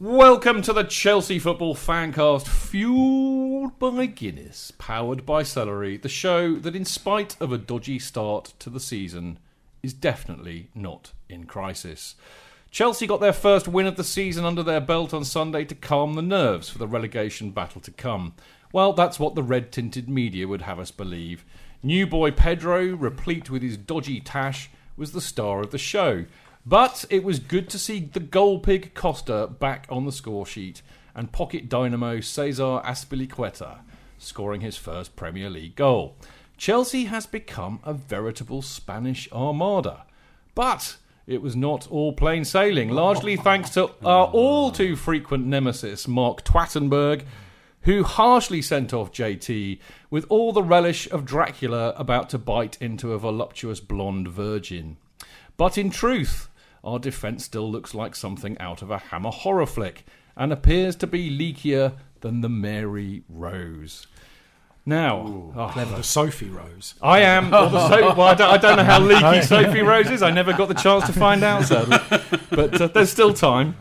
Welcome to the Chelsea Football Fancast, fueled by Guinness, powered by Celery, the show that, in spite of a dodgy start to the season, is definitely not in crisis. Chelsea got their first win of the season under their belt on Sunday to calm the nerves for the relegation battle to come. Well, that's what the red tinted media would have us believe. New boy Pedro, replete with his dodgy tash, was the star of the show. But it was good to see the goal pig Costa back on the score sheet and pocket dynamo Cesar Azpilicueta scoring his first Premier League goal. Chelsea has become a veritable Spanish armada. But it was not all plain sailing, largely thanks to our all too frequent nemesis, Mark Twattenberg, who harshly sent off JT with all the relish of Dracula about to bite into a voluptuous blonde virgin. But in truth, our defence still looks like something out of a Hammer horror flick and appears to be leakier than the Mary Rose. Now, oh, Clever. The Sophie Rose. I am. Or the so- well, I, don't, I don't know how leaky Sophie Rose is. I never got the chance to find out, sadly. But uh, there's still time.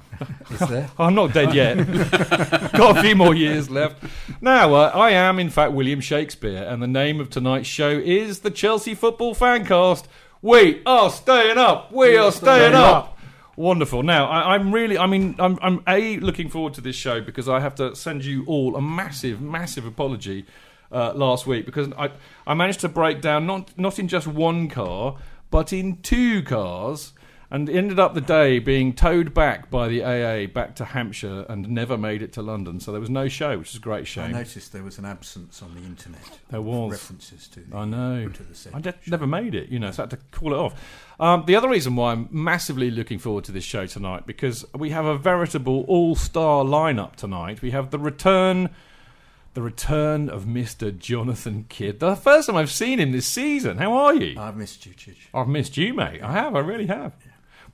Is there? I'm not dead yet. Got a few more years left. Now, uh, I am, in fact, William Shakespeare, and the name of tonight's show is the Chelsea Football Fancast. We are staying up. We are staying up. Wonderful. Now, I, I'm really, I mean, I'm, I'm A, looking forward to this show because I have to send you all a massive, massive apology uh, last week because I, I managed to break down not, not in just one car, but in two cars and ended up the day being towed back by the AA back to Hampshire and never made it to London. So there was no show, which is a great shame. I noticed there was an absence on the internet. There was. references to. The, I know. To the I show. never made it, you know, so I had to call it off. Um, the other reason why I'm massively looking forward to this show tonight because we have a veritable all-star lineup tonight. We have the return, the return of Mister Jonathan Kidd. The first time I've seen him this season. How are you? I've missed you, Chich. I've missed you, mate. I have. I really have.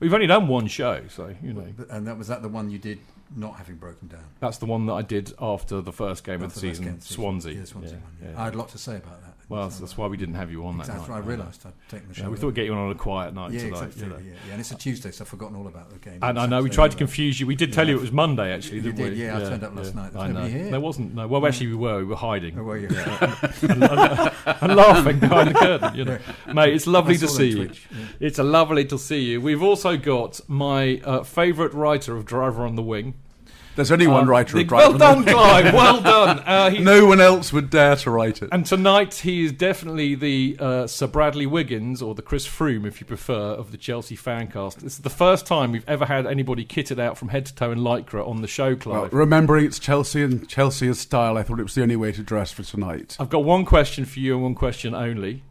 We've only done one show, so you know And that was that the one you did not having broken down. that's the one that I did after the first game of the the season, game of the season. Swansea. Yeah, Swansea Yeah, one, yeah. I had a lot to say about that. Well, that's, that's why we didn't have you on that Exactly. night. I realised I'd taken the show. Yeah, we thought we'd get you on on a quiet night Yeah, tonight. exactly. you know. Yeah, yeah, and it's a Tuesday, so I've forgotten all about the game. And I know we tried to confuse you. We did tell you it was Monday, actually, You didn't did, we? yeah, I turned up last night. There was I know. here. There wasn't. No. Well, actually, we were. We were hiding Oh, well, you? and laughing behind the curtain. You know, mate. It's lovely to see you. It's a lovely to see you. We've also got my uh, favourite writer of Driver on the Wing. There's only one Um, writer Driver Well done. Clive. Well done. Uh, he, No one else would dare to write it. And tonight he is definitely the uh, Sir Bradley Wiggins, or the Chris Froome, if you prefer, of the Chelsea fancast. This is the first time we've ever had anybody kitted out from head to toe in lycra on the show, Well, Clive. remembering it's Chelsea and Chelsea's style, I thought it was the only way to dress for tonight. I've got one question for you and one question only.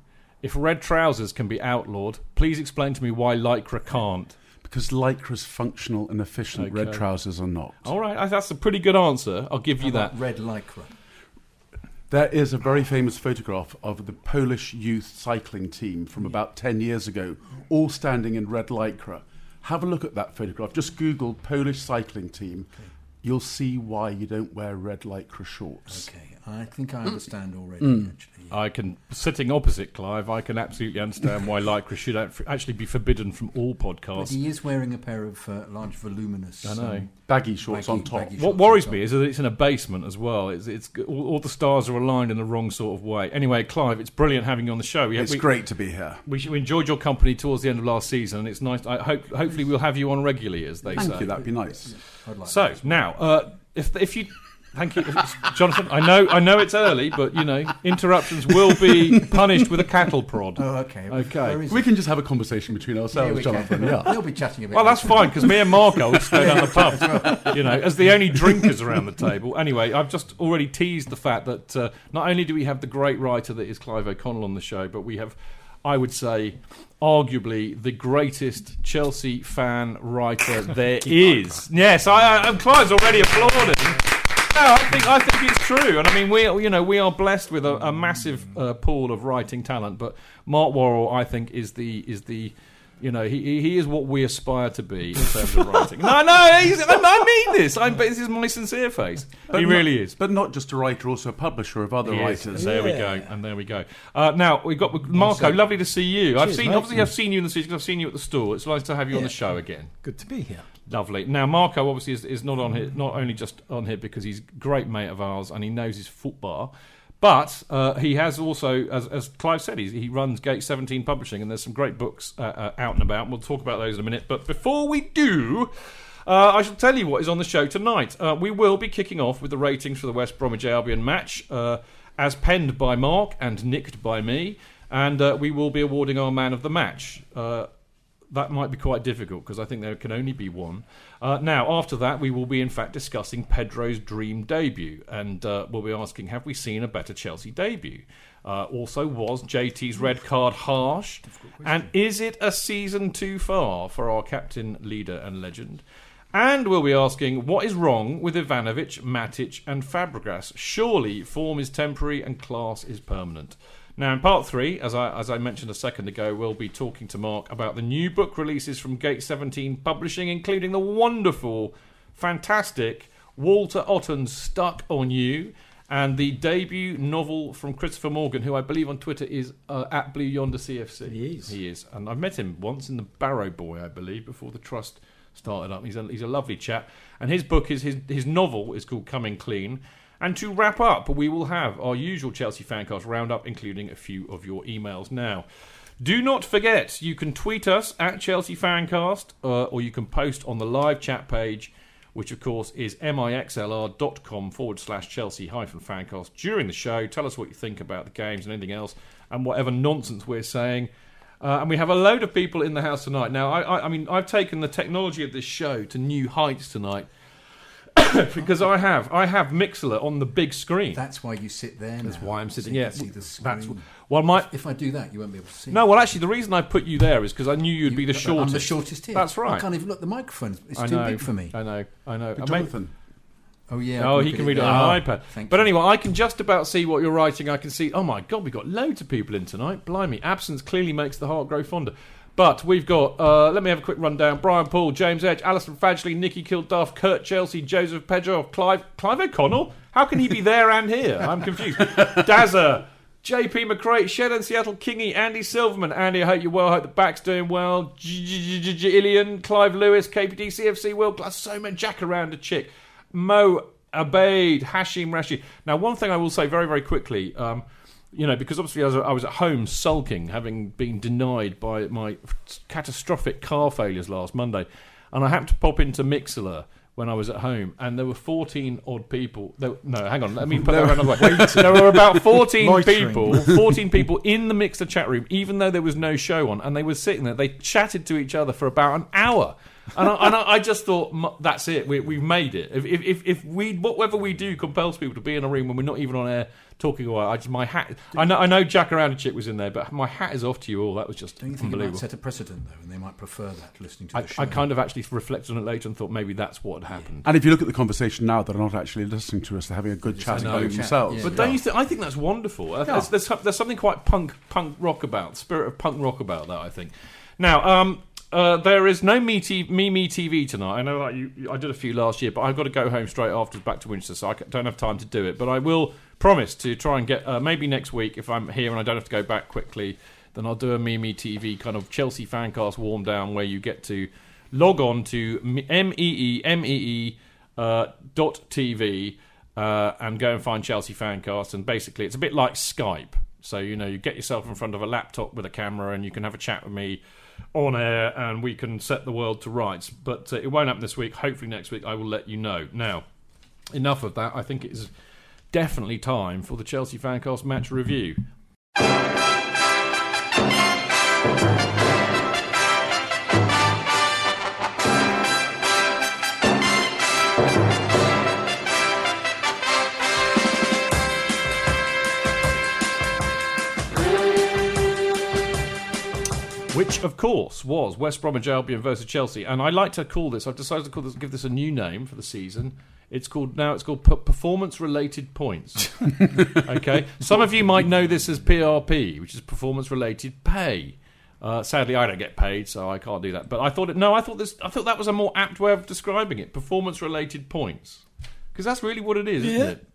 If red trousers can be outlawed, please explain to me why lycra can't. Because lycra's functional and efficient, red trousers are not. All right, that's a pretty good answer. I'll give How you that. Red lycra. There is a very famous photograph of the Polish youth cycling team from about 10 years ago, all standing in red lycra. Have a look at that photograph. Just Google Polish cycling team. You'll see why you don't wear red lycra shorts. Okay, I think I understand already. Mm. Actually, I can, sitting opposite Clive, I can absolutely understand why Lycra should actually be forbidden from all but podcasts. he is wearing a pair of uh, large, voluminous. I know. um, Baggy shorts Baggy- on top. baggy What worries on me is that it's in a basement as well. It's, it's all, all the stars are aligned in the wrong sort of way. Anyway, Clive, it's brilliant having you on the show. We, It's we, great to be here. We, we enjoyed your company towards the end of last season, and it's nice. I hope, hopefully, we'll have you on regularly, as they Thank say. you, that'd be nice. I'd like So that. now, uh, if if you, thank you, Jonathan. I know I know it's early, but you know interruptions will be punished with a cattle prod. Oh, okay. Okay. We it? can just have a conversation between Here ourselves, we can. Jonathan. Yeah. They'll be chatting a bit. Well, that's fine because me and Marco will stay down the pub. You know, as the only drinkers around the table. Anyway, I've just already teased the fact that uh, not only do we have the great writer that is Clive O'Connell on the show, but we have, I would say, arguably the greatest Chelsea fan writer there is. Yes, I, I, and Clive's already applauding. No, I think I think it's true, and I mean we are, you know we are blessed with a, a massive uh, pool of writing talent. But Mark Worrall, I think, is the is the you know he he- he is what we aspire to be in terms of writing. No, no, he's, I, I mean this. I'm, this is my sincere face. he not- really is. But not just a writer, also a publisher of other He is. writers. There we go, and there we go. Uh, now we've got Marco. so- lovely to see you. I've seen mate. obviously I've seen you in the season. I've seen you at the store. It's nice to have you on the show again. Good to be here. Lovely. Now, Marco obviously is, is not on here, not only just on here because he's a great mate of ours and he knows his football, but uh, he has also, as, as Clive said, he runs Gate 17 Publishing and there's some great books uh, uh, out and about. We'll talk about those in a minute. But before we do, uh, I shall tell you what is on the show tonight. Uh, we will be kicking off with the ratings for the West Bromwich Albion match, uh, as penned by Mark and nicked by me, and we will be awarding our man of the match. That might be quite difficult because I think there can only be one. Uh, now, after that, we will be in fact discussing Pedro's dream debut, and uh, we'll be asking, have we seen a better Chelsea debut? Uh, also, was JT's red card harsh? And is it a season too far for our captain, leader, and legend? And we'll be asking, what is wrong with Ivanovic, Matic, and Fabregas? Surely form is temporary and class is permanent. Now, in part three, as I, as I mentioned a second ago, we'll be talking to Mark about the new book releases from Gate 17 Publishing, including the wonderful, fantastic Walter Otton's Stuck on You and the debut novel from Christopher Morgan, who I believe on Twitter is uh, at Blue Yonder CFC. He is. He is. And I've met him once in the Barrow Boy, I believe, before the Trust started up. He's a, he's a lovely chap. And his book is his, his novel is called Coming Clean. And to wrap up, we will have our usual Chelsea fancast roundup, including a few of your emails now. Do not forget, you can tweet us at Chelsea Fancast, uh, or you can post on the live chat page, which of course is mixlr.com forward slash Chelsea hyphen fancast during the show. Tell us what you think about the games and anything else, and whatever nonsense we're saying. Uh, and we have a load of people in the house tonight. Now, I, I, I mean, I've taken the technology of this show to new heights tonight because I have I have Mixlr on the big screen. That's why you sit there. That's now, why I'm sitting. you Yeah, see the that's well, my If I do that, you won't be able to see. no. Well, actually, the reason I put you there is because I knew you'd be the You- shortest. I'm the shortest here. That's right. I can't even look. The microphone it's I too know, big for me. I know. I know. But I may- Jonathan, Oh yeah. Oh, he can read it there. on an Ah, iPad. thank But you. anyway, I can just about see what you're writing. I can see. Oh my God, we've got loads of people in tonight. Blimey, absence clearly makes the heart grow fonder. But we've got. Uh, let me have a quick rundown. Brian Paul, James Edge, Alison Fadgley, Nicky Kilduff, Kurt Chelsea, Joseph Pedro, Clive Clive O'Connell. How can he be there and here? I'm confused. Dazza. JP McCray, Shed and Seattle Kingy, Andy Silverman. Andy, I hope you're well. I hope the back's doing well. Ilian, Clive Lewis, KPD, CFC, Will Glass, so many Jack around a chick. Mo Abaid, Hashim Rashid. Now, one thing I will say very, very quickly, um, you know, because obviously I was, at home sulking, having been denied by my catastrophic car failures last Monday, and I happened to pop into Mixlr when I was at home, and there were 14 odd people. There, no, hang on, let me put that another way. There were about 14 people, 14 people in the Mixlr chat room, even though there was no show on, and they were sitting there. They chatted to each other for about an hour. And I, and I, I just thought that's it. We, we've made it. If, if, if, if we whatever we do compels people to be in a room when we're not even on air talking away, I just my hat. I know I know Jack Chick was in there, but my hat is off to you all. That was just Don't you think it unbelievable. might set a precedent though, and they might prefer that listening to the I, show? I kind of actually reflected on it later and thought maybe that's what had happened. And if you look at the conversation now, they're not actually listening to us; they're having a good Just chat having a among good chat, themselves. yeah. But don't you think? I think that's wonderful. Uh, There's, there's, there's something quite punk punk rock about spirit of punk rock about that. I think. Now, um, uh, there is no me, T- me me TV tonight. I know that you, I did a few last year, but I've got to go home straight after back to Winchester, so I don't have time to do it. But I will promise to try and get uh, maybe next week if I'm here and I don't have to go back quickly. Then I'll do a me TV kind of Chelsea fancast warm down where you get to log on to m e e m e e uh, dot tv uh, and go and find Chelsea Fancast. And basically, it's a bit like Skype. So, you know, you get yourself in front of a laptop with a camera and you can have a chat with me on air and we can set the world to rights. But uh, it won't happen this week. Hopefully, next week I will let you know. Now, enough of that. I think it is definitely time for the Chelsea Fancast match review. Which, of course, was West Bromwich Albion versus Chelsea, and I like to call this. I've decided to call this, give this a new name for the season. It's called now. It's called P- performance-related points. okay, some of you might know this as PRP, which is performance-related pay. Uh, sadly, I don't get paid, so I can't do that. But I thought it. No, I thought this. I thought that was a more apt way of describing it. Performance-related points, because that's really what it is, isn't it?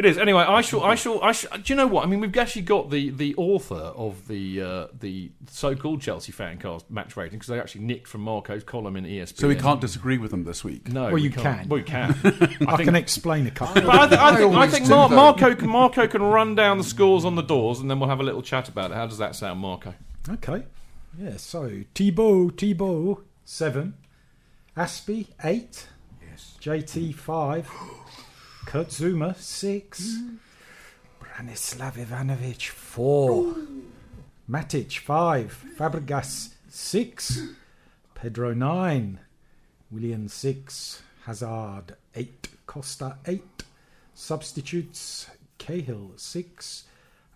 It is. Anyway, I shall. I shall. I shall. Do you know what? I mean, we've actually got the the author of the uh, the so-called Chelsea fan fancast match rating because they actually nicked from Marco's column in ESPN. So we can't disagree with them this week. No, Well, we you can't. can. Well, you can. I, can explain a couple. But I, th- I I think, I think Mar- Marco can Marco can run down the scores on the doors, and then we'll have a little chat about it. How does that sound, Marco? Okay. Yeah, so Thibaut, Thibaut, 7. Aspie, 8. Yes. JT, 5. Kurt Zouma, 6. Branislav Ivanovic, 4. Matic, 5. Fabregas, 6. Pedro, 9. Willian, 6. Hazard, 8. Costa, 8. Substitutes, Cahill, 6.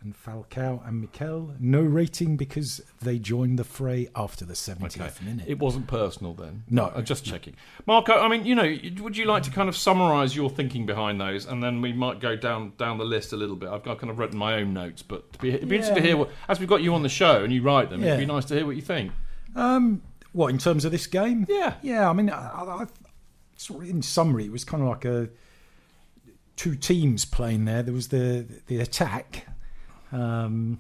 And Falcao and Mikel, no rating because they joined the fray after the 70th minute. It wasn't personal then. No. I'm just checking. Marco, I mean, you know, would you like to kind of summarise your thinking behind those, and then we might go down down the list a little bit. I've got kind of written my own notes, but it'd be, it'd be interesting to hear what, as we've got you on the show and you write them. It'd be nice to hear what you think. Um, what in terms of this game? Yeah. yeah. I mean, I, I, I, sort of in summary, it was kind of like a two teams playing there. There was the the attack, um,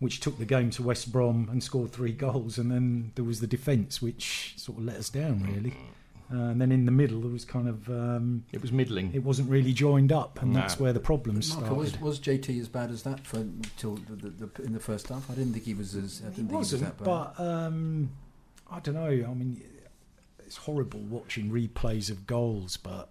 which took the game to West Brom and scored three goals, and then there was the defence, which sort of let us down really. Uh, and then in the middle, there was kind of um, It was middling. it wasn't really joined up, and No. that's where the problems Marco, was, started. was JT as bad as that for till the, the, the, in the first half? I didn't think he was as. I didn't It think he was wasn't, that bad. but um, I don't know. I mean, it's horrible watching replays of goals, but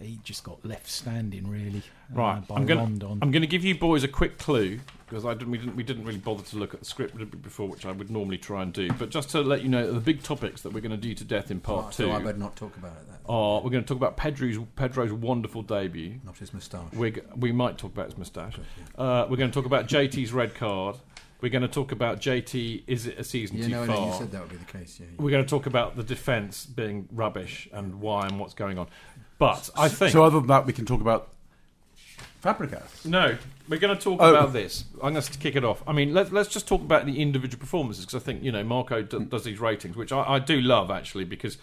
he just got left standing really. uh, Right, by I'm gonna I'm going to give you boys a quick clue because I didn't we, didn't we didn't really bother to look at the script before, which I would normally try and do. But just to let you know, the big topics that we're going to do to death in part so two I better not talk about it. That are we're going to talk about Pedro's Pedro's wonderful debut. not his moustache. We're, we might talk about his moustache. Uh, we're going to talk about JT's red card. We're going to talk about JT. Is it a season yeah, too no, far? no, you said that would be the case. Yeah, yeah. We're going to talk about the defence being rubbish and why and what's going on. But I think So other than that, we can talk about Fabregas. No, we're going to talk Oh. about this. I'm going to kick it off. I mean, let's let's just talk about the individual performances because I think you know Marco d- mm. does these ratings, which I, I do love actually because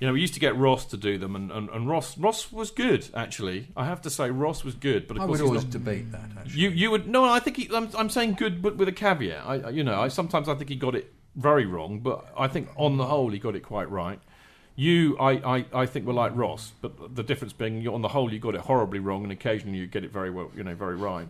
you know we used to get Ross to do them, and, and, and Ross Ross was good actually. I have to say Ross was good, but of I course would always not- debate that. Actually. you you would no. I think he, I'm I'm saying good, but with a caveat. I I- you know I sometimes I think he got it very wrong, but I think on the whole he got it quite right. You, I, I, I think were like Ross, but the difference being, you're on the whole, you got it horribly wrong, and occasionally you get it very well, you know, very right.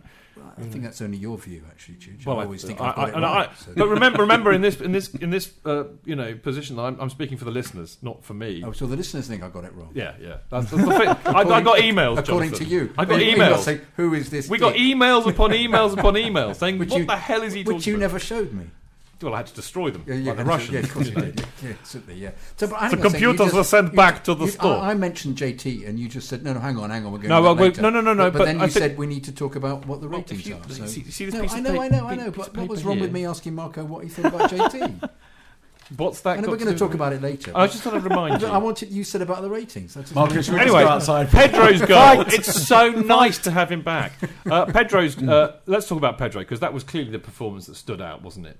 I think that's only your view, actually, Chooch. Well, I I- always think I- I've got I- it and right. I- so- But remember, remember in this in this in this uh, you know position, I'm, I'm speaking for the listeners, not for me. oh, so the listeners think I got it wrong. Yeah, yeah. That's, that's the thing. I, I got emails. According Jonathan. to you, I got emails. saying, "Who is this?" we got emails upon emails upon emails saying, Which "What you- the hell is he Which you about?" never showed me. Well, I had to destroy them Yeah, yeah, like the Russians. Yeah, of course you did. Yeah, certainly, yeah. So, but hang The on a second, you computers just- were sent you back just- to the you- store. I, I mentioned JT, and you just said, "No, no, hang on, hang on, we're going No, to well, that we- no, no, no, no, But, but then you I think- said we need to talk about what the Well, ratings you- are. So. see- see this no, piece I of know, pa- I know, I know. But what was paper wrong with me asking Marco what he thought about JT? What's that? I know got we're going to talk about it later. I just thought I'd remind you. I wanted you said about the ratings. That's Marcus, should we just Anyway, go outside? Pedro's goal. it's so nice to have him back. Uh, Pedro's. Uh, let's talk about Pedro because that was clearly the performance that stood out, wasn't it?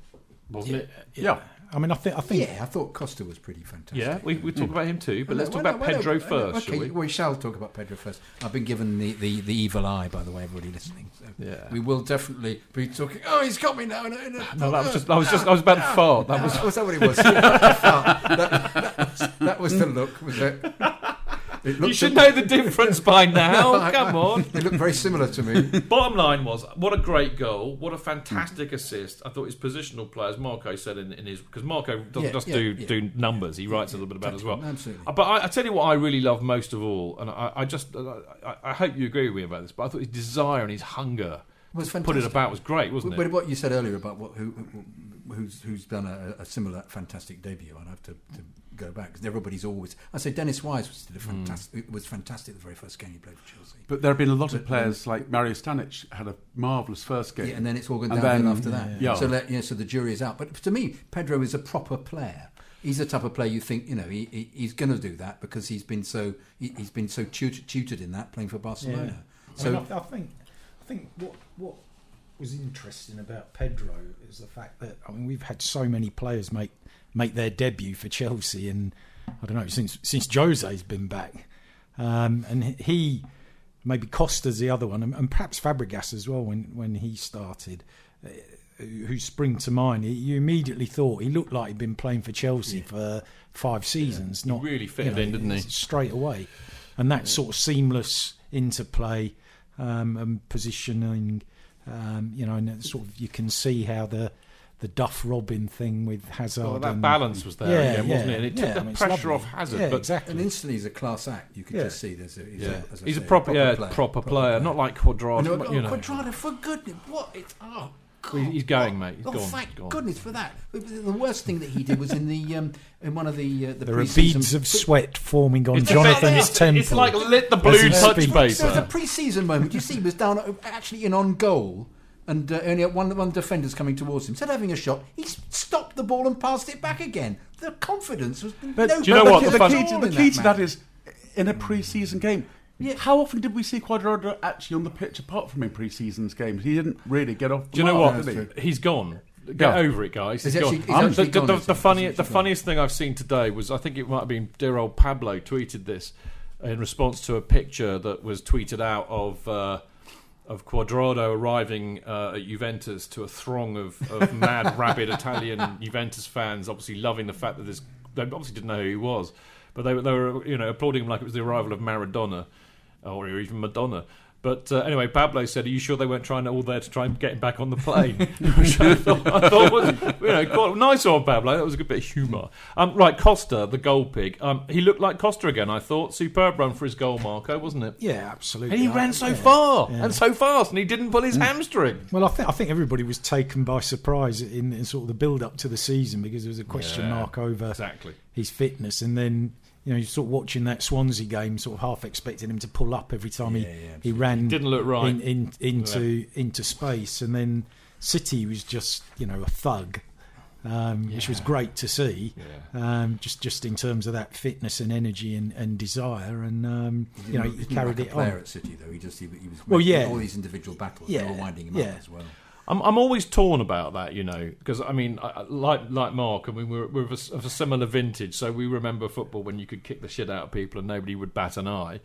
Wasn't it? Uh, yeah. I mean, I think I think yeah, I thought Costa was pretty fantastic. Yeah, we, we talk hmm. about him too, but Well, let's no, talk well, about Pedro uh, first, okay, shall we? we shall talk about Pedro first. I've been given the, the, the evil eye, by the way, everybody listening. So Yeah. we will definitely be talking. Oh, he's got me now. No, no, No, that was just. I was just. I was about to fart. That was. was, was that what it was? that, that, was, that was the look, was it? You should know the difference by now. No, Come on. It looked very similar to me. Bottom line was, what a great goal! What a fantastic assist! I thought his positional play, as Marco said in, in his, because Marco doesn't Yeah, just yeah, do yeah. do numbers; he writes a little bit about it as well. Absolutely. Uh, But I, I tell you what, I really love most of all, and I, I just, I, I hope you agree with me about this. But I thought his desire and his hunger Was put it about was great, wasn't But it? what you said earlier about what, who, who- who's, who's done a, a similar fantastic debut, I'd have to, to go back because everybody's always. I say Dennis Wise was did a Hmm. fantastic. Was fantastic the very first game he played for Chelsea. But there have been a lot of But- players like Mario Stanic had a marvellous first game. Yeah, and then it's all gone And downhill then- after that. yeah. So that, yeah, so the jury is out. But to me, Pedro is a proper player. He's the type of player you think you know he, he, he's going to do that because he's been so he, he's been so tutored, tutored in that playing for Barcelona. I, So mean, I, I think I think what what was interesting about Pedro is the fact that I mean we've had so many players make make their debut for Chelsea, and I don't know since since Jose's been back, um, and he maybe Costa's the other one, and, and perhaps Fabregas as well when when he started. uh, Who spring to mind? You immediately thought he looked like he'd been playing for Chelsea for five seasons. He Not really fitted in, didn't he? Straight away, and that sort of seamless interplay um, and positioning. Um, you know, and sort of you can see how the the Duff Robben thing with Hazard. Well, that and, balance was there Yeah, again, wasn't it? And it yeah, took the I mean, pressure off Hazard. Yeah, but exactly. and instantly he's a class act. You can Yeah. just see there's a he's, yeah, a, as I he's say, a proper, yeah, player. proper player, not like Cuadrado. And they were, you oh, know. Cuadrado, for goodness, what? It's, oh, Well, he's going, mate. He's oh, gone. thank He's gone. goodness for that. The worst thing that he did was in the um, in one of the uh, the there are beads of sweat forming on It's Jonathan's it's, temple. It's like lit the blue touch speaks. paper. There was a pre-season moment. You see, he was down actually in on goal, and uh, only one one defender's coming towards him. Instead of having a shot, he stopped the ball and passed it back again. The confidence was. But no do you know the, what key- the the, key to, all the in key to that man. is in a pre-season game. Yeah. How often did we see Cuadrado actually on the pitch apart from in pre-season games? He didn't really get off. The Do you know what? did he? He's gone. Get Yeah. over it, guys. He's He's actually- gone. he's Um, actually the, the, gone, the, isn't the funny, the actually funniest thing I've seen today was I think it might have been dear old Pablo tweeted this in response to a picture that was tweeted out of uh, of Cuadrado arriving uh, at Juventus to a throng of, of mad, rabid Italian Juventus fans, obviously loving the fact that this. They obviously didn't know who he was, but they, were- they were you know applauding him like it was the arrival of Maradona or even Madonna. But uh, anyway, Pablo said, "Are you sure they weren't trying all there to try and get him back on the plane?" Which I thought, I thought was, you know, quite nice of Pablo. That was a good bit of humour. Um, right, Costa, the goal pig. Um, he looked like Costa again. I thought superb run for his goal, Marco, wasn't it? yeah, absolutely. And he I- ran so yeah. far Yeah. and so fast, and he didn't pull his hamstring. Well, I think I think everybody was taken by surprise in, in sort of the build up to the season because there was a question Yeah, mark over Exactly. his fitness, and then you know you're sort of watching that Swansea game, sort of half expecting him to pull up every time Yeah, he yeah, he ran Didn't look right. in, in, into into space, and then City was just you know a thug. Um, Which was great to see, Yeah. um, just just in terms of that fitness and energy and, and desire, and um, you know didn't- he carried like it a player on. at City though. He just he, he was Well, yeah. all these individual battles. Yeah, They were winding him yeah. up as well. I'm, I'm always torn about that, you know, because I mean, I, like like Mark, I mean, we're, we're of, a, of a similar vintage, so we remember football when you could kick the shit out of people and nobody would bat an eye,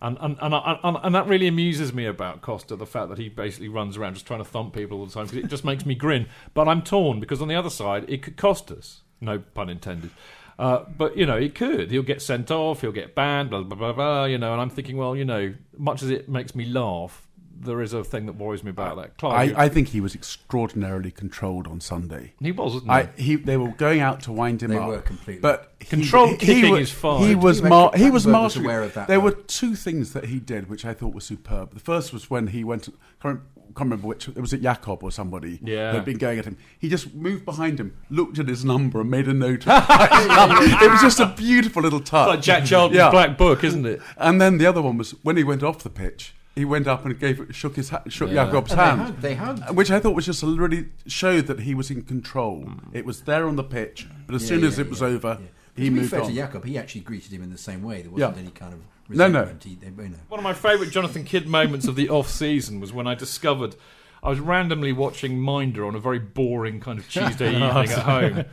and and and, and, and that really amuses me about Costa, the fact that he basically runs around just trying to thump people all the time because it just makes me grin. But I'm torn because on the other side, it could cost us, no pun intended. Uh, but you know, it could. He'll get sent off. He'll get banned. Blah blah blah blah. You know, and I'm thinking, well, you know, much as it makes me laugh, there is a thing that worries me about that. Clive, I, I think he was extraordinarily controlled on Sunday. he was, wasn't? I, he, they were going out to wind him They up. were completely. But he- Controlled he, kicking wa- is fine. He was You mar- he was Clattenburg was mastering. aware of that, there though? were two things that he did which I thought were superb. The first was when he went. Can't, can't remember which. It was at Yacob or somebody. Yeah. that had been going at him. He just moved behind him, looked at his number, and made a note. of it was just a beautiful little touch. like Jack Charlton's Yeah. Black Book, isn't it? And then the other one was when he went off the pitch. He went up and gave shook his ha- shook Yeah. Yacob's And they hand, hugged, they hugged. which I thought was just a really showed that he was in control. It was there on the pitch, but as Yeah, soon yeah, as it was yeah, over, yeah. he to be moved fair on. to Jakob, he actually greeted him in the same way. There wasn't Yeah. any kind of No, no. He- they- you know. One of my favourite Jonathan Kidd moments of the off season was when I discovered I was randomly watching Minder on a very boring kind of Tuesday evening at home,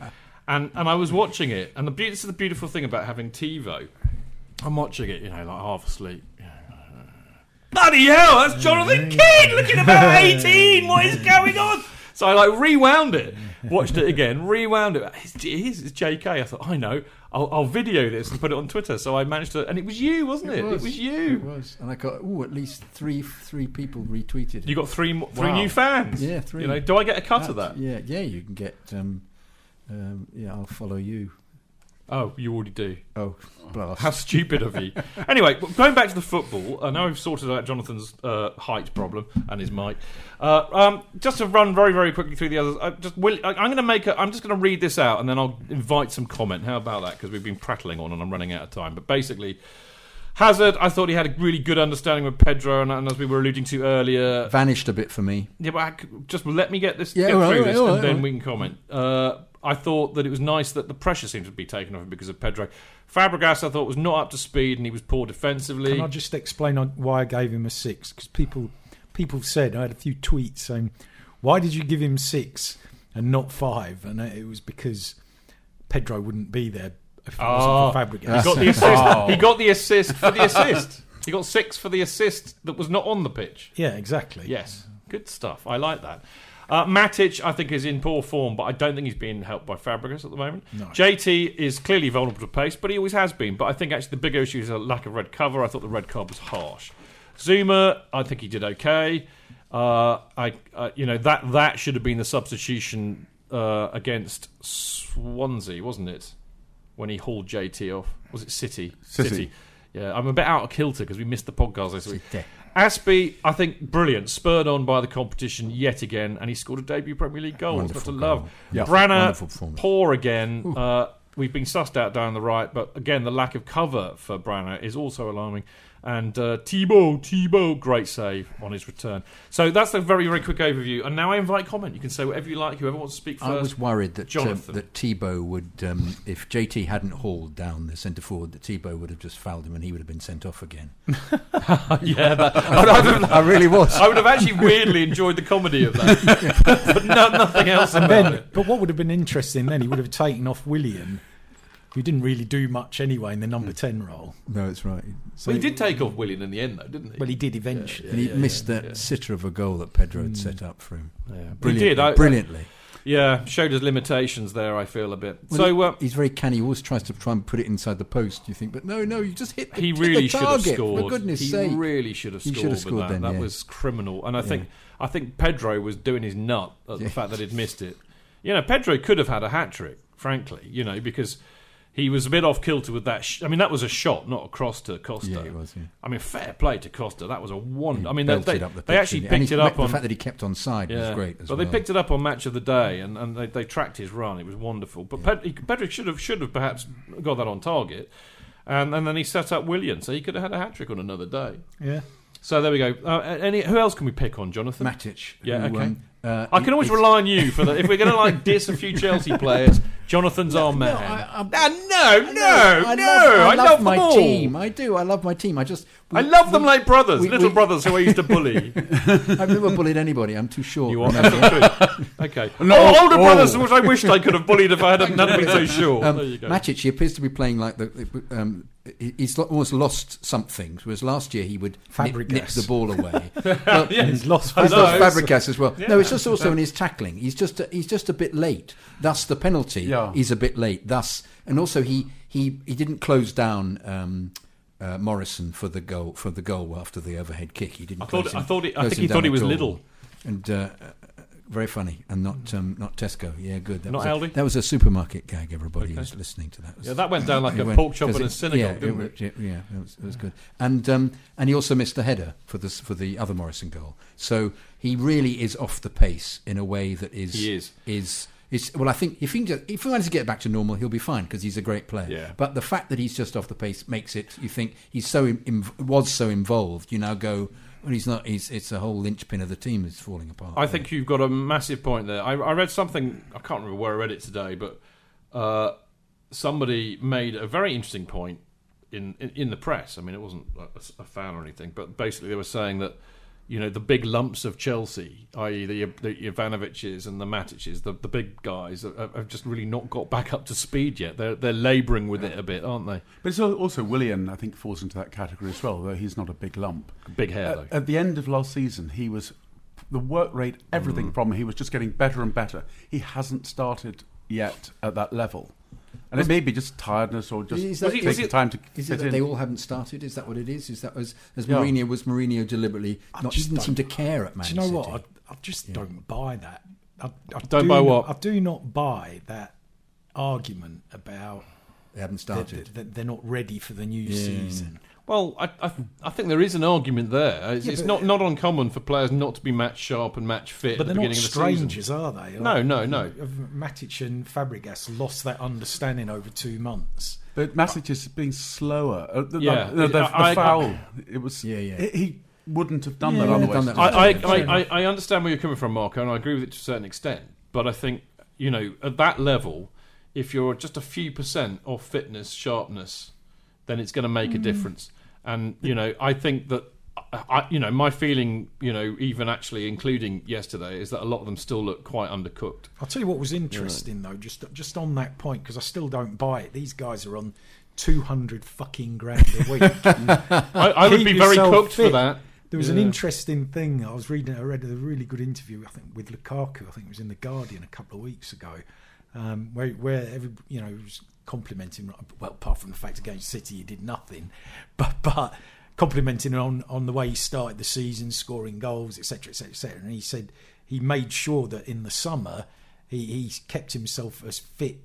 and and I was watching it, and the beau- this is the beautiful thing about having TiVo. I'm watching it, you know, like half asleep. Bloody hell, that's Jonathan Kidd looking about 18. What is going on? So I like rewound it, watched it again, rewound it. It's, it is, it's JK. I thought, I know, I'll, I'll video this and put it on Twitter. So I managed to, and it was you, wasn't it? It was, you. It was. And I got, oh, at least three three people retweeted it. You got three three Wow. new fans. Yeah, three. You know, do I get a cut of that? Yeah, yeah, you can get. Um, um, yeah, I'll follow you. Oh, you already do. Oh, blast. How stupid of you. anyway, going back to the football, uh, now we've sorted out Jonathan's uh, height problem and his mic. Uh, um, just to run very, very quickly through the others. I just will, I, I'm going to make. A, I'm just going to read this out, and then I'll invite some comment. How about that? Because we've been prattling on, and I'm running out of time. But basically. Hazard, I thought he had a really good understanding with Pedro, and, and as we were alluding to earlier, Vanished a bit for me. Yeah, but I just let me get this Yeah, get right, through right, this, all and right, then right. we can comment. Uh, I thought that it was nice that the pressure seemed to be taken off him because of Pedro. Fabregas, I thought was not up to speed, and he was poor defensively. Can I just explain why I gave him a six? Because people people said I had a few tweets saying, "Why did you give him six and not five? And it was because Pedro wouldn't be there if it Oh, wasn't for ah. he Fabregas. got the assist. Ah. He got the assist for the assist. He got six for the assist that was not on the pitch. yeah, exactly. Yes, good stuff. I like that. Uh, Matic, I think, is in poor form, but I don't think he's being helped by Fabregas at the moment. JT is clearly vulnerable to pace, but he always has been. But I think actually the bigger issue is a lack of red cover. I thought the red card was harsh. Zouma, I think he did okay. Uh, I, uh, you know, that that should have been the substitution uh, against Swansea, wasn't it? When he hauled JT off, was it City? City. Yeah, I'm a bit out of kilter because we missed the podcast this week. Aspie, I think, brilliant. Spurred on by the competition yet again, and he scored a debut Premier League goal. It's got to Wonderful love. goal. Yeah, Branner, poor again. Uh, we've been sussed out down the right, but again, the lack of cover for Branner is also alarming. And uh, Thibaut, Thibaut, great save on his return. So that's a very, very quick overview. And now I invite comment. You can say whatever you like. Whoever wants to speak first. I was worried that um, that Thibaut would, um, if JT hadn't hauled down the centre forward, that Thibaut would have just fouled him and he would have been sent off again. yeah, that, I, would I really was. I would have actually weirdly enjoyed the comedy of that, but no, nothing else And about then, it. but what would have been interesting then? He would have taken off William, who didn't really do much anyway in the number ten role. No, it's right. So he did take off Willian in the end, though, didn't he? Well, he did eventually. and he yeah, missed yeah, that yeah. sitter of a goal that Pedro had set up for him. Yeah, but he did. I, brilliantly. Yeah, showed his limitations there. I feel a bit. Well, so he- uh, he's very canny. He always tries to try and put it inside the post. You think, but no, no, you just hit. The, he hit really the should have target, scored. For goodness he sake, really should have He scored. should have with scored that. then, that was criminal. And I think I think Pedro was doing his nut at the fact that he'd missed it. You know, Pedro could have had a hat trick, frankly. You know, because he was a bit off kilter with that. Sh- I mean, that was a shot, not a cross to Costa. Yeah, it was, yeah. I mean, fair play to Costa. That was a wonder. He I mean, they, they, up the they actually didn't he? And picked he- it up the on fact that he kept on side yeah, was great as but well. they picked it up on match of the day, and, and they, they tracked his run. It was wonderful. But Ped- he- Pedrick should have should have perhaps got that on target, and, and then he set up Willian, so he could have had a hat trick on another day. Yeah. So there we go. Uh, any who else can we pick on, Jonathan? Matic. Yeah, who, okay. um, uh, I can always rely on you for that. If we're going to like diss a few Chelsea players, Jonathan's our man. I- I- Ah, no, no, I no! love, I love them my all. team. I do. I love my team. I just. we- I love them like brothers, we- little we- brothers who I used to bully. I've never bullied anybody. I'm too short. You are remember? that's. Okay. No, oh, older oh. brothers, which I wished I could have bullied if I hadn't been so short. Um, there you go. Matic, he appears to be playing like the. the, Um, he's almost lost something. Whereas last year he would nip, nip the ball away. well, Yes. He's lost. I He's lost Fabregas as well. No, it's just also in his tackling. He's just a, he's just a bit late. Thus, the penalty Yeah. is a bit late. Thus, and also he he he didn't close down um, uh, Morrison for the goal for the goal after the overhead kick. He didn't. I thought- close I thought it- I think he thought he was little. And uh, very funny, and not um, not Tesco. Yeah, good. That Not was a, Aldi? That was a supermarket gag. Everybody Okay. who's listening to that. Was, Yeah, that went down like a went- pork chop in a synagogue, yeah, didn't it, it? Yeah, it was, it was good. And um, and he also missed the header for the for the other Morrison goal. So he really is off the pace in a way that is He is. is. is well, I think if he can just, if he manages to get back to normal, he'll be fine because he's a great player. Yeah. But the fact that he's just off the pace makes it. You think he's so in, was so involved. You now go. He's not. He's. It's a whole linchpin of the team is falling apart. I think you've got a massive point there. I, I read something. I can't remember where I read it today, but uh, somebody made a very interesting point in, in in the press. I mean, it wasn't a, a fan or anything, but basically they were saying that you know the big lumps of Chelsea, i.e. the the Ivanoviches and the Matiches, the the big guys, have, have just really not got back up to speed yet. They're they're labouring with it a bit, aren't they? But it's also Willian, I think, falls into that category as well, though he's not a big lump. Big hair At, though. at the end of last season, he was the work rate, everything Mm. from him, he was just getting better and better. He hasn't started yet at that level. And it may be just tiredness or just Is that- taking Was he- was time to Is it that in. they all haven't started? Is that what it is? Is that as as Yeah. Mourinho was Mourinho deliberately not just didn't seem to care at Man Do you know City? what? I, I just don't buy that. I, I Don't do buy not- what? I do not buy that argument about They haven't started. that, that they're not ready for the new Yeah. season. Well, I, I, I think there is an argument there. It's, Yeah, it's but- not, not uncommon for players not to be match sharp and match fit But at the beginning of the season. strangers, are they? No, no, no. Matic and Fabregas lost that understanding over two months. But Matic is being slower. Uh, the, Yeah. the, the, the I- I- foul, it was. Yeah, yeah. He, he wouldn't have done Yeah, that otherwise. done that I, I, I. I, I understand where you're coming from, Marco, and I agree with it to a certain extent. But I think, you know, at that level, if you're just a few percent off fitness, sharpness, then it's going to make a difference. And, you know, I think that, I, you know, my feeling, you know, even actually including yesterday, is that a lot of them still look quite undercooked. I'll tell you what was interesting though, just just on that point, because I still don't buy it. These guys are on two hundred fucking grand a week. I, I would be very cooked for that. There was an interesting thing I was reading. I read a really good interview, I think, with Lukaku. I think it was in the Guardian a couple of weeks ago, um, where where every you know he was complimenting. Well, apart from the fact against City he did nothing, but but complimenting on on the way he started the season, scoring goals, etc., etc., etc. And he said he made sure that in the summer he he kept himself as fit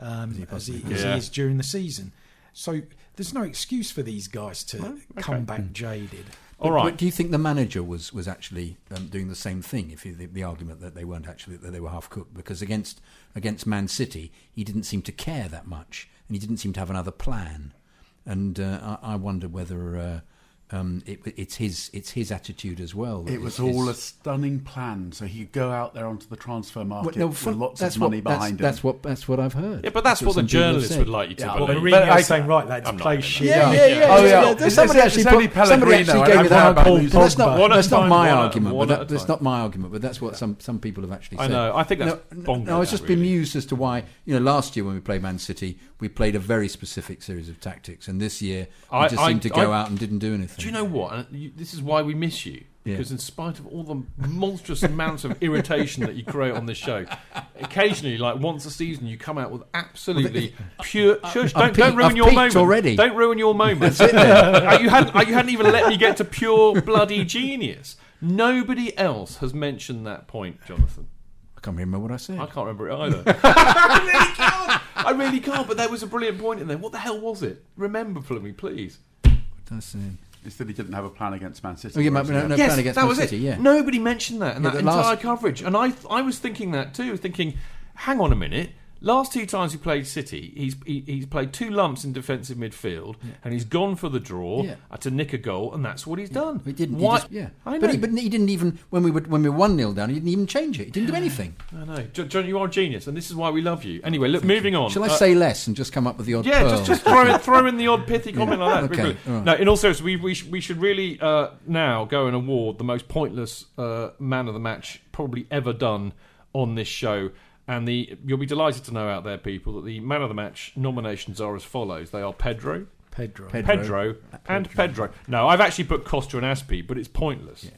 um, as, he, as he Yeah. is during the season. So there's no excuse for these guys to come back jaded. All But- right. But do you think the manager was was actually um, doing the same thing? If you, the, the argument that they weren't actually that they were half cooked because against against Man City he didn't seem to care that much and he didn't seem to have another plan. And uh, I, I wonder whether uh, um, it, it's his it's his attitude as well. It was it's all a stunning plan, so he could go out there onto the transfer Well, market no, with lots that's of money what, behind that's, him. what that's what I've heard. Yeah, but that's what the some people have journalists would like you to Yeah, believe. well, Mourinho's But I- saying, right, lads, I'm play shit. Yeah, yeah, Yeah. yeah. Oh, yeah, yeah. yeah. It's- Somebody it's- actually, it's put- somebody actually gave me that. about But that's not, that's not my argument. But that, that's not my argument. But that's what some, some people have actually said. I know. I think that's no, bonkers, no, I was just bemused as to why. You know, last year when we played Man City, we played a very specific series of tactics, and this year we I- just seemed to go out and didn't do anything. Do you know what? And you, this is why we miss you. Yeah. Because in spite of all the monstrous amounts of irritation that you create on this show, occasionally, like once a season, you come out with absolutely pure. Shush, don't, don't ruin I've your peaked moment already. Don't ruin your moment. Uh, you hadn't. uh, You hadn't even let me get to pure bloody genius. Nobody else has mentioned that point, Jonathan. I can't remember what I said. I can't remember it either. I really can't. I really can't. But there was a brilliant point in there. What the hell was it? Remember for me, please. That's, uh, It's that he didn't have a plan against Man City. Oh, yeah, no, no, no. plan against that Man was City, it. yeah. Nobody mentioned that in Yeah, that the entire last- coverage, and I I was thinking that too, thinking, hang on a minute. Last two times he played City, he's he, he's played two lumps in defensive midfield, and he's gone for the draw Yeah. to nick a goal, and that's what he's done. He didn't. Why? He just, yeah, I know. but he, but he didn't even when we were when we were one 0 down. He didn't even change it. He didn't do anything. I know, John, you are a genius, and this is why we love you. Anyway, look, moving on. Shall I Uh, say less and just come up with the odd? Yeah, pearl? just, just throw, in, throw in the odd pithy comment like that. Okay, right. No, in all seriousness, we, we, sh- we should really uh, now go and award the most pointless uh, man of the match probably ever done on this show. And the you'll be delighted to know out there, people, that the man of the match nominations are as follows: they are Pedro, Pedro. Pedro. Pedro, and Pedro. No, I've actually put Costa and Aspi, but it's pointless.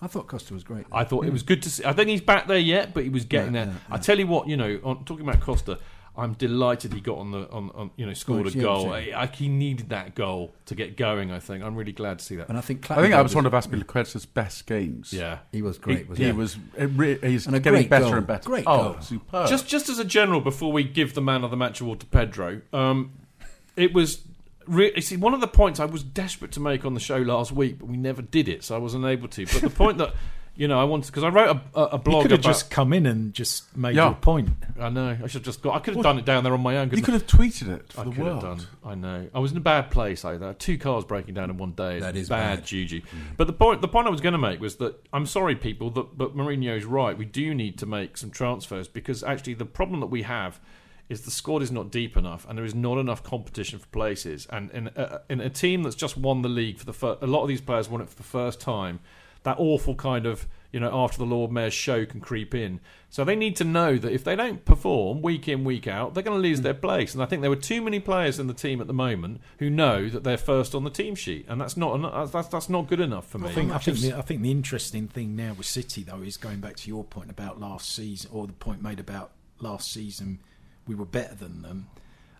I thought Costa was great. I thought it was good to see. I think he's back there yet, but he was getting Yeah, there. yeah, I tell you what, you know, on, talking about Costa, I'm delighted he got on the on, on you know scored Well, a yeah, goal. yeah. I, I, he needed that goal to get going. I think I'm really glad to see that. And I think I think that Clattenburg was one of Azpilicueta's best games. Yeah, He was great. he wasn't he? was. Re- he's And getting better goal. and better. Great oh, goal. superb! just just as a general, before we give the man of the match award to Pedro, um, it was. Re- you see, one of the points I was desperate to make on the show last week, but we never did it, so I wasn't able to. But the point that you know I wanted because I wrote a, a, a You blog could have about. just come in and just made Yeah. your point. I know I should have just got. I could have done it down there on my own. you couldn't have tweeted it for I the could world. have done. I know. I was in a bad place. That. Two cars breaking down in one day. That is bad, bad. juju. Mm. But the point, the point I was going to make was that I'm sorry, people, that but Mourinho's right. We do need to make some transfers because actually the problem that we have is the squad is not deep enough and there is not enough competition for places. And in a, in a team that's just won the league for the first, a lot of these players won it for the first time. That awful kind of you know after the Lord Mayor's show can creep in. So they need to know that if they don't perform week in week out, they're going to lose their place. And I think there were too many players in the team at the moment who know that they're first on the team sheet, and that's not that's that's not good enough for me. I think, I think, the, I think the interesting thing now with City, though, is going back to your point about last season, or the point made about last season, we were better than them.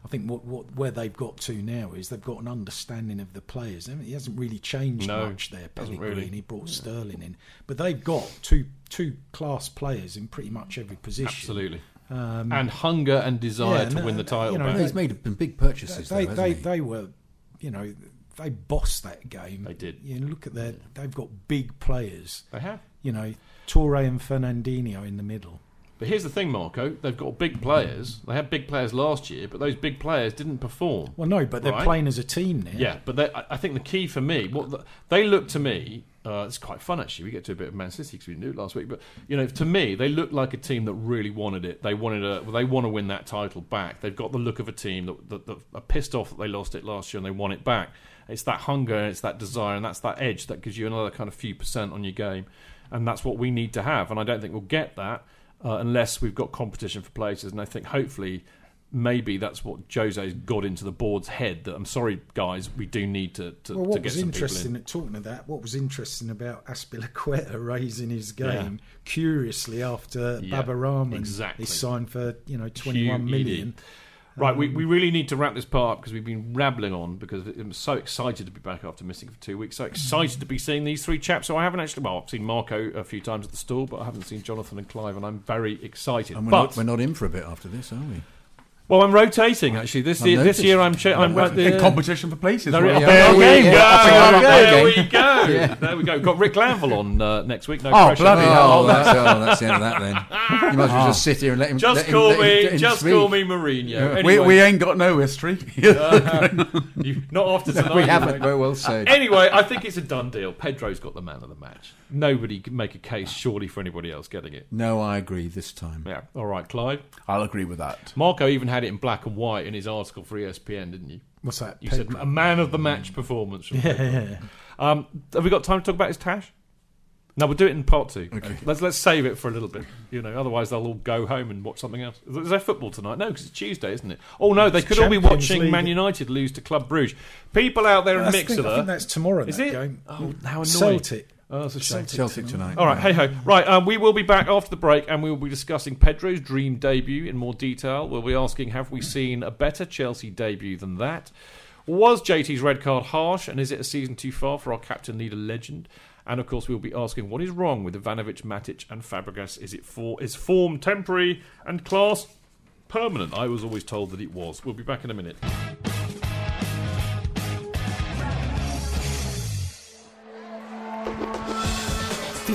I think what, what where they've got to now is they've got an understanding of the players. I mean, he hasn't really changed No, much there, Pellegrini, really. he brought Sterling in, but they've got two two class players in pretty much every position. Absolutely, Um, and hunger and desire yeah, to no, win the title. you know, back. He's made some big purchases. they though, they, hasn't he? they were, you know, they bossed that game. They did. You know, look at their, they've got big players. they have. You know, Touré and Fernandinho in the middle. But here's the thing, Marco. They've got big players. They had big players last year, but those big players didn't perform. Well, no, but they're Right. playing as a team now. Yeah, but they, I think the key for me, what the, they look to me, uh, it's quite fun actually. We get to a bit of Man City because we didn't it last week, but you know, to me, they look like a team that really wanted it. They wanted a, well, they want to win that title back. They've got the look of a team that, that, that are pissed off that they lost it last year and they want it back. It's that hunger, and it's that desire, and that's that edge that gives you another kind of few percent on your game, and that's what we need to have. And I don't think we'll get that uh, unless we've got competition for places. And I think hopefully maybe that's what Jose's got into the board's head. That I'm sorry, guys, we do need to to, Well, to what get was some interesting in. at talking of that, what was interesting about Azpilicueta raising his game Yeah. curiously after Yeah, Baba Rahman exactly. is signed for you know 21 QED. million. Right, Um, we, we really need to wrap this part up because we've been rambling on because I'm so excited to be back after missing for two weeks. So excited to be seeing these three chaps. So I haven't actually, well, I've seen Marco a few times at the stall, but I haven't seen Jonathan and Clive, and I'm very excited. And we're, but not, we're not in for a bit after this, are we? Well, I'm rotating actually this year. This year I'm cha- I'm at the in competition for places. There, we- Yeah, there we go. yeah. There we go. Yeah. There we go. Got Rick Lanville on uh, next week. No Oh, pressure. bloody Oh, hell. that's, oh, that's the end of that then. You might as well just sit here and let him. Just let him- call let him- me. him Just speak. call me Mourinho. we, Anyway, we ain't got no history. you- not after tonight. We haven't. Very well said. Anyway, I think it's a done deal. Pedro's got the man of the match. Nobody can make a case, surely, for anybody else getting it. No, I agree this time. Yeah. All right, Clive. I'll agree with that. Marco even had it in black and white in his article for ESPN, didn't you? What's that? You said a man of the match performance. From yeah, yeah. Um, have we got time to talk about his tash? No, we'll do it in part two. Okay. Let's let's save it for a little bit. You know, otherwise they'll all go home and watch something else. Is there- is there football tonight? No, because it's Tuesday, isn't it? Oh no, they It's could all be watching League. Man United lose to Club Bruges. People out there in I think, I Mixlr. think that's tomorrow. Is that it? game. Oh, how annoying! Celtic. Oh, that's a shame. Celtic tonight. All right, hey ho. Right, um, we will be back after the break and we will be discussing Pedro's dream debut in more detail. We'll be asking have we seen a better Chelsea debut than that? Was JT's red card harsh and is it a season too far for our captain leader legend? And of course, we'll be asking what is wrong with Ivanovic, Matic, and Fabregas. Is it for is form temporary and class permanent? I was always told that it was. We'll be back in a minute.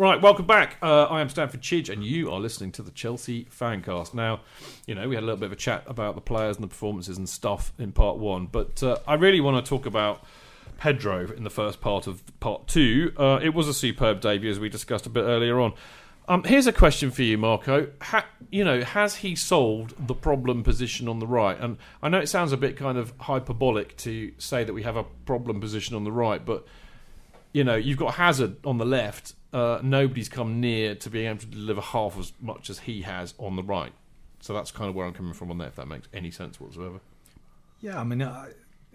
Right, welcome back. Uh, I am Stamford Chidge, and you are listening to the Chelsea Fancast. Now, you know, we had a little bit of a chat about the players and the performances and stuff in part one, but uh, I really want to talk about Pedro in the first part of part two. Uh, it was a superb debut, as we discussed a bit earlier on. Um, here's a question for you, Marco. Ha, you know, has he solved the problem position on the right? And I know it sounds a bit kind of hyperbolic to say that we have a problem position on the right, but you know, you've got Hazard on the left. Uh, nobody's come near to being able to deliver half as much as he has on the right. So that's kind of where I'm coming from on that. If that makes any sense whatsoever. Yeah, I mean, uh,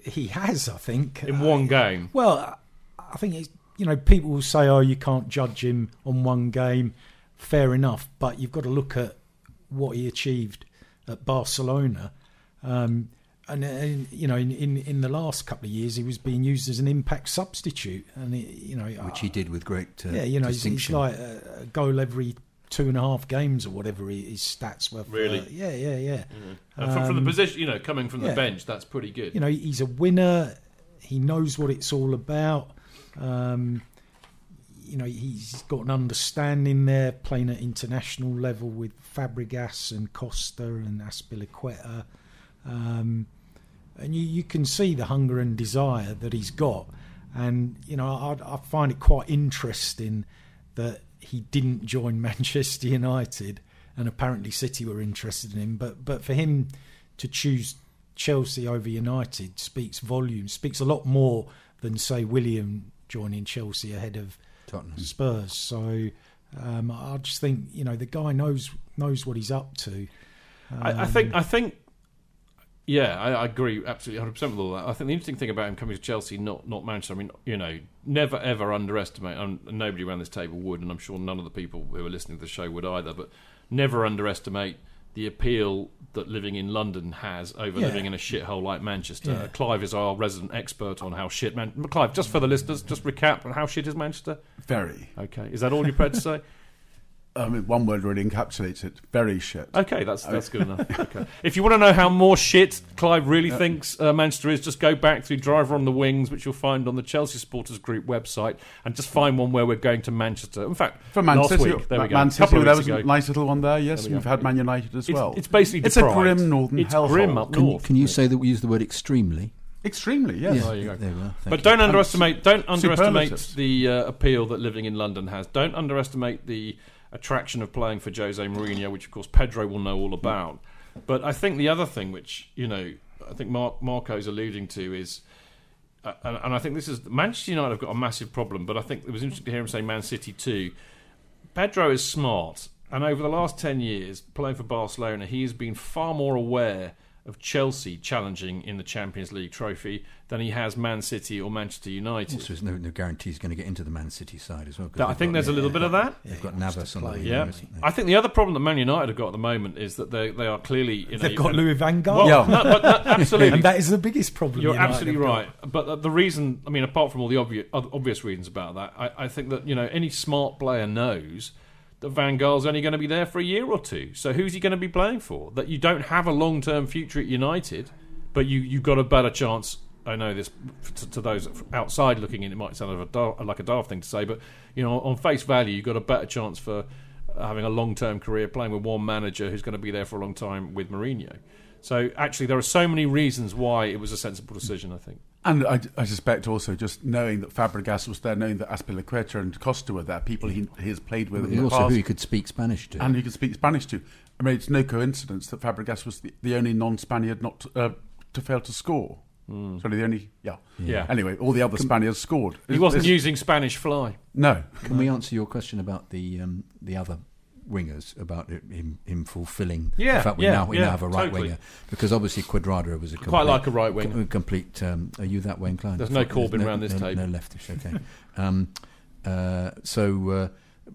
he has. I think In Uh, one game, Well, I- think it's, you know people will say, "Oh, you can't judge him on one game." Fair enough, but you've got to look at what he achieved at Barcelona. Um, and, and you know, in, in in the last couple of years, he was being used as an impact substitute, and it, you know, which he did with great uh, yeah, you know, he's, he's distinction. like a, a goal every two and a half games or whatever his stats were. for- Really? yeah, yeah, yeah. and from, from the Um, position, you know, coming from the bench, that's pretty good. you know, he's a winner. He knows what it's all about. Um, you know, he's got an understanding there, playing at international level with Fabregas and Costa and Azpilicueta. Um, and you, you can see the hunger and desire that he's got. And, you know, I, I find it quite interesting that he didn't join Manchester United and apparently City were interested in him. But, but for him to choose Chelsea over United speaks volumes, speaks a lot more than, say, Willian joining Chelsea ahead of Tottenham. Spurs. So um, I just think, you know, the guy knows knows what he's up to. I, I think I think yeah, I, I agree absolutely 100 percent with all that. I think the interesting thing about him coming to Chelsea, not not Manchester. I mean, you know, never ever underestimate. And nobody around this table would, and I'm sure none of the people who are listening to the show would either. But never underestimate the appeal that living in London has over Yeah. living in a shithole like Manchester. Yeah. Clive is our resident expert on how shit. Man- Clive, just for the listeners, just recap on how shit is Manchester. Very. Okay, is that all you're prepared to say? I mean, one word really encapsulates it. Very shit. Okay, that's that's good enough. Okay. If you want to know how more shit Clive really thinks uh, Manchester is, just go back through Driver on the Wings, which you'll find on the Chelsea Supporters Group website, and just find one where we're going to Manchester. In fact, For Man last City, week, there we go. Man a couple City, of there weeks was a ago. nice little one there. Yes, There we we've had Man United as well. it's basically It's a grim northern It's hellhole. grim up Can, you- north. can you say that we use the word extremely? Extremely, yes. There you go. There we are. Thank But you. don't underestimate don't underestimate the uh, appeal that living in London has. Don't underestimate the attraction of playing for Jose Mourinho, which of course Pedro will know all about. But I think the other thing, which you know, I think Mark Marco's alluding to is. Uh, and, and I think this is Manchester United have got a massive problem, but I think it was interesting to hear him say Man City too. Pedro is smart, and over the last ten years playing for Barcelona, he has been far more aware of Chelsea challenging in the Champions League trophy than he has Man City or Manchester United. Also, there's no, no guarantee he's going to get into the Man City side as well. That- I think got- there's a little bit of that. They've got Navas on the Yeah. I think the other problem that Man United have got at the moment is that they they are clearly in They've a, got Louis van Gaal. Well, Yeah. no, but that- absolutely, and that is the biggest problem. You're United absolutely have got. right. But the- the reason, I mean, apart from all the obvious, obvious reasons about that, I, I think that you know any smart player knows that Van Gaal's only going to be there for a year or two. So who's he going to be playing for? That you don't have a long term future at United, but you you've got a better chance. I know this to, to those outside looking in, it might sound of a dar- like a daft thing to say, but you know, on face value, you've got a better chance for having a long term career playing with one manager who's going to be there for a long time with Mourinho. So actually, there are so many reasons why it was a sensible decision. I think. And I, I suspect also just knowing that Fabregas was there, knowing that Azpilicueta and Costa were there, people he, he has played with in And the also past, who he could speak Spanish to. and he could speak Spanish to. I mean, it's no coincidence that Fabregas was the, the only non-Spaniard not to, uh, to fail to score. Sorry, the only yeah. Yeah. Anyway, all the other Spaniards scored. He wasn't It's- using Spanish fly. No, Can we answer your question about the um, the other wingers about it- him him fulfilling Yeah, the fact we yeah, now we yeah, now have a right totally. winger because obviously Cuadrado was a complete, Quite like a right winger. com- complete. Um, are you that way inclined? There's no Corbyn no, round this no, table. No leftish. Okay. um, uh, so. Uh,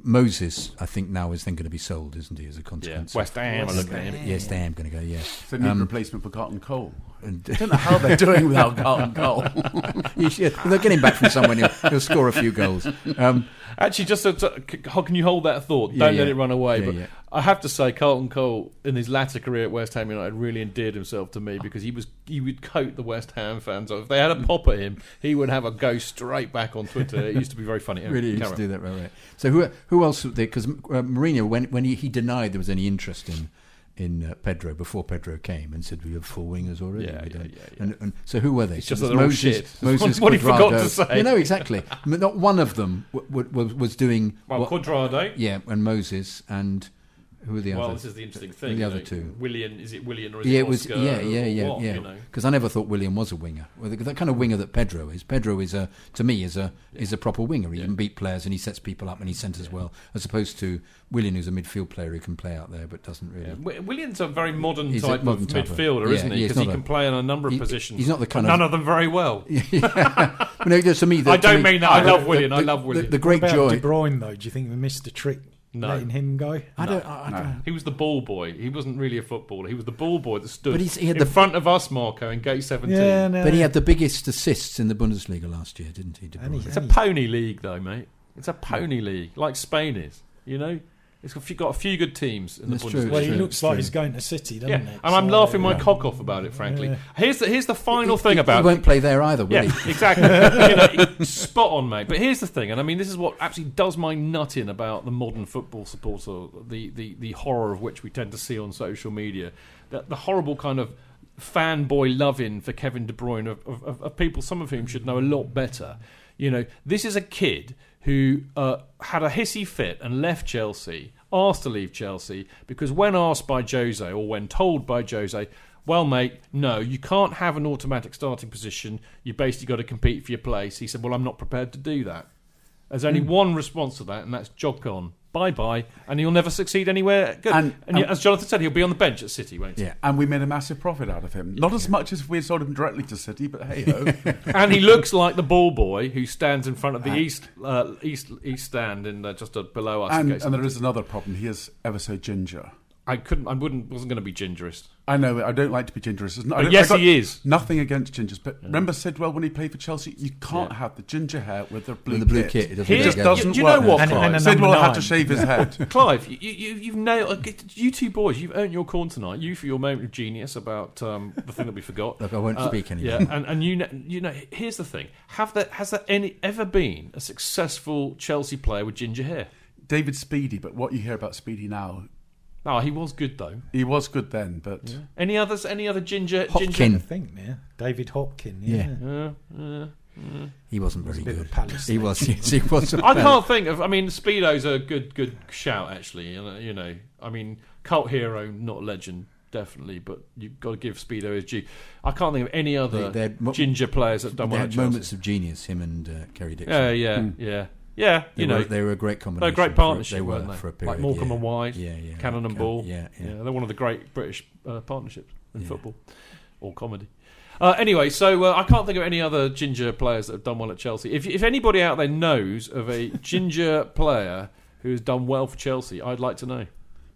Moses, I think now is then going to be sold, isn't he? As a Yeah. consequence, West Ham are looking at him. Yes, they am going to go. Yeah, it's a neat Um, replacement for Carlton Cole. and, I don't know how they're doing without Carlton Cole. You should- they'll get him back from somewhere. He'll, he'll score a few goals. Um, Actually, just to, to- how can you hold that thought? Don't let yeah. it run away. Yeah, but yeah. I have to say, Carlton Cole, in his latter career at West Ham United, really endeared himself to me because he was he would coat the West Ham fans. If they had a pop at him, he would have a go straight back on Twitter. It used to be very funny. really used to do that, right? right. So who who else? Because uh, Mourinho, when when he, he denied there was any interest in in uh, Pedro before Pedro came and said we have four wingers already. Yeah, yeah, yeah, yeah. And, and so who were they? It's just So that it they're all shit. Moses What he forgot to say. You know exactly. Not one of them w- w- was, was doing. Well, what- Cuadrado. yeah, and Moses and who are the Well, others? this is the interesting thing. you other know. two. Willian, is it Willian or is Yeah, it it was. Oscar Yeah, yeah, yeah, what, yeah. You know? Because I never thought Willian was a winger. Well, the, the kind of winger that Pedro is. Pedro is a, to me, is a is a proper winger. He can beat players and he sets people up and he centres well, as opposed to Willian, who's a midfield player who can play out there but doesn't really. Yeah. Willian's a very modern He's a type modern of type of- midfielder, yeah, isn't he? yeah, Because he can a- play in a number of he- positions. he's not the kind of- none of them very well. But no, to me, the, I don't me- mean that. I love Willian. I love Willian. The, great about joy. De Bruyne though? Do you think we missed a trick No. letting him go? I don't. I, I don't He was the ball boy. He wasn't really a footballer. He was the ball boy that stood But he's- he had in the- front of us, Marco, in gate 17. Yeah, no. But he had the biggest assists in the Bundesliga last year, didn't he? De And he- Bruyne? It's a pony league, though, mate. It's a pony league, like Spain is. You know, it's got, got a few good teams in That's the true, Bundesliga. well, he true, looks it's like true. he's going to City, doesn't yeah, he? and I'm So, laughing my yeah. cock off about it. Frankly, Yeah. here's the here's the final He- thing he, about He won't play there either, will Yeah, he? exactly. you know, spot on, mate. But here's the thing, and I mean, this is what absolutely does my nut in about the modern football supporter, the, the, the horror of which we tend to see on social media, that the horrible kind of fanboy loving for Kevin De Bruyne of, of, of, of people, some of whom should know a lot better. You know, this is a kid who uh, had a hissy fit and left Chelsea, asked to leave Chelsea because when asked by Jose or when told by Jose, well, mate, no, you can't have an automatic starting position. You basically got to compete for your place. He said, well, I'm not prepared to do that. There's only one response to that, and that's jog on. Bye bye, and he'll never succeed anywhere good. And, And- and- as Jonathan said, he'll be on the bench at City, won't he? Yeah. And we made a massive profit out of him. Not as much as if we sold him directly to City, but hey ho. and he looks like the ball boy who stands in front of the east uh, east east stand in uh, just uh, below us. and, and there is another problem. He is ever so ginger. I couldn't. I wouldn't. Wasn't going to be gingerist. I know. I don't like to be gingerist. It's But yes, he is. Nothing against gingers, but remember Sidwell when he played for Chelsea? You can't Yeah. have the ginger hair with the blue With the blue kit. kit, it doesn't Here's- It just doesn't do you know what, And- Clive? and a Sidwell number had to shave his head. Clive, you, you, you've nailed. You two boys, you've earned your corn tonight. You for your moment of genius about um, the thing that we forgot. Look, I won't speak anymore. Yeah, and, and you know, you know. Here's the thing: have there has there any ever been a successful Chelsea player with ginger hair? David Speedie, but what you hear about Speedie now, Oh, he was good though. he was good then, but Any others? Any other ginger? Hopkin. I think, yeah. David Hopkin, Yeah. yeah. Uh, uh, He wasn't very a bit good. palace he was. Yes, he was. a I pal- can't think of. I mean, Speedo's a good, good shout actually. You know, I mean, cult hero, not legend, definitely, but you've got to give Speedo his due. I can't think of any other They- ginger players that done They well had moments of genius. Him and uh, Kerry Dixon. Yeah, yeah, yeah, yeah. They You were, know, they were a great they're combination. a great for- partnership. They were weren't they? for a period. like Morecambe yeah. and Wise, Yeah, yeah. Cannon and Can- Ball. Yeah, yeah. they're one of the great British uh, partnerships in Yeah. football or comedy. Uh, anyway, so uh, I can't think of any other ginger players that have done well at Chelsea. If, if anybody out there knows of a ginger player who has done well for Chelsea, I'd like to know.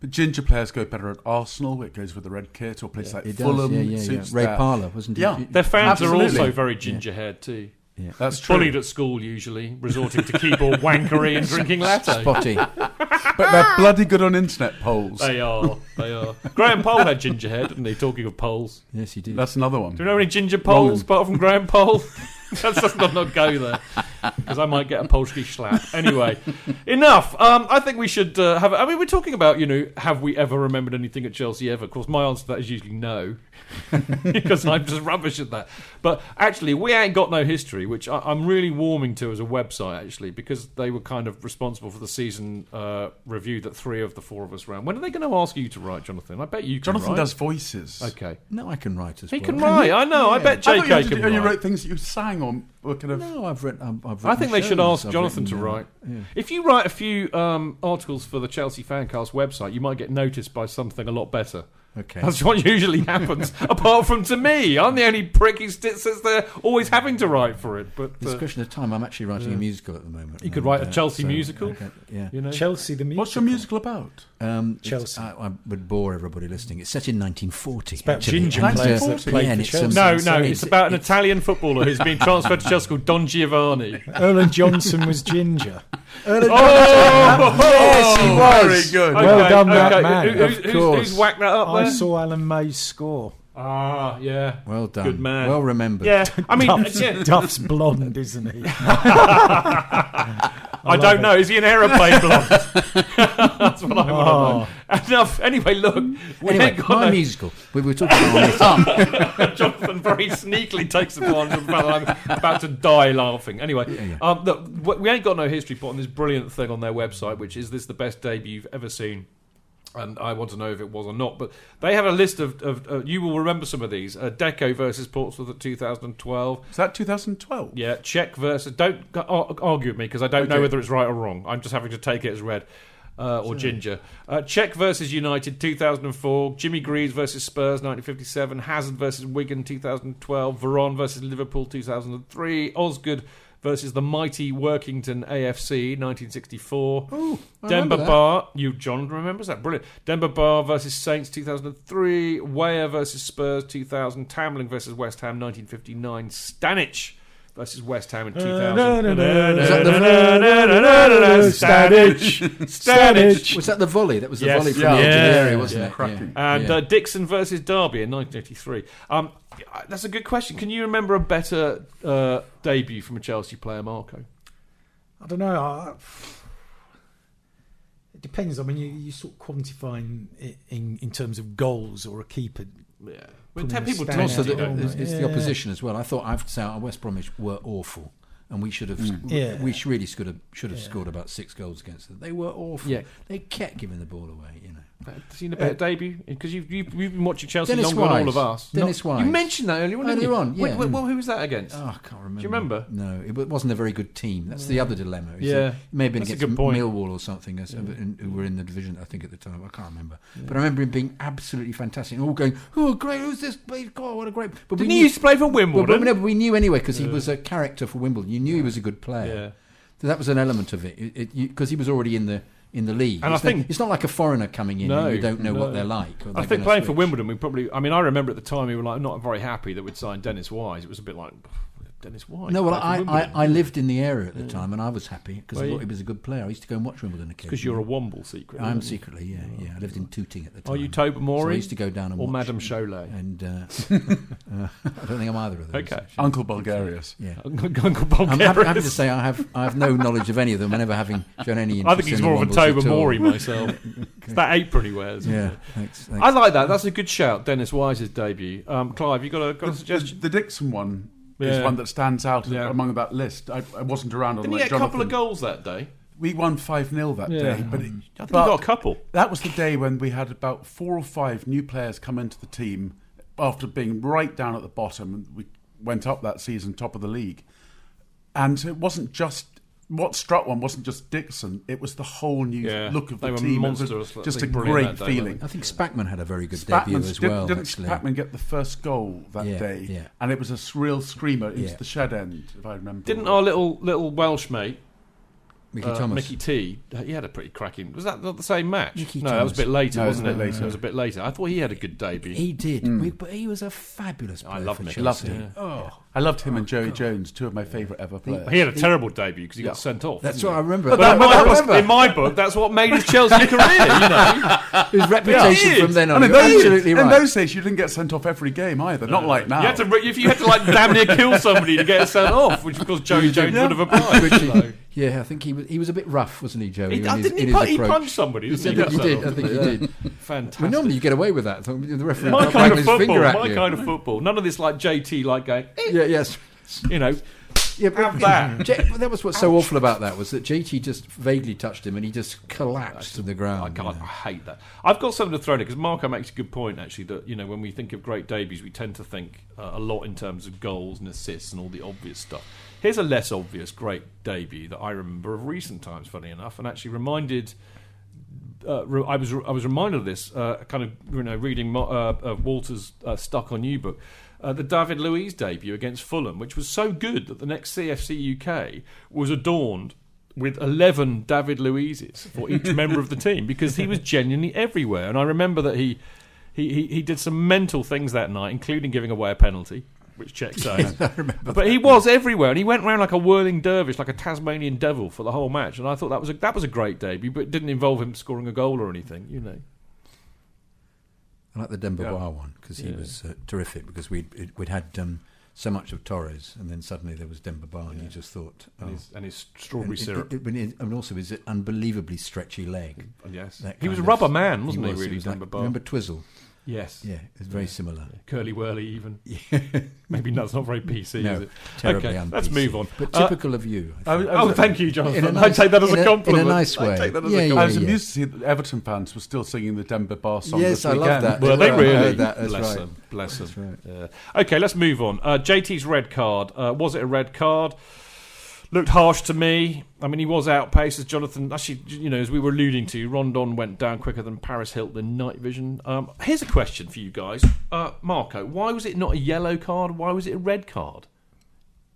but ginger players go better at Arsenal. It goes with the red kit or places like It does. Fulham. yeah, it yeah, yeah. Ray. Parlour wasn't he? Yeah. Their fans are also very ginger haired too. Yeah. That's true. Bullied at school usually, resorting to keyboard wankery and drinking latte. Spotty. but they're bloody good on internet polls. They are. They are. Graham Poll had ginger hair, didn't he? Talking of poles. yes, he did. That's another one. Do you know any ginger poles apart from Graham Poll? Let's not, not go there because I might get a Polski slap. Anyway, enough. Um, I think we should uh, have. I mean, we're talking about you know, have we ever remembered anything at Chelsea ever? Of course, my answer to that is usually no, because I'm just rubbish at that. But actually, we ain't got no history, which I, I'm really warming to as a website actually, because they were kind of responsible for the season uh, review that three of the four of us ran. When are they going to ask you to write, Jonathan? I bet you can. Jonathan write. does voices. Okay. no, I can write as He well. He can write. I know. I Yeah. bet I thought you, JK did- can you wrote things that you sang or kind of. No, I've read. I've, I've I think they should ask I've Jonathan to written, uh, write. yeah. If you write a few um, articles for the Chelsea Fancast website, you might get noticed by something a lot better. Okay. That's what usually happens. apart from to me, I'm the only prick who st- sits there always having to write for it. But It's a uh, question of time. I'm actually writing a musical at the moment. You could write a Chelsea so- musical? okay, yeah. you know, Chelsea, the musical. What's your musical about? Um, Chelsea. I, I would bore everybody listening. It's set in 1940. It's about ginger players that played for Chelsea. no, so no, it's, about an Italian footballer who's been transferred to Chelsea called Don Giovanni. Erland Johnsen was ginger. Erland Oh, Yes, he was. Very good. Well done, that man. Who- who's, Of who's, course. who's whacked that up I saw Alan May's score. Ah, yeah. Well done. Good man. Well remembered. Yeah, I mean, Duff's, yeah. Duff's blonde, isn't he? I, love don't it. know. Is he an aeroplane blonde? That's what I want Oh. to know. Enough. Anyway, look. We Anyway, ain't got my no- musical. We were talking about it. Jonathan very sneakily takes advantage of the fact that I'm about to die laughing. Anyway, Um, look, we ain't got no history put on this brilliant thing on their website, which is this the best debut you've ever seen? And I want to know if it was or not. But they have a list of, of uh, you will remember some of these. Uh, Deco versus Portsmouth at 2012. Is that 2012? Yeah, Cech versus. Don't ar- argue with me because I don't know whether it's right or wrong. I'm just having to take it as read. Uh, or ginger. Uh, Cech versus United 2004. Jimmy Greaves versus Spurs 1957. Hazard versus Wigan 2012. Veron versus Liverpool 2003. Osgood versus the mighty Workington AFC 1964. Ooh, I Denver. Bar. You, John, remembers that? Brilliant. Demba Ba versus Saints 2003. Weah versus Spurs 2000. Tambling versus West Ham 1959. Stanic versus West Ham in 2000. Is that Stanic. Stanic. Was that the volley? That was the Yes. volley from Yeah. the edge Yeah. area, wasn't Yeah. it? Cracking. And Yeah. uh, Dixon versus Derby in 1983. Um, that's a good question. Can you remember a better uh, debut from a Chelsea player, Marco? I don't know. I, it depends. I mean, you, you sort of quantifying it in, in terms of goals or a keeper. Yeah. Well, ten people stand do also, out, the, don't it's, they? it's the opposition as well. I thought I have to say our West Bromwich were awful, and we should have Yeah. we really should have should have scored about six goals against them. They were awful. Yeah. They kept giving the ball away. You know. Seen a uh, better debut because you've, you've you've been watching Chelsea Dennis longer than all of us. Dennis Wise. You mentioned that earlier. Earlier you? on, yeah. wait, well, who was that against? Oh, I can't remember. Do you remember? No, it wasn't a very good team. That's the other dilemma. is Yeah. It may have been That's against. Millwall or something, as, uh, in- who were in the division, I think, at the time. I can't remember. But I remember him being absolutely fantastic. And all going, oh, great, who's this? God, what a great. But Didn't we he knew, used to play for well, but Wimbledon? we, no, we knew anyway because he was a character for Wimbledon. You knew he was a good player. yeah. So that was an element of it, because he was already in the in the league. And I it's, not- think- it's not like a foreigner coming in No, and you don't know no. what they're like. or I they're think playing for. Wimbledon, we probably. I mean, I remember at the time we were like not very happy that we'd signed Dennis Wise. It was a bit like Dennis Wise. No, well, played I, I, I lived in the area at the time and I was happy because Were I thought he was a good player. I used to go and watch Wimbledon occasionally. because you're a Womble secret. I'm you? secretly, yeah, yeah. I lived in Tooting at the time. Are you Tobermory So I used to go down and or watch. Madame Cholet? And uh, uh, I don't think I'm either of those. Okay. actually. Uncle Bulgarius. Yeah. Uncle I'm happy, happy to say I have I have no knowledge of any of them. I never having shown any interest I think he's in more of a Wombles Tober at myself. It's that apron he wears. Yeah, thanks. thanks. I like that. That's a good shout. Dennis Wise's debut. Um, Clive, you got a got a suggestion? the Dixon one Yeah. Is one that stands out Yeah. among that list. I, I wasn't around on Didn't he like get a couple of goals that day? We won 5 0 that Yeah. day. But, it, mm. I think but he got a couple. that was the day when we had about four or five new players come into the team after being right down at the bottom. And we went up that season, top of the league. And it wasn't just. What struck one wasn't just Dixon; it was the whole new Yeah. look of They the were team. It was just a great day, feeling. I think Spackman had a very good debut as did, well. didn't actually. Spackman get the first goal that Yeah, day? yeah. And it was a real screamer into Yeah. the shed end, if I remember. Didn't right. our little little Welsh mate Mickey uh, Thomas. Mickey T? He had a pretty cracking. Was that not the same match? Mickey no, that was a bit later, No, was wasn't a it? later. It was a bit later. I thought he had a good debut. He did, Hmm. we, but he was a fabulous player. I loved for Mickey. Chelsea. Loved him. Oh, I loved him and Joey Jones, two of my favourite ever players. he had a terrible debut because he Yeah. got sent off. that's didn't what I remember. But, But that, I- I was- remember in my book, that's what made his Chelsea career. You know, his reputation did. from then on. I mean, you're those, absolutely in those days, you didn't get sent off every game either. Not like now. you had to if you had to like damn near kill somebody to get sent off, which of course Joey Jones would have applied. Which he- so. yeah, I think he was. He was a bit rough, wasn't he, Joey? He, in his, didn't in he, his he approach? punched somebody? He Didn't he? did. I think he did. Fantastic. But normally you get away with that. The referee my kind of his football. finger at My you. kind of football. None of this like JT like going. "Eh," Yeah, yes. You know, Yeah, but Have that. J- but that was what's so awful about that was that JT just vaguely touched him and he just collapsed to the ground. I can't. I hate that. I've got something to throw in because Marco makes a good point actually that you know when we think of great debuts, we tend to think uh, a lot in terms of goals and assists and all the obvious stuff. Here's a less obvious great debut that I remember of recent times, funny enough, and actually reminded. Uh, re- I was I was reminded of this uh, kind of you know reading Mo- uh, uh, Walter's uh, Stuck on You book, uh, the David Luiz debut against Fulham, which was so good that the next CFC UK was adorned with 11 David Luizes for each member of the team because he was genuinely everywhere. And I remember that he, he, he, he did some mental things that night, including giving away a penalty, which checks out. but he was everywhere, and he went around like a whirling dervish, like a Tasmanian devil for the whole match. And I thought that was a, that was a great debut, but it didn't involve him scoring a goal or anything, you know. I like the Denver Yeah. Bar one because he Yeah. was uh, terrific because we'd it- we'd had um, so much of Torres, and then suddenly there was Demba Ba, and you just thought, oh. and, his, and his strawberry And syrup. it- it- and also his unbelievably stretchy leg. yes, he was a rubber man, wasn't he? was, really, was like- Demba Ba? remember Twizzle? Yes, Yeah, it's very similar. curly whirly even. Yeah. Maybe that's not very PC, No, is it? terribly okay, un let's move on. But Uh, typical of you. I I think. was- oh, thank you, Jonathan. a I nice, take that as in a compliment. In a nice I way. take that as yeah, a yeah, I was yeah. amused to see that Everton fans were still singing the Demba Ba song. Yes, this I love that. Were they really? heard that, that's bless right. them. Bless That's them. right. Yeah. Okay, let's move on. Uh, JT's red card. Uh, was it a red card? Looked harsh to me. I mean, he was outpaced as Jonathan. Actually, you know, as we were alluding to, Rondon went down quicker than Paris Hilton in night vision. Um, here's a question for you guys, uh, Marco. Why was it not a yellow card? Why was it a red card?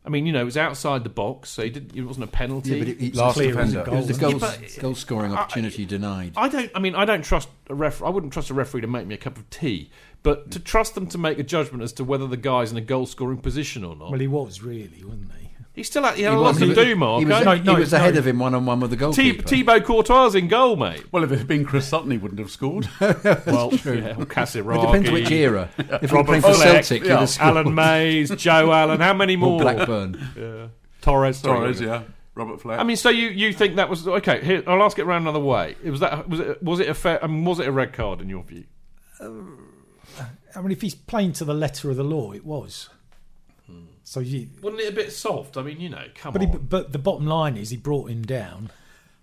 I mean, you know, it was outside the box, so he did, it wasn't a penalty. Yeah, but it, it's Last Clear a defender. goal. it was the wasn't goal. Yeah, goal scoring opportunity denied. I don't. I mean, I don't trust a ref. I wouldn't trust a referee to make me a cup of tea. But to trust them to make a judgment as to whether the guy's in a goal scoring position or not, Well, he was really, wasn't he? He still had, he had He a lot to do, Mark. He was, eh? No, he was no. ahead of him one on one with the T- goalkeeper. Thibaut Courtois in goal, mate. Well, if it had been Chris Sutton, he wouldn't have scored. Well, yeah, or Casiraghi. it depends which era. If you're Robert playing for Fleck, Celtic, yeah. you'd have. Alan Mays, Joe Allen. How many Or more? Blackburn. Yeah. Torres. sorry. Torres, yeah. Robert Fleck. I mean, so you, you think that was okay? Here, I'll ask it around another way. It was that was it was it a fair? I mean, was it a red card in your view? Uh, I mean, if he's playing to the letter of the law, it was. So you, Wasn't it a bit soft? I mean, you know, come but on. he, but the bottom line is he brought him down.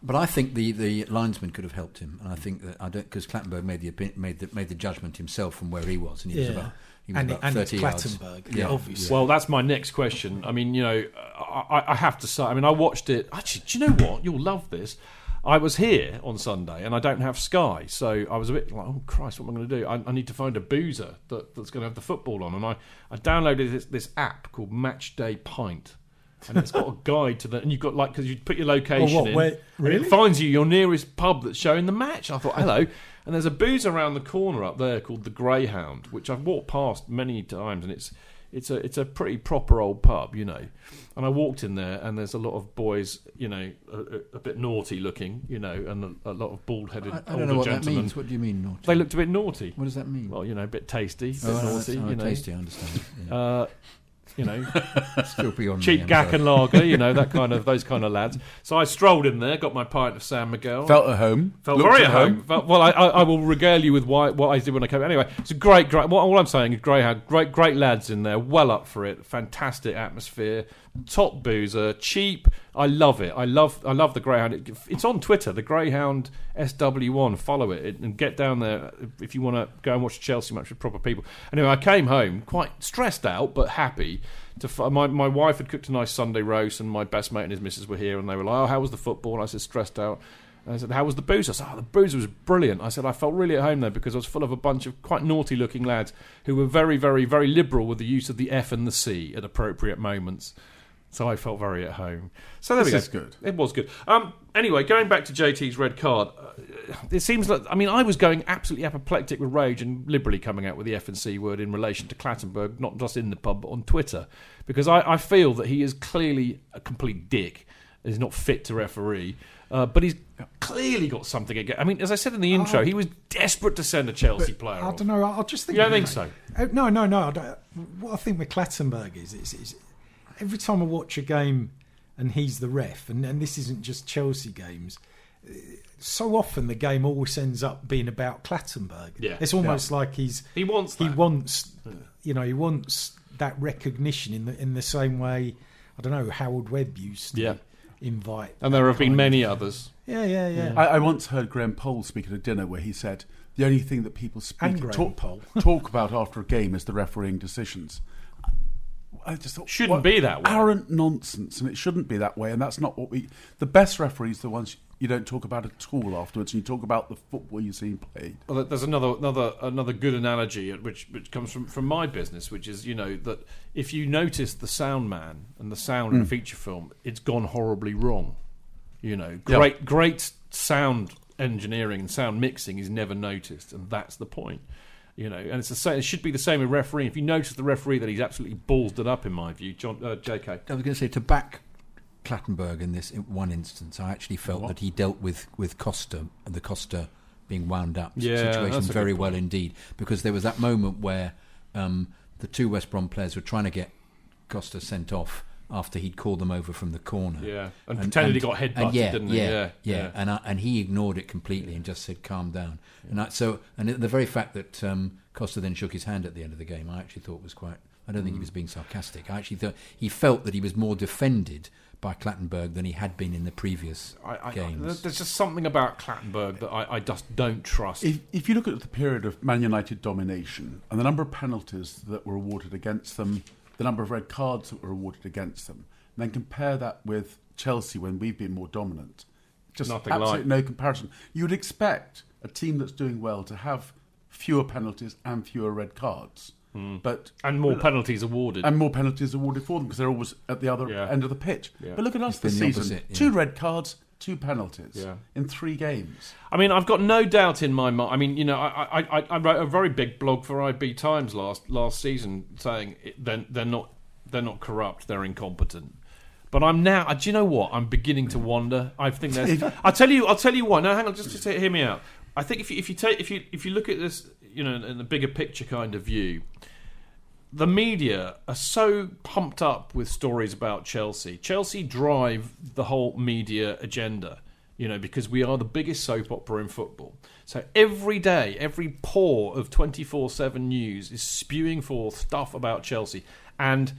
But I think the, the linesman could have helped him, and I think that I don't because Clattenburg made the made the made the judgment himself from where he was, and he was Yeah. about he was And- about and it's thirty yards. Clattenburg, Yeah, obviously. Well, that's my next question. I mean, you know, I, I- I have to say, I mean, I watched it. Actually, do you know what? You'll love this. I was here on Sunday and I don't have Sky, so I was a bit like, oh Christ, what am I going to do? I, I need to find a boozer that, that's going to have the football on, and I, I downloaded this, this app called Match Day Pint. And it's got a guide to the, and you've got like because you put your location Oh, what, in, where- and it finds you your nearest pub that's showing the match. I thought, hello, and there's a boozer around the corner up there called the Greyhound, which I've walked past many times, and it's it's a it's a pretty proper old pub, you know. And I walked in there, and there's a lot of boys, you know, a, a, bit naughty looking, you know, and a, a lot of bald-headed I, I don't know what that means. What do you mean naughty? They looked a bit naughty. what does that mean? Well, you know, a bit tasty, a bit oh, naughty, oh, you know. tasty. I understand. Yeah. Uh, you know, Still beyond cheap gack and lager, you know, that kind of those kind of lads. So I strolled in there, got my pint of San Miguel. Felt at home. Felt very at home. Felt, well, I, I, I will regale you with why, what I did when I came. Anyway, it's a great, great. What, all I'm saying is, Greyhound, great, great lads in there, well up for it. Fantastic atmosphere, top boozer, cheap. I love it. I love, I love the Greyhound. It, it's on Twitter, the Greyhound SW1. Follow it and get down there if you want to go and watch Chelsea match with proper people. Anyway, I came home quite stressed out but happy. To my my wife had cooked a nice Sunday roast, and my best mate and his missus were here, and they were like, "Oh, how was the football?" And I said, "Stressed out." And I said, "How was the booze?" I said, "Oh, the booze was brilliant." I said, "I felt really at home there because I was full of a bunch of quite naughty-looking lads who were very, very, very liberal with the use of the F and the C at appropriate moments." So I felt very at home. So there This we go. is good. It was good. Um, anyway, going back to JT's red card, uh, it seems like I mean I was going absolutely apoplectic with rage and liberally coming out with the F and C word in relation to Clattenburg, not just in the pub but on Twitter, because I, I feel that he is clearly a complete dick. He's not fit to referee, uh, but he's clearly got something against. I mean, as I said in the intro, he was desperate to send a Chelsea player. I don't know. I just think You don't think so? Uh, No, no, no. I don't, what I think with Clattenburg is, is, is every time I watch a game and he's the ref, and, and this isn't just Chelsea games. uh, So often the game always ends up being about Clattenburg. Yeah. it's almost like he's He wants. he that. wants, you know, he wants that recognition in the in the same way. I don't know. Howard Webb used to Yeah. invite, and there have been many of- others. Yeah, yeah, yeah. I, I once heard Graham Poll speak at a dinner where he said the only thing that people speak And and talk, talk about after a game is the refereeing decisions. I just thought, Shouldn't be that way. Arrant nonsense, and it shouldn't be that way. And that's not what we. The best referees, the ones you don't talk about at all afterwards. And you talk about the football you see played. Well, there's another another another good analogy which which comes from, from my business, which is you know that if you notice the sound man and the sound in a hmm. feature film, it's gone horribly wrong. You know, great great sound engineering and sound mixing is never noticed, and that's the point. You know, and it's the same. It should be the same with refereeing. If you notice the referee that he's absolutely ballsed it up, in my view, John uh, J.K. I was going to say to back Clattenburg in this in one instance, I actually felt What? that he dealt with with Costa and the Costa being wound up Yeah, situation very point. well indeed, because there was that moment where um, the two West Brom players were trying to get Costa sent off after he'd called them over from the corner. Yeah, and pretended he got headbutted, yeah, didn't he? Yeah, Yeah, yeah, yeah. And I, and he ignored it completely and just said, "Calm down." And I, so, and the very fact that um, Costa then shook his hand at the end of the game, I actually thought was quite. I don't think he was being sarcastic. I actually thought he felt that he was more defended by Clattenburg than he had been in the previous I, I, games. there's just something about Clattenburg that I, I just don't trust. If, if you look at the period of Man United domination and the number of penalties that were awarded against them, the number of red cards that were awarded against them, and then compare that with Chelsea when we've been more dominant, just Nothing absolutely like. no comparison. You would expect a team that's doing well to have fewer penalties and fewer red cards, but Hmm. and more penalties awarded. and more penalties awarded for them because they're always at the other Yeah. end of the pitch. Yeah. But look at us It's this season: opposite, yeah. two red cards, two penalties Yeah. in three games. I mean, I've got no doubt in my mind. I mean, you know, I, I, I, wrote a very big blog for IB Times last last season saying it, they're, they're not they're not corrupt, they're incompetent. But I'm now. uh, Do you know what? I'm beginning to wonder. I think there's. I'll tell you. I'll tell you why. No, hang on. Just, just hear me out. I think if you, if you take if you if you look at this, you know, in the bigger picture kind of view, the media are so pumped up with stories about Chelsea. Chelsea drive the whole media agenda, you know, because we are the biggest soap opera in football. So every day, every pore of 24 7 news is spewing forth stuff about Chelsea. And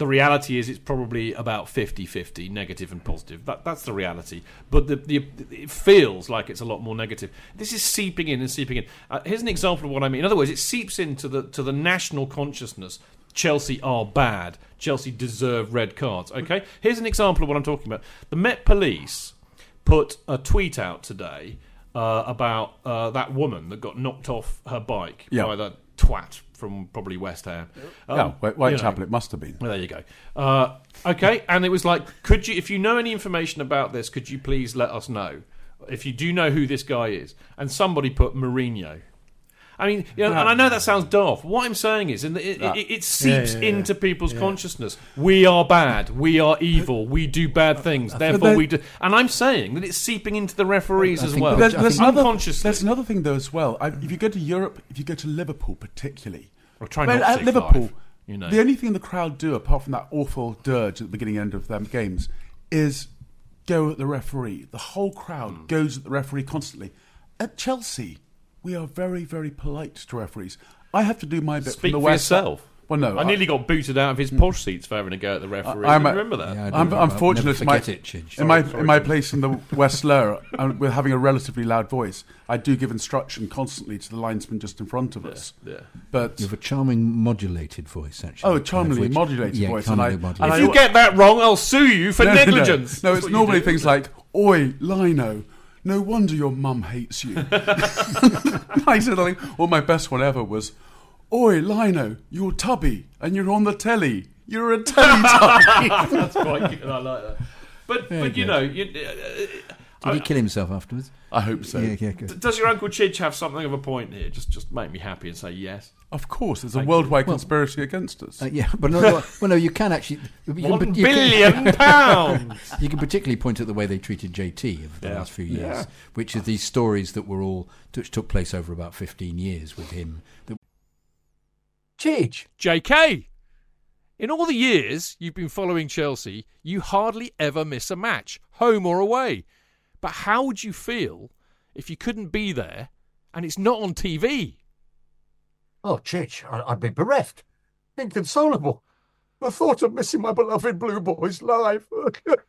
the reality is it's probably about 50-50 negative and positive. That, that's the reality. But the, the, it feels like it's a lot more negative. This is seeping in and seeping in. Uh, here's an example of what i mean. In other words it seeps into the to the national consciousness. Chelsea are bad. Chelsea deserve red cards. Okay? Here's an example of what i'm talking about. The met police put a tweet out today uh, about uh, that woman that got knocked off her bike Yeah. by that twat from probably West Ham. Um, yeah, White- you know. It must have been. Well, there you go. Uh, okay, and it was like, could you, if you know any information about this, could you please let us know? If you do know who this guy is, and somebody put Mourinho. I mean, you know, and I know that sounds daft. What I'm saying is, in the, it, it, it seeps Yeah, yeah, yeah. into people's consciousness. We are bad. We are evil. We do bad things. Therefore, we do. And I'm saying that it's seeping into the referees I as well. There's, there's think- another, Unconsciously. there's another thing though as well. I, if you go to Europe, if you go to Liverpool particularly, Or try not at Liverpool, five, you know. the only thing the crowd do apart from that awful dirge at the beginning and end of them games is go at the referee. The whole crowd Hmm. goes at the referee constantly. At Chelsea, we are very very polite to referees. I have to do my bit Speak from the for west. yourself. Well, no, I nearly got booted out of his mm. posh seats for having a go at the referee. I'm a- remember that? Yeah, I don't I'm. I'm fortunate in my, forget it, Chidge. in my, Sorry, in my place in the West Lower, uh, and with having a relatively loud voice, I do give instruction constantly to the linesman just in front of us. Yeah. But You have a charming modulated voice, actually. Oh, charmingly Which- modulated yeah, voice, and I- charmingly and If you get that wrong, I'll sue you for No, no, no. negligence. No, it's normally do. things like, "Oi, Lino, no wonder your mum hates you." I said, like, well, my best one ever was, "Oi, Lino, you're tubby and you're on the telly. You're a telly tubby." That's quite good. I like that. But, but you know, you, uh, Did he kill himself afterwards? I hope so. Yeah, yeah, good. does your Uncle Chidge have something of a point here? Just just make me happy and say yes. Of course, there's a worldwide conspiracy against us. Uh, yeah, but no, no, well, no, you can actually. You can, One you can- billion pounds. You can particularly point at the way they treated JT over the Yeah. last few years, Yeah. which are these stories that were all which took place over about fifteen years with him. That Chidge, JK, in all the years you've been following Chelsea, you hardly ever miss a match, home or away. But how would you feel if you couldn't be there and it's not on TV? oh I- I'd be bereft, inconsolable. The thought of missing my beloved Blue Boys live.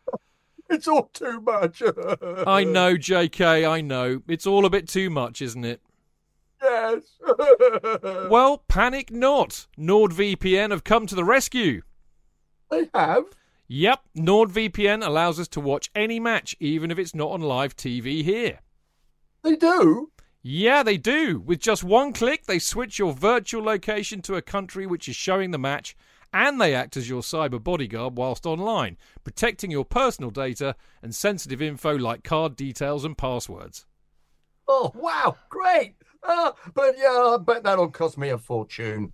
it's all too much. I know, JK, I know. It's all a bit too much, isn't it? Yes. Well, panic not. NordVPN have come to the rescue. they have. Yep, NordVPN allows us to watch any match, even if it's not on live TV here. They do. Yeah, they do. With just one click, they switch your virtual location to a country which is showing the match, and they act as your cyber bodyguard whilst online, protecting your personal data and sensitive info like card details and passwords. Oh wow, great. Ah, but yeah, I bet that'll cost me a fortune.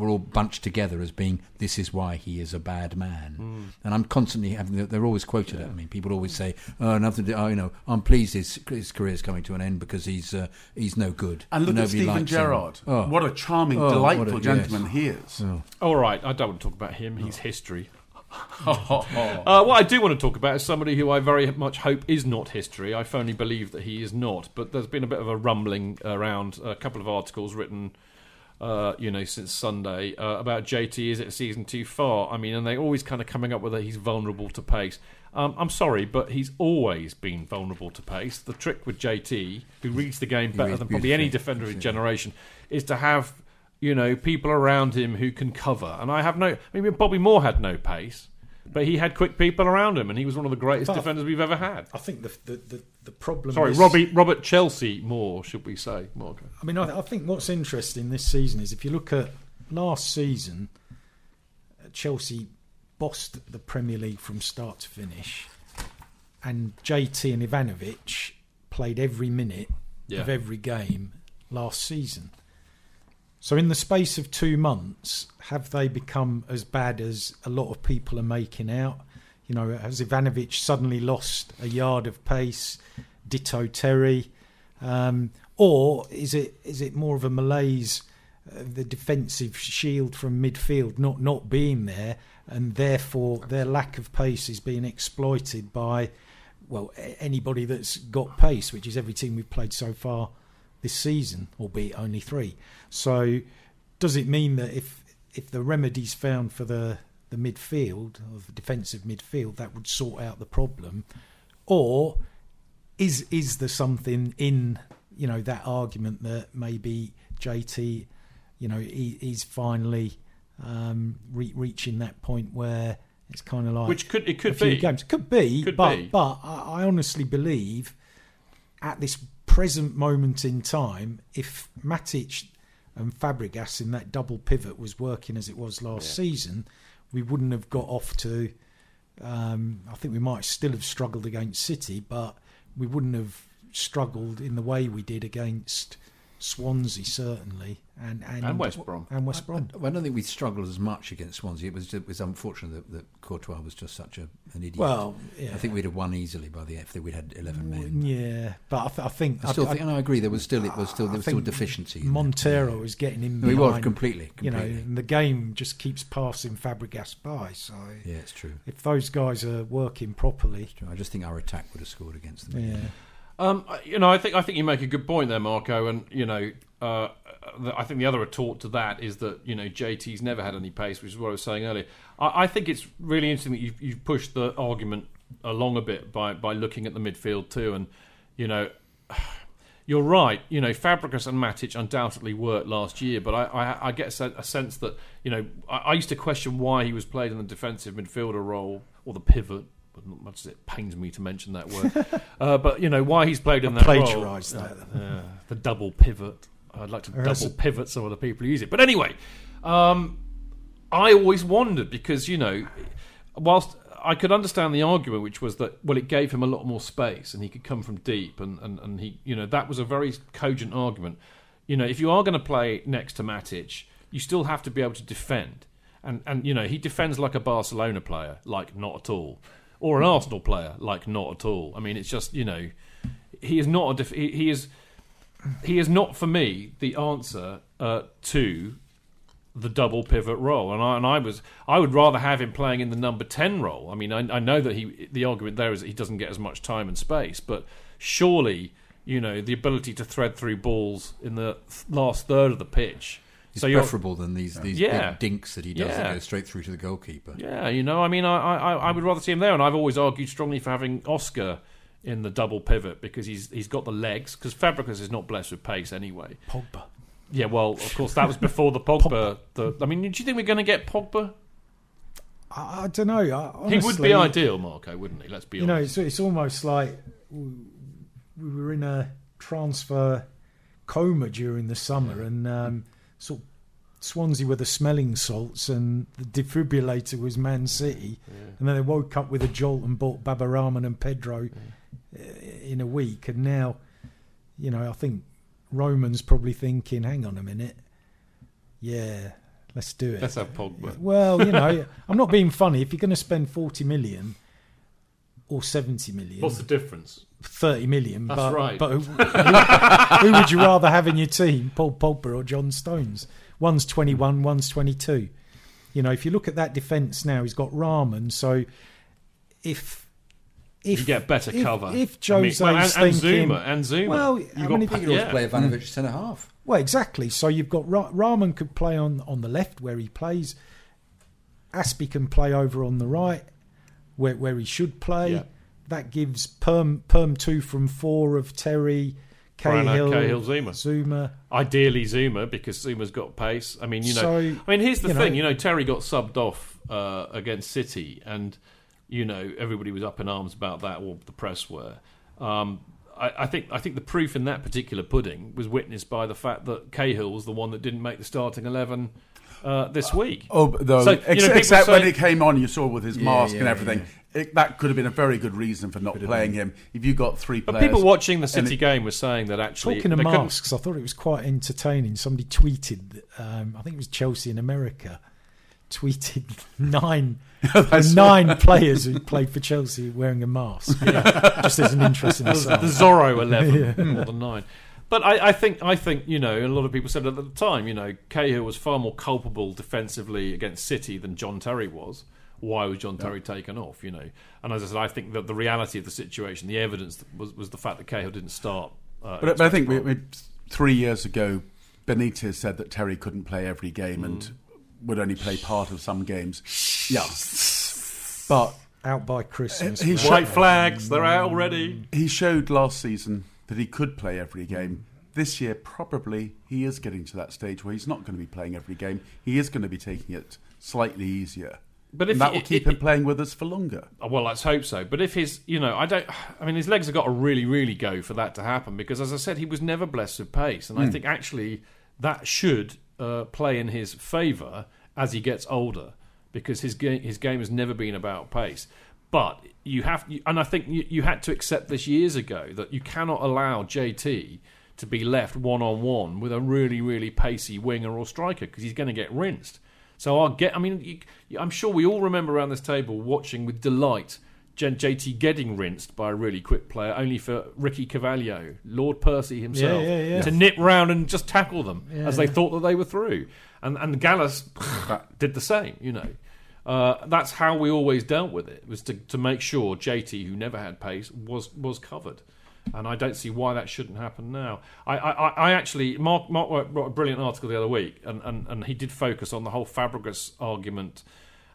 We're all bunched together as being this is why he is a bad man, Hmm. and I'm constantly having. They're always quoted at me. People always say, "Oh, nothing. To, oh, you know, I'm pleased his his career's coming to an end because he's uh, he's no good." And look at Stephen likes. Gerrard. Oh. What a charming, Oh, delightful a- gentleman yes. he is. All right, I don't want to talk about him. He's history. uh, what I do want to talk about is somebody who I very much hope is not history. I firmly believe that he is not. But there's been a bit of a rumbling around a couple of articles written, uh, you know, since Sunday uh, about JT. Is it a season too far? I mean, and they always kind of coming up with that he's vulnerable to pace. Um, I'm sorry, but he's always been vulnerable to pace. The trick with JT, who reads the game better than probably any defender of his generation, is to have you know people around him who can cover. And I have no. I mean, Bobby Moore had no pace, but he had quick people around him, and he was one of the greatest But- defenders we've ever had. I think the the, the, the problem. Sorry, is, Robbie Robert Chelsea Moore, should we say? I mean, I, I think what's interesting this season is if you look at last season, uh, Chelsea bossed the Premier League from start to finish, and JT and Ivanovic played every minute Yeah. of every game last season. So, in the space of two months, have they become as bad as a lot of people are making out? You know, has Ivanovic suddenly lost a yard of pace? Ditto Terry, um, or is it is it more of a malaise, uh, the defensive shield from midfield not not being there, and therefore their lack of pace is being exploited by, well, anybody that's got pace, which is every team we've played so far this season, albeit only three. So, does it mean that if if the remedies found for the the midfield or the defensive midfield that would sort out the problem, or is is there something in you know that argument that maybe JT, you know, he, he's finally um, re- reaching that point where it's kind of like Which could it could be. games could be, Could but be. but I, I honestly believe at this present moment in time, if Matic and Fabregas in that double pivot was working as it was last season, we wouldn't have got off to. Um, I think we might still have struggled against City, but we wouldn't have struggled in the way we did against Swansea, certainly, and and, And West Brom. and West Brom. I don't think we struggled as much against Swansea. It was it was unfortunate that, that Courtois was just such a, an idiot. Well, yeah. I think we'd have won easily by the if we'd had eleven mm, men. Yeah, but I, th- I think I still I, think, and I agree. There was still it was still there was still deficiency. in there. Montero was getting in No, he was behind, completely, You know, and the game just keeps passing Fabregas by. So Yeah, it's true. if those guys are working properly, I just think our attack would have scored against them. yeah. Um, you know, I think I think you make a good point there, Marco. And you know, uh, I think the other retort to that is that you know JT's never had any pace, which is what I was saying earlier. I, I think it's really interesting that you've, you've pushed the argument along a bit by by looking at the midfield too, and you know. You're right. You know, Fabregas and Matic undoubtedly worked last year, but I, I, I get a a sense that you know I, I used to question why he was played in the defensive midfielder role or the pivot. But not much as it pains me to mention that word, uh, but you know why he's played in that role. plagiarised that. Uh, the double pivot. I'd like to Or double pivot some of the people who use it. But anyway, um, I always wondered because you know, whilst I could understand the argument, which was that well, it gave him a lot more space and he could come from deep, and and, and he you know that was a very cogent argument. You know, if you are going to play next to Matic, you still have to be able to defend, and and you know he defends like a Barcelona player, like not at all, or an Arsenal player, like not at all. I mean, it's just you know, he is not a def- he, he is he is not for me the answer uh, to the double pivot role, and I, and I was I would rather have him playing in the number ten role. I mean, I, I know that he the argument there is that he doesn't get as much time and space, but surely you know the ability to thread through balls in the th- last third of the pitch It's so you're preferable than these these Yeah. big dinks that he does Yeah. that go straight through to the goalkeeper. Yeah, you know, I mean, I, I, I would rather see him there, and I've always argued strongly for having Oscar in the double pivot because he's he's got the legs. Because Fabregas is not blessed with pace anyway. Pogba. Yeah, well, of course, that was before the Pogba. The, I mean, do you think we're going to get Pogba? I, I don't know. I, he would be ideal, Marco, wouldn't he? Let's be You know, honest. it's, it's almost like we, we were in a transfer coma during the summer, and um, sort of Swansea were the smelling salts, and the defibrillator was Man City, and then they woke up with a jolt and bought Baba Rahman and Pedro uh, in a week, and now, you know, I think Roman's probably thinking, "Hang on a minute, yeah." Let's do it. Let's have Pogba. Well, you know, I'm not being funny. If you're going to spend 40 million or 70 million, What's the difference? 30 million. That's but, right. But who, who, who would you rather have in your team, Paul Pogba or John Stones? One's 21, one's 22. You know, if you look at that defence now, he's got Rahman. So if if You get better if, cover. if I mean, well, and, and thinking, Zouma, and Zouma. well, You've I got mean, if Pa- you You could always yeah. play Ivanovic centre half. well, exactly. So you've got Ra- Rahman could play on on the left where he plays. Azpi can play over on the right where where he should play. Yeah. That gives perm perm two from four of Terry, Cahill, Cahill, Zouma. Zouma. Ideally, Zouma because Zouma's got pace. I mean, you know, So, I mean, here's the you know- thing. you know, Terry got subbed off uh, against City, and you know, everybody was up in arms about that, or the press were. Um, I, I think I think the proof in that particular pudding was witnessed by the fact that Cahill was the one that didn't make the starting eleven uh, this week. Oh, though, So, you know, except say- when he came on, you saw with his Yeah, mask and yeah, everything. It, that could have been a very good reason for not playing him. If you got three players, But people watching the City it- game were saying that actually Talking of they couldn't- masks, I thought it was quite entertaining. Somebody tweeted, um, I think it was Chelsea in America, tweeted nine nine players who played for Chelsea wearing a mask. Just as an interesting the, the Zorro eleven more than nine. But I, I think I think you know, a lot of people said at the time, you know, Cahill was far more culpable defensively against City than John Terry was. Why was John Terry taken off? You know, and as I said, I think that the reality of the situation, the evidence was was the fact that Cahill didn't start. Uh, But, but I think we, we, three years ago, Benitez said that Terry couldn't play every game and Mm. would only play part of some games. Yeah, but Out by Christmas. He right? shot- White flags, they're out already. he showed last season that he could play every game. This year, probably he is getting to that stage where he's not going to be playing every game. He is going to be taking it slightly easier. But if and that he- will keep i- him playing with us for longer. Oh, Well, let's hope so. But if his, you know, I don't. I mean, his legs have got to really, really go for that to happen because, as I said, he was never blessed with pace, and I think actually that should uh, play in his favour as he gets older because his game, his game has never been about pace. But you have, and I think you, you had to accept this years ago that you cannot allow JT to be left one on one with a really, really pacey winger or striker because he's going to get rinsed. So I'll get. I mean, I'm sure we all remember around this table watching with delight JT getting rinsed by a really quick player, only for Ricky Carvalho, Lord Percy himself, Yeah, yeah, yeah. to nip round and just tackle them as they thought that they were through. And and Gallas did the same. You know, uh, that's how we always dealt with it. Was to to make sure JT, who never had pace, was was covered. And I don't see why that shouldn't happen now. I, I, I actually, Mark, Mark wrote a brilliant article the other week, and, and, and he did focus on the whole Fabregas argument,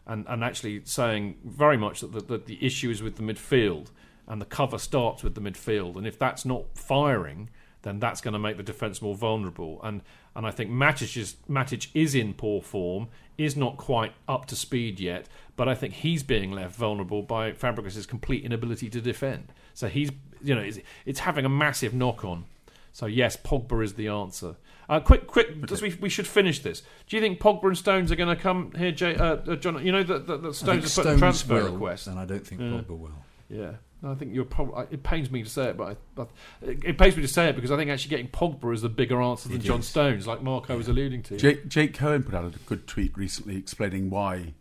and, and actually saying very much that the, that the issue is with the midfield, and the cover starts with the midfield, and if that's not firing, then that's going to make the defence more vulnerable. And and I think Matic is, Matic is in poor form, is not quite up to speed yet, but I think he's being left vulnerable by Fabregas' complete inability to defend. So he's you know it's, it's having a massive knock on. So yes, Pogba is the answer. Uh, quick, quick, we, we should finish this. Do you think Pogba and Stones are going to come here, Jay, uh, uh, John? You know that, Stones has put Stones transfer will, request. and I don't think Yeah. Pogba will. Yeah, I think you're probably. It pains me to say it, but, I, but it, it pains me to say it because I think actually getting Pogba is the bigger answer than It John is. Stones, like Marco was alluding to. Jake, Jake Cohen put out a good tweet recently explaining why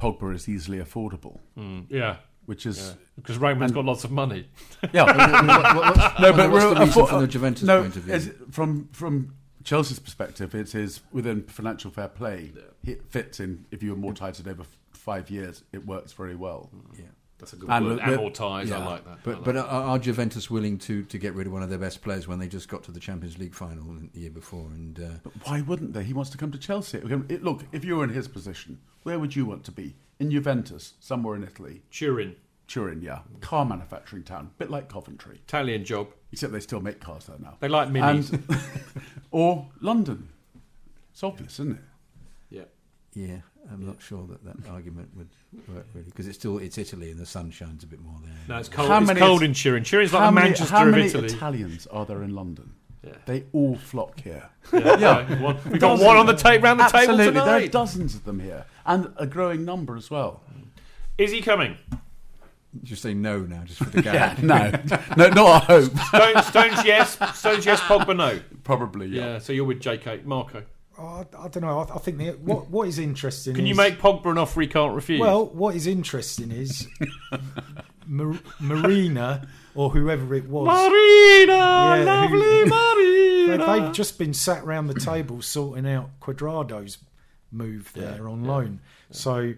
Pogba is easily affordable, Mm, yeah, which is yeah. because Roman's got lots of money. yeah. What- what- what's- no, but what's the reason affo- from the Juventus no, point of view? from from Chelsea's perspective, it is within financial fair play. It fits in if you amortise it over f- five years. It works very well. yeah. That's a good And word. the- the- Amortise. I like that. But like but that. are, are Juventus willing to, to get rid of one of their best players when they just got to the Champions League final the year before? And uh, But why wouldn't they? He wants to come to Chelsea. Look, if you were in his position, where would you want to be? In Juventus, somewhere in Italy. Turin, Turin, yeah. Car manufacturing town. bit like Coventry. Italian job. Except they still make cars there now. They like minis. And, or London. It's obvious, isn't it? yeah. yeah, I'm not sure that that argument would work really because it's still it's Italy and the sun shines a bit more there. No, it's cold. How it's many- cold in Turin. Turin's like how the many, Manchester how of many Italy. Italians are there in London? Yeah. They all flock here. yeah, yeah. One- We've got one on the tape round the Absolutely, table there are dozens of them here, and a growing number as well. Is he coming? Just say no now, just for the Yeah, gag. no, no, not I hope. Stones, Stones yes. Stones yes. Pogba no. Probably, yeah. Yeah. So you're with JK Marco. Oh, I, I don't know. I, I think the, what what is interesting. Can you is- make Pogba an offer he can't refuse? Well, what is interesting is Mar- Marina or whoever it was. Marina, Yeah, lovely who- Marina. They, they've just been sat round the table sorting out Cuadrado's move there on loan. So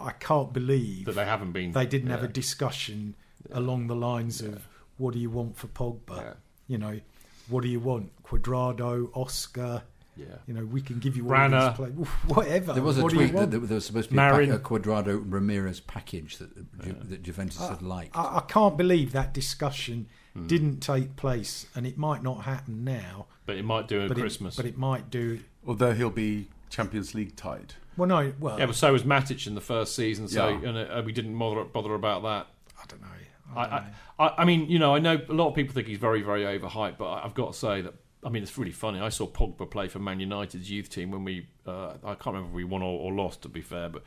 I can't believe that they haven't been. they didn't have a discussion along the lines of what do you want for Pogba? Yeah. You know, what do you want? Cuadrado, Oscar. Yeah. You know, we can give you all Rana. these players. Whatever. There was a What tweet that there, there was supposed to be Marin. a, pack, a Cuadrado Ramires package that Ju- that Juventus had liked. I, I can't believe that discussion Hmm. didn't take place, and it might not happen now. But it might do at But Christmas. it, but it might do. Although he'll be Champions League tied. Well, no, well, yeah, but so was Matic in the first season. So Yeah. and, uh, we didn't bother bother about that. I don't know. I, I, I, I mean, you know, I know a lot of people think he's very, very overhyped, but I've got to say that. I mean, it's really funny. I saw Pogba play for Man United's youth team when we. Uh, I can't remember if we won or, or lost, to be fair, but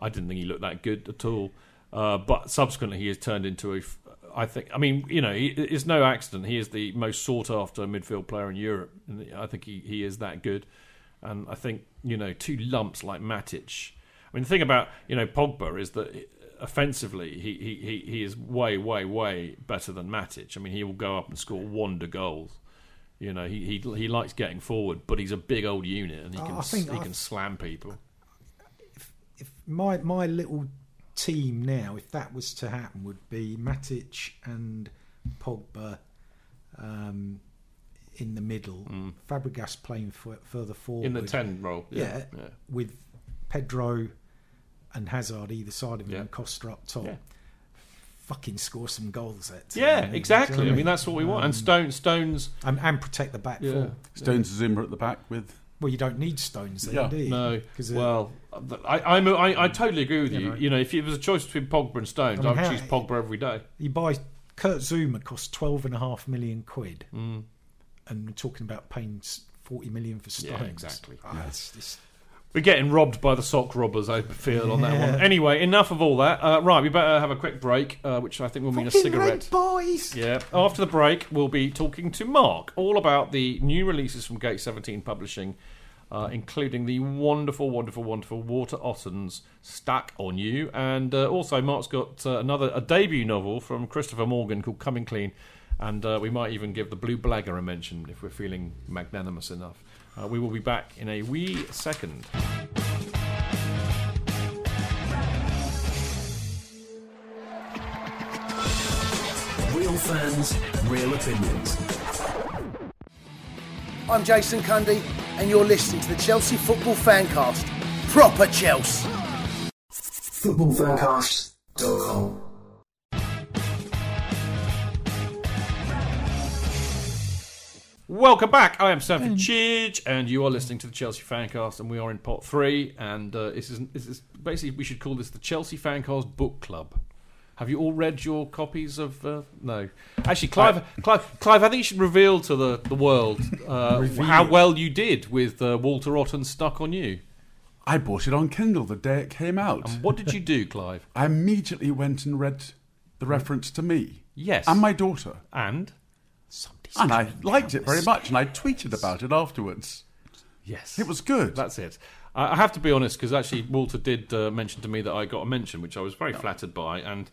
I didn't think he looked that good at all. Uh, but subsequently, he has turned into a, I think. I mean, you know, he, it's no accident. He is the most sought after midfield player in Europe, and I think he, he is that good. And I think you know, two lumps like Matic. I mean, the thing about you know Pogba is that offensively, he, he, he, he is way, way, way better than Matic. I mean, he will go up and score wonder goals. You know, he, he he likes getting forward, but he's a big old unit and he can I think he I- can slam people. if my my little team now, if that was to happen, would be Matic and Pogba um, in the middle, Fabregas playing f- further forward Mm. In the ten role, yeah, yeah. with Pedro and Hazard either side of him, Yeah. and Costa up top. Yeah. Fucking score some goals at. Yeah, you know, exactly. you know I mean, that's what we want. And Stone, Stones, and, and protect the back yeah, four. Stones Zouma at the back with. Well, you don't need Stones then, Yeah. do you? no. 'Cause, uh, Well, I, I'm, I, I totally agree with You you. know. You know, if it was a choice between Pogba and Stones, I mean, I would how- choose Pogba every day. you buy Kurt Zouma costs twelve and a half million quid, Mm. and we're talking about paying forty million for Stones. Yeah, Stones. exactly. Ah, it's just- We're getting robbed by the sock robbers, I feel, on that Yeah. one. Anyway, enough of all that. Uh, right, we better have a quick break, uh, which I think will mean a Fucking cigarette. Boys. Yeah. After the break, we'll be talking to Mark all about the new releases from Gate 17 Publishing, uh, including the wonderful, wonderful, wonderful Walter Otton's Stuck on You. And uh, also, Mark's got uh, another a debut novel from Christopher Morgan called Coming Clean. And uh, we might even give the Blue Blagger a mention if we're feeling magnanimous enough. Uh, we will be back in a wee second. Real fans, real opinions. I'm Jason Cundy, and you're listening to the Chelsea Football Fancast. Proper Chelsea. Football Footballfancast.com. Welcome back. I am Stamford Chidge, and you are listening to the Chelsea Fancast, and we are in part three. And uh, this is this is basically we should call this the Chelsea Fancast Book Club. Have you all read your copies of? Uh, no, actually, Clive, Clive, Clive. I think you should reveal to the the world uh, how well you did with uh, Walter Otton stuck on you. I bought it on Kindle the day it came out. What did you do, Clive? I immediately went and read the reference to me Yes, and my daughter. and And I liked it very much, and I tweeted about it afterwards. yes, It was good. That's it. I have to be honest because actually Walter did uh, mention to me that I got a mention, which I was very flattered by, and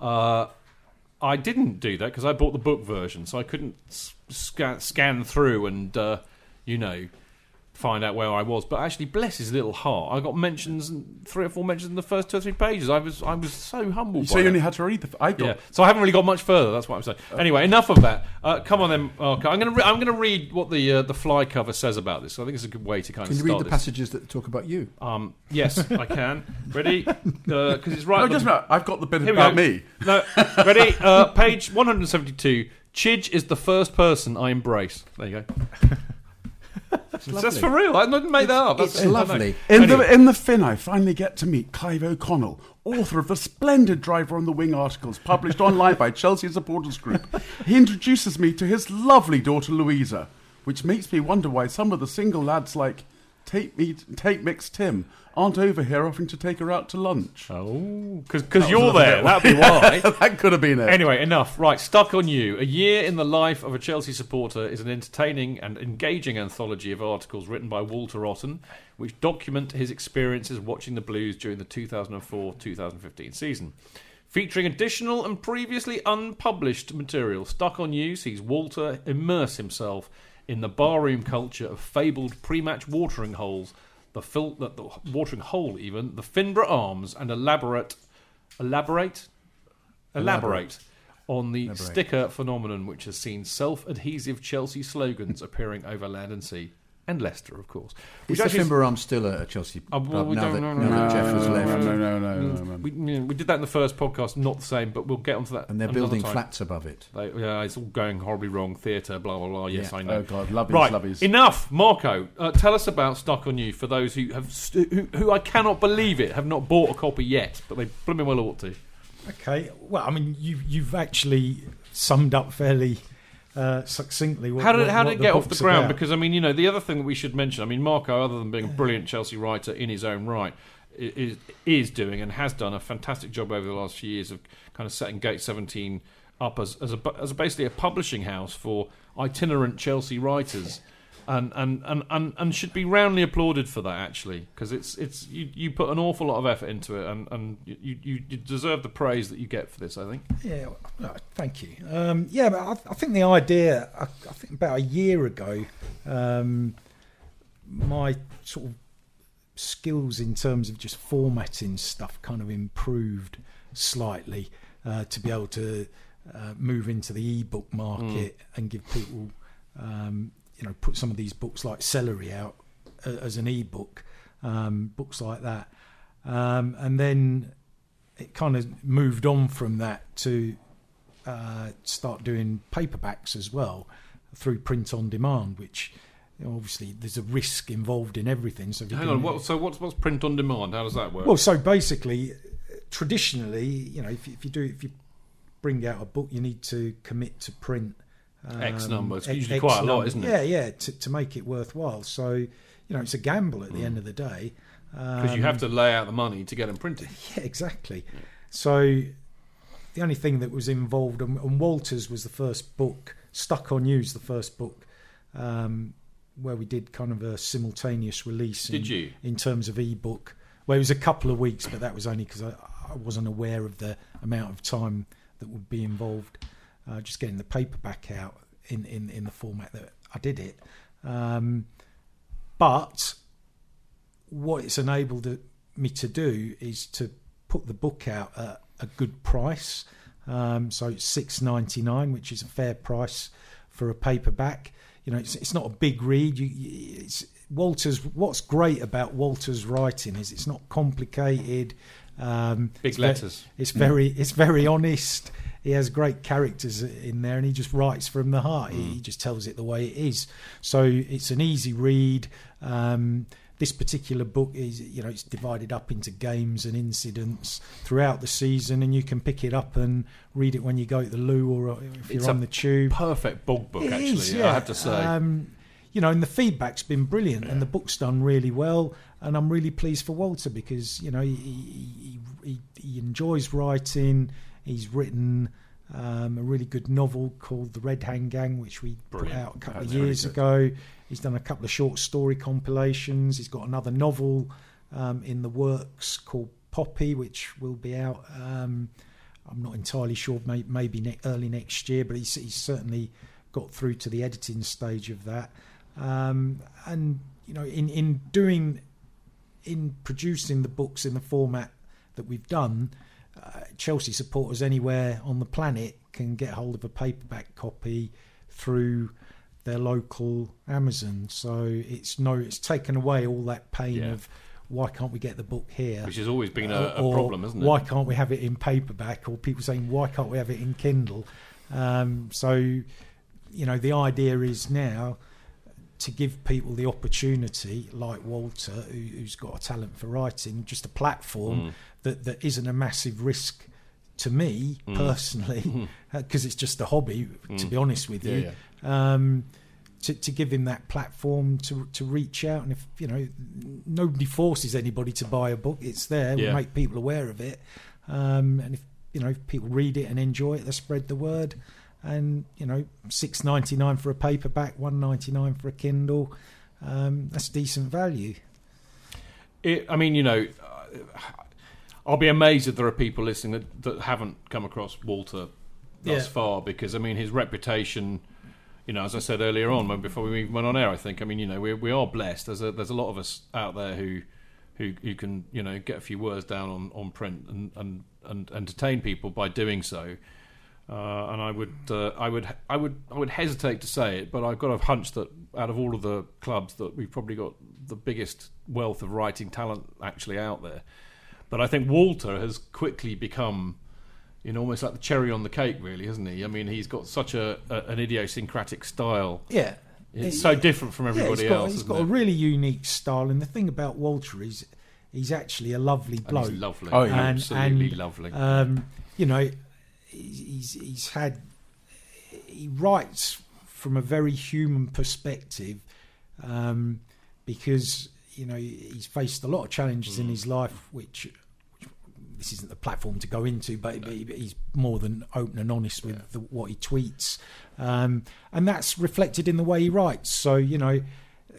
uh, I didn't do that because I bought the book version, so I couldn't s- scan, scan through and uh, you know find out where I was. But actually, bless his little heart, I got mentions, three or four mentions in the first two or three pages. I was I was so humbled. So you only had to read the. f- I got. Yeah, so I haven't really got much further. That's what I'm saying. Anyway, enough of that. Uh, come on then. Okay, I'm going to re- I'm going to read what the uh, the fly cover says about this. I think it's a good way to kind Can of Can you read the this. passages that talk about you? Um, yes, I can. Ready? Because it's right. No, the- just minute. I've got the bit Here about me. No, ready? Uh, page 172. Chidge is the first person I embrace. There you go. That's for real. I didn't make that up. It's That's- I know. lovely. In Anyway. the in the Fin, I finally get to meet Clive O'Connell, author of the splendid Driver on the Wing articles published online by Chelsea Supporters Group. He introduces me to his lovely daughter Louisa, which makes me wonder why some of the single lads like Take Me, Take Mix Tim aren't over here offering to take her out to lunch. Oh, because you're there. That'd be why. that could have been it. Anyway, enough. Right, stuck on you. A year in the life of a Chelsea supporter is an entertaining and engaging anthology of articles written by Walter Otton, which document his experiences watching the Blues during the 2004-2015 season. Featuring additional and previously unpublished material, Stuck on You sees Walter immerse himself in the barroom culture of fabled pre-match watering holes, the, fil- the, the watering hole even, the Finborough Arms, and elaborate, elaborate, elaborate on the Elaborate. sticker phenomenon, which has seen self-adhesive Chelsea slogans appearing over land and sea, and Leicester, of course. Is Which the actually- Finborough Arms still a, a Chelsea Oh, well, we now, don't that, now no, that Jeff has no, left? no, no, no, no, no. we, we did that in the first podcast, not the same, but we'll get onto that. And they're building time. flats above it. They, yeah, it's all going horribly wrong. Theatre, blah blah blah. Yes, Yeah. I know. Oh God, loveys, Right, loveys. enough, Marco. Uh, tell us about Stuck on You for those who have st- who, who I cannot believe it have not bought a copy yet, but they blooming well ought to. Okay. Well, I mean, you, you've actually summed up fairly uh, succinctly what, How did what, how did it get off the ground? about. Because I mean, you know, the other thing that we should mention. I mean, Marco, other than being a brilliant Chelsea writer in his own right, is is doing and has done a fantastic job over the last few years of kind of setting Gate Seventeen up as as a as basically a publishing house for itinerant Chelsea writers. And, and, and, and, and should be roundly applauded for that actually because it's it's you, you put an awful lot of effort into it and, and you, you, you deserve the praise that you get for this I think Yeah, well, thank you. Um, yeah, but I, I think the idea, I, I think about a year ago, um, my sort of skills in terms of just formatting stuff kind of improved slightly uh, to be able to uh, move into the ebook market and give people, um, you know, put some of these books like Celery out uh, as an ebook, um, books like that. Um, and then it kind of moved on from that to uh, start doing paperbacks as well through print on demand, which obviously there's a risk involved in everything. So hang on what, so what's what's print on demand how does that work well, so basically, traditionally, you know, if, if you do if you bring out a book, you need to commit to print X um, number. It's usually X quite a lot, isn't it? Yeah, yeah, to, to make it worthwhile. So, you know, it's a gamble at the end hmm. of the day. because you have to um, lay out the money to get them printed. Yeah, exactly. So the only thing that was involved, and, and Walters was the first book, Stuck on You's the first book, um, where we did kind of a simultaneous release. In, Did you? In terms of ebook, well, it was a couple of weeks, but that was only because I, I wasn't aware of the amount of time that would be involved. Uh, just getting the paperback out in, in, in the format that I did it. Um, but what it's enabled me to do is to put the book out at a good price. Um, so it's six ninety nine, which is a fair price for a paperback. You know, it's, it's not a big read. You, it's Walter's. What's great about Walter's writing is it's not complicated. Um, Big it's letters. it's very it's very honest. He has great characters in there, and he just writes from the heart. He, he just tells it the way it is. So it's an easy read. Um, this particular book is, you know, it's divided up into games and incidents throughout the season, and you can pick it up and read it when you go to the loo or if you're It's on the tube. Perfect bog book, It actually. is, I have to say. Um, you know, and the feedback's been brilliant, and the book's done really well, and I'm really pleased for Walter because you know he he, he, he enjoys writing. He's written um, a really good novel called The Red Hand Gang, which we Brilliant. put out a couple That's of years ago. He's done a couple of short story compilations. He's got another novel um, in the works called Poppy, which will be out. Um, I'm not entirely sure, may, maybe ne- early next year, but he's, he's certainly got through to the editing stage of that. Um, and you know, in in doing, in producing the books in the format that we've done, uh, Chelsea supporters anywhere on the planet can get hold of a paperback copy through their local Amazon. So it's no, it's taken away all that pain Yeah. of why can't we get the book here? Which has always been a, a Or problem, isn't it? Why can't we have it in paperback? Or people saying why can't we have it in Kindle? Um, so you know the idea is now to give people the opportunity, like Walter, who, who's got a talent for writing, just a platform Mm. that, that isn't a massive risk to me Mm. personally, because it's just a hobby, to Mm. be honest with Yeah, you. Um, to, to give him that platform to to reach out, and if you know, nobody forces anybody to buy a book; it's there. We make people aware of it, um, and if you know, if people read it and enjoy it, they spread the word. And you know, six ninety nine for a paperback, one ninety nine for a Kindle. Um, that's decent value. It, I mean, you know, uh, I'll be amazed if there are people listening that, that haven't come across Walter thus Yeah. far because, I mean, his reputation, you know, as I said earlier on, when, before we went on air, I think, I mean, you know, we, we are blessed. There's a, there's a lot of us out there who, who, who can, you know, get a few words down on, on print and, and, and entertain people by doing so. Uh, and I would, uh, I would, I would, I would hesitate to say it, but I've got a hunch that out of all of the clubs, that we've probably got the biggest wealth of writing talent actually out there. But I think Walter has quickly become, you know, almost like the cherry on the cake, really, hasn't he? I mean, he's got such a, a an idiosyncratic style. Yeah. It's It- so different from everybody yeah, he's got, else. He's isn't got it? a really unique style, and the thing about Walter is he's actually a lovely And bloke. he's lovely. Oh, yeah. And- absolutely and, lovely. Um, you know, he's, he's he's had he writes from a very human perspective um, because you know he's faced a lot of challenges Mm. in his life, which. which this isn't the platform to go into, but he- he's more than open and honest with the, what he tweets, um, and that's reflected in the way he writes. So you know,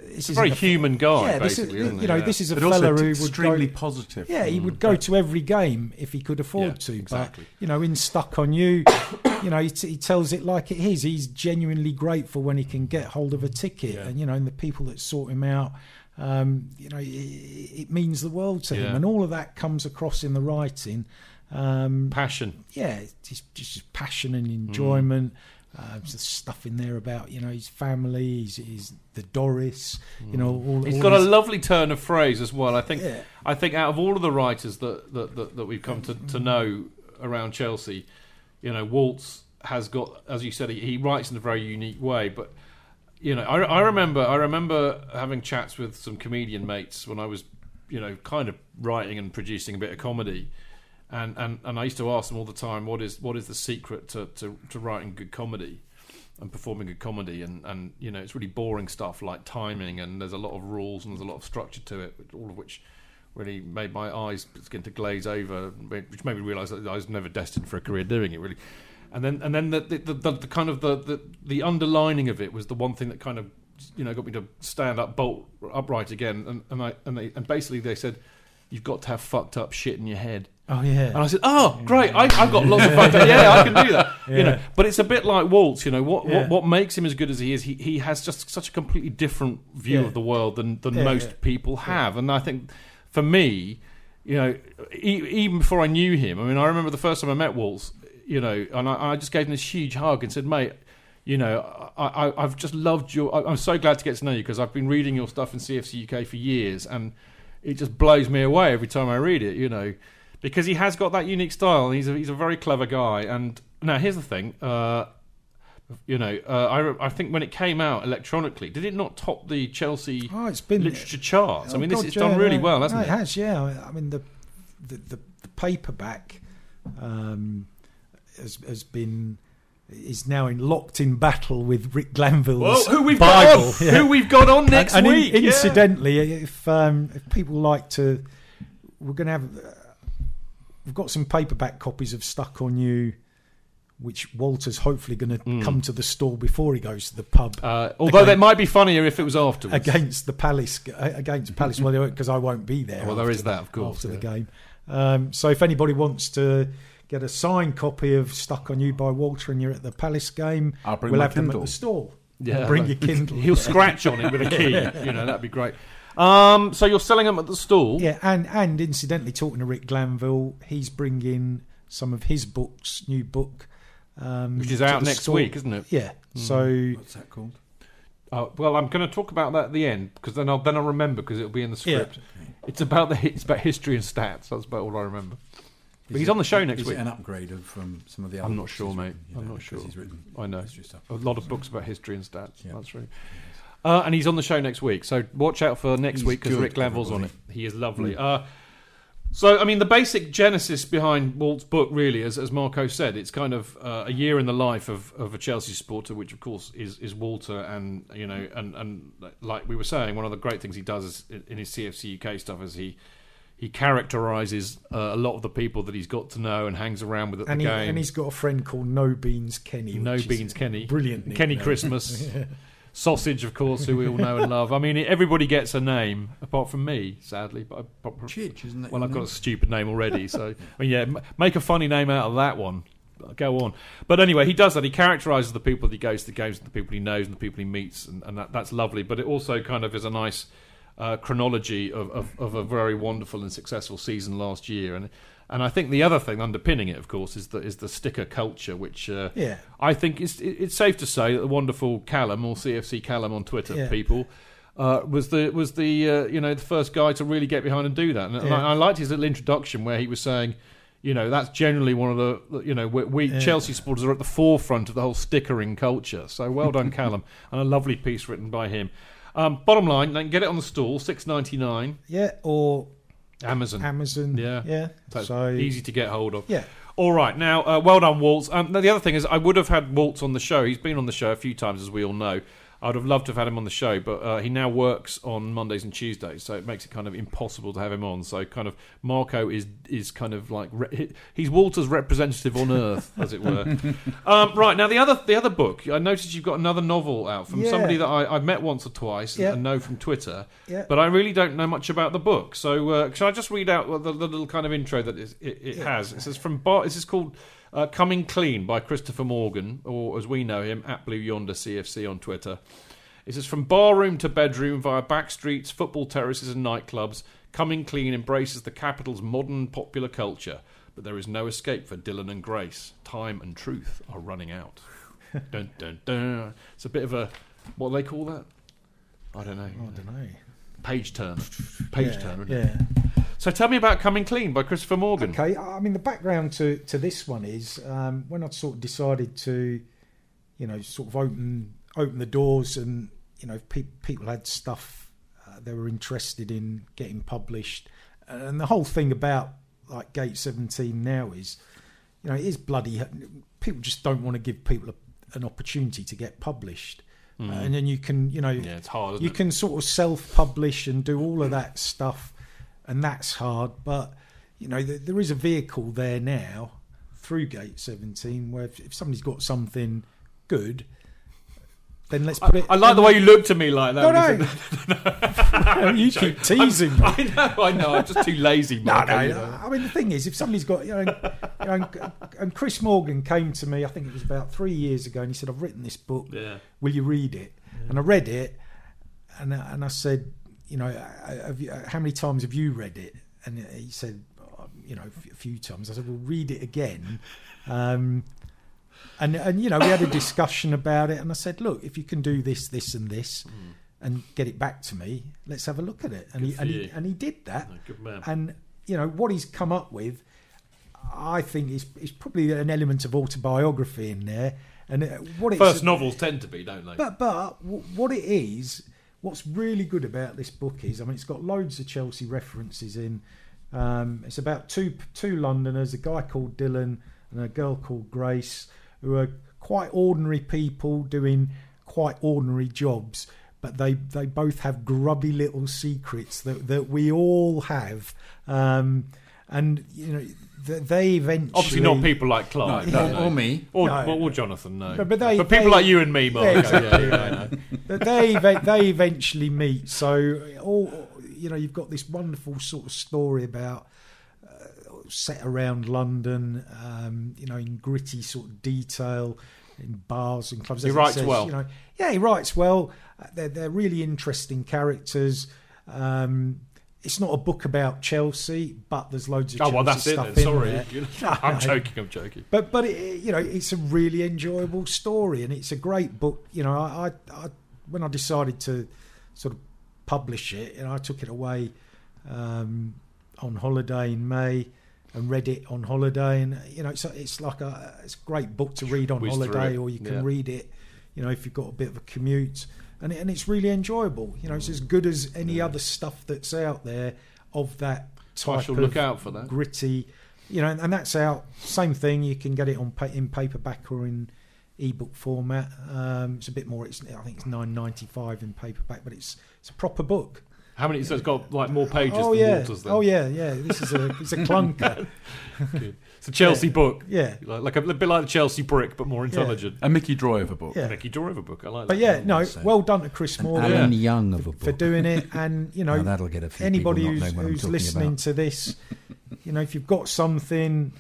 this a is very human guy, yeah, this is, you know, Yeah. this is a But fella who would extremely go, positive. yeah, he would go to every game if he could afford to. exactly. But you know, in stuck on you, you know, he, t- he tells it like it is. He's genuinely grateful when he can get hold of a ticket, and you know, and the people that sort him out. Um, you know, it, it means the world to him, and all of that comes across in the writing. Um, Passion. yeah, it's just, just passion and Mm. enjoyment. Uh, there's stuff in there about you know his family, his, his the Doris, you know. All, Mm. He's all got a lovely turn of phrase as well. I think. Yeah. I think out of all of the writers that that, that, that we've come to, to know around Chelsea, you know, Waltz has got, as you said, he, he writes in a very unique way. But you know, I, I remember I remember having chats with some comedian mates when I was, you know, kind of writing and producing a bit of comedy. And, and, and I used to ask them all the time, what is what is the secret to, to, to writing good comedy? and performing good comedy and, and you know it's really boring stuff like timing and there's a lot of rules and there's a lot of structure to it all of which really made my eyes begin to glaze over which made me realise that I was never destined for a career doing it really and then and then the the, the, the, kind of the, the the underlining of it was the one thing that kind of you know got me to stand up bolt upright again and and I and, they, and basically they said you've got to have fucked up shit in your head Oh yeah, and I said, "Oh, great! I, I've got lots of fucked up. Yeah, I can do that. You know, but it's a bit like Waltz. You know, what, Yeah. what what makes him as good as he is? He he has just such a completely different view Yeah. of the world than than Yeah, most yeah. people have. And I think for me, you know, even before I knew him, I mean, I remember the first time I met Waltz. You know, and I, I just gave him this huge hug and said, "Mate." You know, I, I, I've just loved your. I- I'm so glad to get to know you because I've been reading your stuff in CFC UK for years, and it just blows me away every time I read it. You know, because he has got that unique style. And he's a, he's a very clever guy. And now here's the thing. Uh, you know, uh, I I think when it came out electronically, did it not top the Chelsea Oh, it's been literature charts? I Oh, mean, this God, it's yeah, done really well, hasn't it? it? has, yeah. I mean, the the, the, the paperback um, has, has been is now in locked in battle with Rick Glanvill's Whoa, who we've Bible. got on? yeah. Who we've got on next and in- week? yeah. incidentally, if um, if people like to, we're going to have. Uh, we've got some paperback copies of Stuck on You, which Walter's hopefully going to Mm. come to the store before he goes to the pub. Uh, although that might be funnier if it was afterwards. against the Palace uh, against Palace well because I won't be there. Well, there after is that, of course, after the game. Um, so if anybody wants to get a signed copy of Stuck on You by Walter and you're at the Palace game, I'll bring we'll my have them at the store. Yeah, bring your Kindle. He'll scratch on it with a key. You know, that'd be great. Um, so you're selling them at the stall. Yeah, and and incidentally, talking to Rick Glanvill, he's bringing some of his books, new book, um, Which is out next store. week, isn't it? Yeah. So What's that called? Uh, well, I'm going to talk about that at the end because then I'll then I'll remember because it'll be in the Yeah. script. It's about the it's about history and stats. That's about all I remember. But he's it- on the show next is week. it an upgrade of from some of the other I'm not sure, mate. written? I'm know, not sure. He's written I know a lot of books about history and stats. Yeah. That's true. Uh, and he's on the show next week, so watch out for next He's week because Rick Glanvill's on it. Mm. He is lovely. Uh, so, I mean, the basic genesis behind Walt's book, really, as, as Marco said, it's kind of uh, a year in the life of, of a Chelsea supporter, which, of course, is, is Walter. And, you know, and, and like we were saying, one of the great things he does is, in his CFC UK stuff is he he characterises uh, a lot of the people that he's got to know and hangs around with at and the he game. and he's got a friend called No Beans Kenny. No which is Beans Kenny. brilliant. Kenny nickname. Christmas. Sausage, of course, who we all know and love. I mean, everybody gets a name, apart from me, sadly. But I, but- Chidge, isn't that well, your I've got a stupid name already. So, I mean, yeah, m- make a funny name out of that one. Go on. But anyway, he does that. He characterises the people that he goes to the games, and the people he knows, and the people he meets, and, and that, that's lovely. But it also kind of is a nice uh, chronology of, of, of a very wonderful and successful season last year. And and I think the other thing underpinning it, of course, is the is the sticker culture, which uh, Yeah. I think it's it- it's safe to say that the wonderful Callum or CFC Callum on Twitter Yeah. people uh, was the was the uh, you know the first guy to really get behind and do that. And, and Yeah. I, I liked his little introduction where he was saying. You know that's generally one of the you know we, we. Chelsea supporters are at the forefront of the whole stickering culture. So well done, Callum, and a lovely piece written by him. Um, bottom line, then get it on the stall, six ninety nine, Yeah, or Amazon. Amazon. Yeah. yeah. So, So easy to get hold of. Yeah. All right. Now, uh, well done, Waltz. Um, now, the other thing is, I would have had Waltz on the show. He's been on the show a few times, as we all know. I'd have loved to have had him on the show, but uh, he now works on Mondays and Tuesdays, so it makes it kind of impossible to have him on. So, kind of, Marco is is kind of like re- he's Walter's representative on Earth, as it were. um, right now, the other the other book. I noticed you've got another novel out from Yeah. somebody that I, I've met once or twice Yeah. and know from Twitter, Yeah. but I really don't know much about the book. So, uh, shall I just read out the, the little kind of intro that it, it has? It says from Bar. This is called uh, "Coming Clean" by Christopher Morgan, or as we know him, at Blue Yonder CFC on Twitter. It says from barroom to bedroom via back streets, football terraces, and nightclubs. Coming Clean embraces the capital's modern popular culture, but there is no escape for Dylan and Grace. Time and truth are running out. dun, dun, dun. It's a bit of a what do they call that? I don't know. I don't know. Page turn. Page yeah, turn. isn't it? So tell me about Coming Clean by Christopher Morgan. Okay, I mean the background to, to this one is um, when I sort of decided to, you know, sort of open open the doors and you know pe- people had stuff uh, they were interested in getting published, and the whole thing about like Gate Seventeen now is, you know, it is bloody. People just don't want to give people a, an opportunity to get published, uh, and then you can, you know, Mm. Yeah, it's hard. You it? can sort of self-publish and do all of that stuff, and that's hard. But you know, th- there is a vehicle there now through Gate 17 where if, if somebody's got something good, then let's put it. I like the way you looked at me like that. No, no. said- you keep teasing me. I know, I know. I'm just too lazy. No, no. you know. I mean, the thing is, if somebody's got, you know, and, you know, and, Chris Morgan came to me, I think it was about three years ago, and he said, "I've written this book. Yeah. Will you read it?" And I read it, and I- and I said, "You know, have you, how many times have you read it?" And he said, "Oh, "You know, a few times." I said, "Well, read it again." Um, and and you know, we had a discussion about it, and I said, "Look, if you can do this, this, and this." And get it back to me. Let's have a look at it. And he and he, and he did that. Oh, good man. And you know what he's come up with, I think is is probably an element of autobiography in there. And uh, what it's, First novels tend to be, don't they? but but what it is, what's really good about this book is, I mean, it's got loads of Chelsea references in. Um, it's about two two Londoners, a guy called Dylan and a girl called Grace, who are quite ordinary people doing quite ordinary jobs, but they they both have grubby little secrets that that we all have. Um, and you know, they eventually Obviously, not people like Clive, No, no, or- or me. or, No. or, or Jonathan. No, But- but they- people they- like you and me, Mark. Yeah, exactly. yeah, yeah, I know. But they they eventually meet. So all you know, you've got this wonderful sort of story about uh, set around London. Um, you know, in gritty sort of detail. in bars and clubs. He writes says, well. You know, yeah, he writes well. Uh, They're they're really interesting characters. Um, it's not a book about Chelsea, but there's loads of Oh Chelsea well, that's it. stuff Then. in Sorry, there. I'm No. joking. I'm joking. But but it, you know it's a really enjoyable story and it's a great book. You know I, I, when I decided to sort of publish it and I took it away um, on holiday in May and read it on holiday and you know it's it's like a it's a great book to read on Whiz holiday or you can yeah. read it you know if you've got a bit of a commute and it, and it's really enjoyable. You know it's as good as any other stuff that's out there of that So I shall of look out for that. gritty you know and that's out same thing you can get it on pa- in paperback or in ebook format um, it's a bit more it's i think it's 9.95 in paperback but it's it's a proper book How many? So it's got like more pages oh than yeah Walters. Then. oh yeah yeah this is a it's a clunker It's a Chelsea Yeah. book. yeah Like, like a, a bit like the Chelsea brick, but more intelligent. A Mickey Droyver book. Yeah. Mickey Doriver book. I like that. but that. yeah no So- eh? well done to chris An morgan Alan Young of a book. for doing it and you know that'll get a few anybody who's, knowing what I'm who's listening about. to this, you know, if you've got something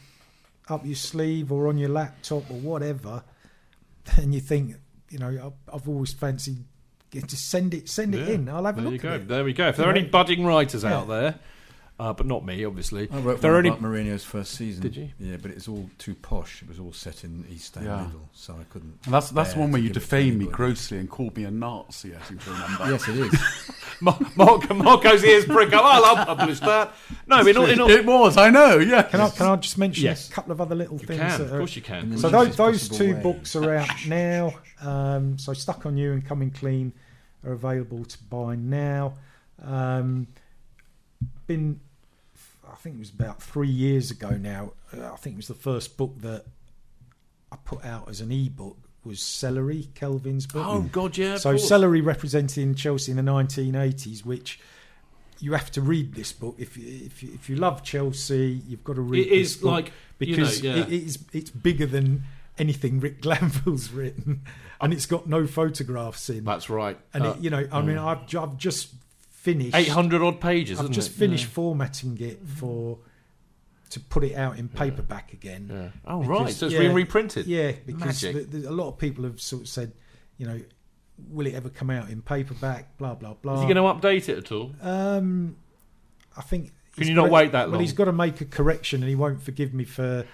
up your sleeve or on your laptop or whatever, and you think, you know, I've, I've always fancied, yeah, just send it, send it Yeah. in. I'll have a There you look go. at it. There we go. If there are any budding writers out there, uh, but not me, obviously. I wrote there one are any about Mourinho's first season. Did you? Yeah, but it's all too posh. It was all set in East End Yeah. Middle, so I couldn't. And that's that's the one where you give it to defamed me grossly and called me a Nazi, I seem to remember. Yes, it is. Mark, Mark, Marco's ears prick up. I'll, I'll publish that. No, in all, in all, it was, I know, yeah. Can I, can I just mention Yes. a couple of other little you things? can, that of course, you can. So those, those two way. books are out now. Um, so Stuck on You and Coming Clean are available to buy now. Um, been, I think it was about three years ago now. Uh, I think it was the first book that I put out as an e-book was Celery, Kelvin's book. Oh God, yeah. so. Celery representing Chelsea in the 1980s, which you have to read this book if you, if you, if you love Chelsea, you've got to read. It this is book like you know, because yeah. it is it's bigger than anything Rick Glanvill's written, and it's got no photographs in. That's right. and Uh, it, you know, I mean, I've I've just finished. eight hundred odd pages. I've isn't just it? finished Yeah. formatting it for to put it out in paperback again. Yeah. Oh Because- right, so it's yeah, been reprinted. Yeah, because the, the, a lot of people have sort of said, you know, will it ever come out in paperback? Blah blah blah. Is he going to update it at all? Um, I think. Can he's you not wait that long? Well, long? he's got to make a correction, and he won't forgive me for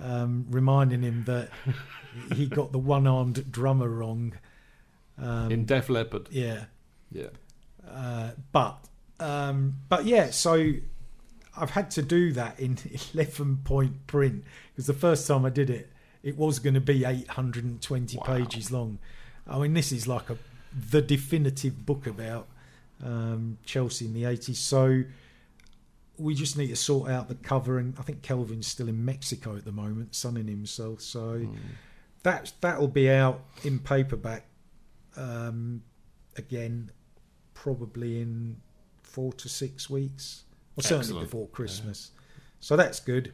um, reminding him that he got the one-armed drummer wrong. Um, in Def Leppard. yeah, Yeah. Uh, but um, but yeah, so I've had to do that in eleven point print because the first time I did it, it was going to be eight hundred and twenty Wow. pages long. I mean, this is like a the definitive book about um, Chelsea in the eighties. So we just need to sort out the cover, and I think Kelvin's still in Mexico at the moment, sunning himself. So Hmm. that that'll be out in paperback um, again, probably in four to six weeks, or certainly Excellent. before Christmas. So that's good.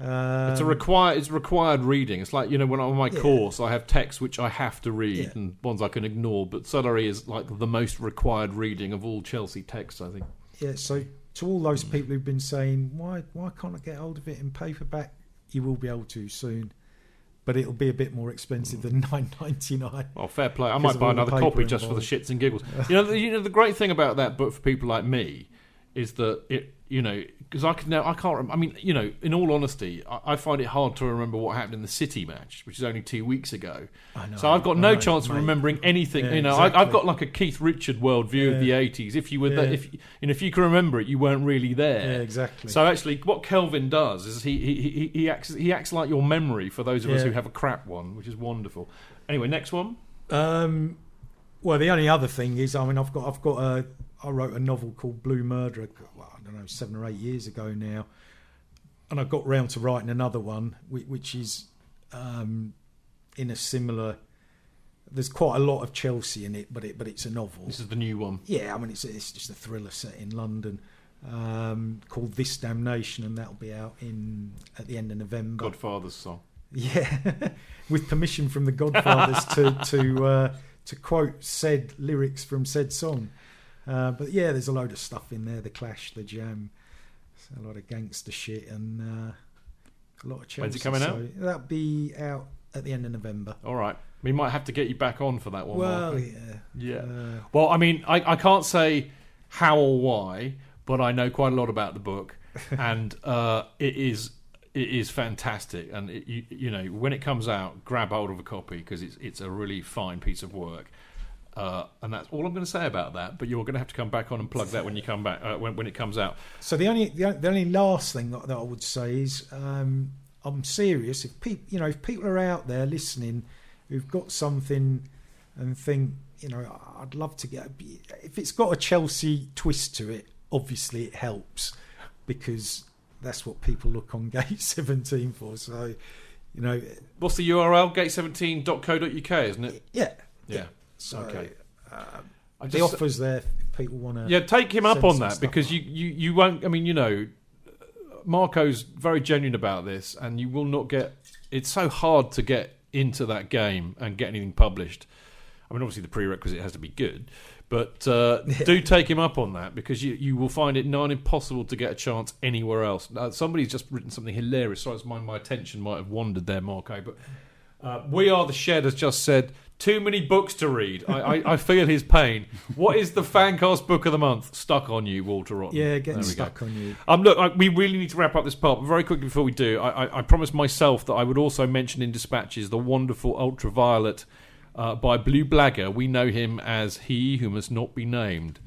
Um, It's a required. It's required reading. It's like you know when I'm on my Yeah. course, I have texts which I have to read Yeah. and ones I can ignore. But Celery is like the most required reading of all Chelsea texts. I think. yeah. So to all those people who've been saying why why can't I get hold of it in paperback, you will be able to soon, but it'll be a bit more expensive than nine ninety nine. Oh, fair play. I might buy another copy just for the shits and giggles. you know, the, you know the great thing about that book for people like me is that it, you know, because I can now I can't. Rem- I mean, you know, in all honesty, I, I find it hard to remember what happened in the City match, which is only two weeks ago. I know, So I've got no know, chance of remembering anything. Yeah, you know, I, I've got like a Keith Richard worldview of the '80s. If you were, there, if you know, if you can remember it, you weren't really there. Yeah, exactly. So actually, what Kelvin does is he he, he, he acts he acts like your memory for those of us who have a crap one, which is wonderful. Anyway, next one. Um, well, the only other thing is, I mean, I've got, I've got a, I wrote a novel called Blue Murder. Well, don't know, seven or eight years ago now, and I got round to writing another one, which, which is um, in a similar. There's quite a lot of Chelsea in it, but it, but it's a novel. This is the new one. Yeah, I mean, it's it's just a thriller set in London um, called This Damnation, and that'll be out in at the end of November. Godfather's song. Yeah, with permission from the Godfathers to to uh, to quote said lyrics from said song. Uh, but yeah, there's a load of stuff in there: the Clash, the Jam, a lot of gangster shit, and uh, a lot of Chelsea. When's it coming out? That'll be out at the end of November. All right. We might have to get you back on for that one. Well, Mark. yeah. Yeah. Uh, well, I mean, I, I can't say how or why, but I know quite a lot about the book, and uh, it is it is fantastic. And it, you, you know, when it comes out, grab hold of a copy because it's it's a really fine piece of work. Uh, and that's all I'm going to say about that. But you're going to have to come back on and plug that when you come back uh, when when it comes out. So the only the, only- the only last thing that, that I would say is um, I'm serious. If people you know if people are out there listening who've got something and think you know I'd love to get if it's got a Chelsea twist to it, obviously it helps because that's what people look on Gate 17 for. So you know What's the URL? Gate17.co.uk, isn't it? yeah Yeah. So, okay. uh, I the just- offers there if people want to Yeah, take him up on that because you, you, you won't. I mean, you know, Marco's very genuine about this, and you will not get. It's so hard to get into that game and get anything published. I mean, obviously the prerequisite has to be good, but uh, do take him up on that because you, you will find it nigh impossible to get a chance anywhere else. Uh, somebody's just written something hilarious. Sorry, my, my attention might have wandered there, Marco, but uh, we are the shed has just said too many books to read. I, I, I feel his pain. What is the fancast book of the month? Stuck on you, Walter Otton. Yeah, getting we go. stuck on you. Um, look, I, we really need to wrap up this part, but very quickly before we do, I, I, I promised myself that I would also mention in dispatches the wonderful Ultraviolet uh, by Blue Blagger. We know him as He Who Must Not Be Named.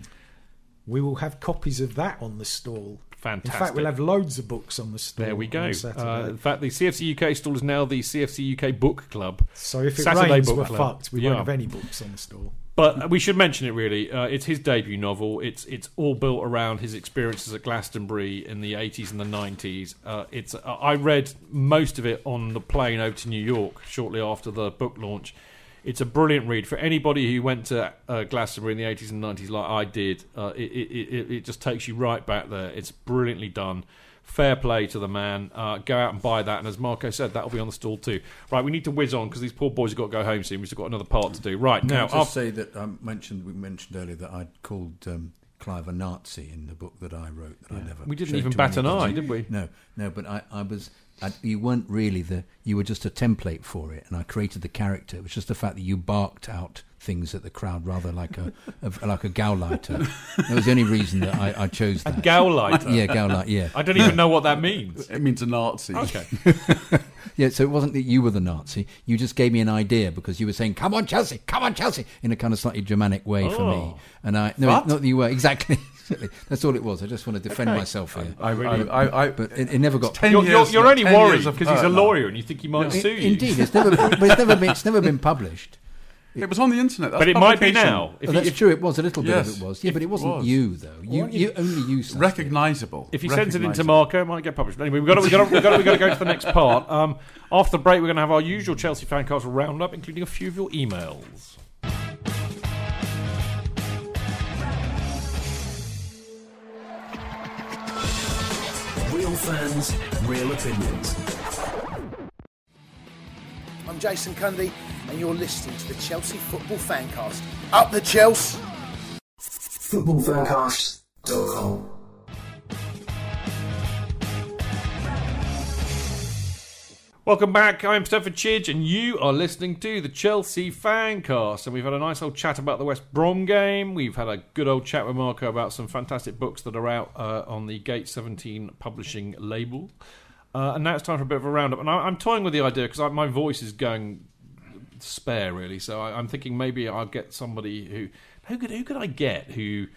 We will have copies of that on the stall. Fantastic. In fact, we'll have loads of books on the stall. There we go. Uh, in fact, the CFC UK stall is now the CFC UK Book Club. so if it Saturday rains, Book we're Club. fucked. We Yeah. won't have any books on the stall. But we should mention it really. Uh, it's his debut novel. It's it's all built around his experiences at Glastonbury in the 80s and the 90s. Uh, it's uh, I read most of it on the plane over to New York shortly after the book launch. It's a brilliant read for anybody who went to uh, Glastonbury in the 80s and 90s like I did. Uh, it, it, it, it just takes you right back there. It's brilliantly done. Fair play to the man. Uh, go out and buy that. And as Marco said, that'll be on the stall too. Right, we need to whiz on because these poor boys have got to go home soon. We've still got another part to do. Right, Can I now, just after- say that I mentioned we mentioned earlier that I'd called um, Clive a Nazi in the book that I wrote that I never. We didn't even bat an eye, did we? No, no, but I, I was. I, you weren't really the. You were just a template for it, and I created the character. It was just the fact that you barked out things at the crowd rather like a, a like a gauleiter. that was the only reason that I, I chose that. A gauleiter? Yeah, gauleiter. Yeah. I don't even know what that means. It means a Nazi. Okay. Yeah, so it wasn't that you were the Nazi. You just gave me an idea because you were saying, "Come on, Chelsea! Come on, Chelsea!" in a kind of slightly Germanic way for me. Oh. And I no, What? not that you were exactly. Exactly. That's all it was. I just want to defend Okay. myself here. I, I, I, I, but it, it never got. ten You're, you're, years- you're only 10 worried because he's a lawyer and you think he might I- sue you. indeed, it's never. But it's never been. It's never been published. It was on the internet. That's But it might be now. If, Oh, you- that's if, true. It was a little bit Yes, of it was. Yeah, but it it wasn't was. you though. You, you- you only you. Recognisable. if he sends it into Recognisable. Marco, it might get published. But anyway, we've got to, we've got to, we've got to, we've got to go to the next part. Um, after the break, we're going to have our usual Chelsea fancast roundup, including a few of your emails. Real fans, real opinions. I'm Jason Cundy, and you're listening to the Chelsea Football Fancast. Up the Chelsea! Footballfancast.com. Welcome back. I'm Stamford Chidge, and you are listening to the Chelsea Fancast. And we've had a nice old chat about the West Brom game. We've had a good old chat with Marco about some fantastic books that are out uh, on the Gate 17 publishing label. Uh, and now it's time for a bit of a roundup. And I, I'm toying with the idea because my voice is going spare, really. So I, I'm thinking maybe I'll get somebody who who could who could I get who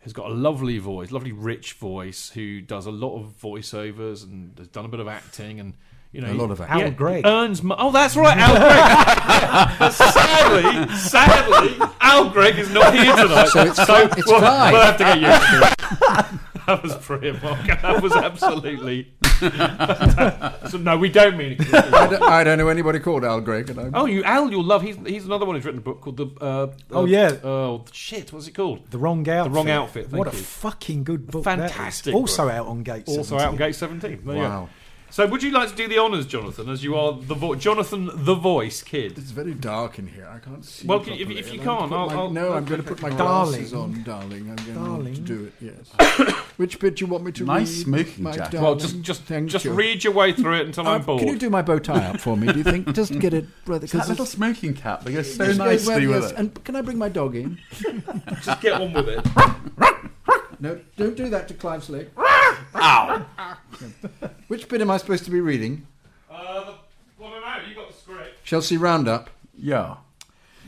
has got a lovely voice, lovely rich voice, who does a lot of voiceovers and has done a bit of acting and. You know, A lot of he- acting. Al Gregg. earns. Mo- oh, that's right, Al Gregg. But sadly, sadly, Al Gregg is not here tonight. So it's Cli- it's we'll, Clive. we'll have to get you. that was brilliant, Mark. That was absolutely. so, no, we don't mean it. I don't, I don't know anybody called Al Gregg. And I'm, Oh, you Al, you'll love. He's he's another one who's written a book called the. Uh, Oh, uh, yeah. Oh shit! What's it called? The wrong outfit. Wrong Outfit, thank what a fucking good book. that is. Fantastic Also book. out on Gate. Also 17. out on Gate Seventeen. There you go. Wow. So, would you like to do the honours, Jonathan, as you are the vo- Jonathan the Voice Kid? It's very dark in here. I can't see. Well, if- properly, if you and I'm can't, put I'll- my- I'll- no, I'll I'm going to put put my Darling. glasses on, darling. I'm going to Darling. to do it. Yes. Which bit do you want me to Nice read? smoking my jacket. darling? Well, just just Thank just you. read your way through it until Uh, I'm bored. Can you do my bow tie up for me? Do you think? Just get it, brother. That 'cause little smoking cap, they go so nicely with yes, it. And can I bring my dog in? just get on with it? No, don't do that to Clive's leg. Ow! Which bit am I supposed to be reading? Uh, the, well, I don't know. You got the script. Chelsea Roundup. Yeah.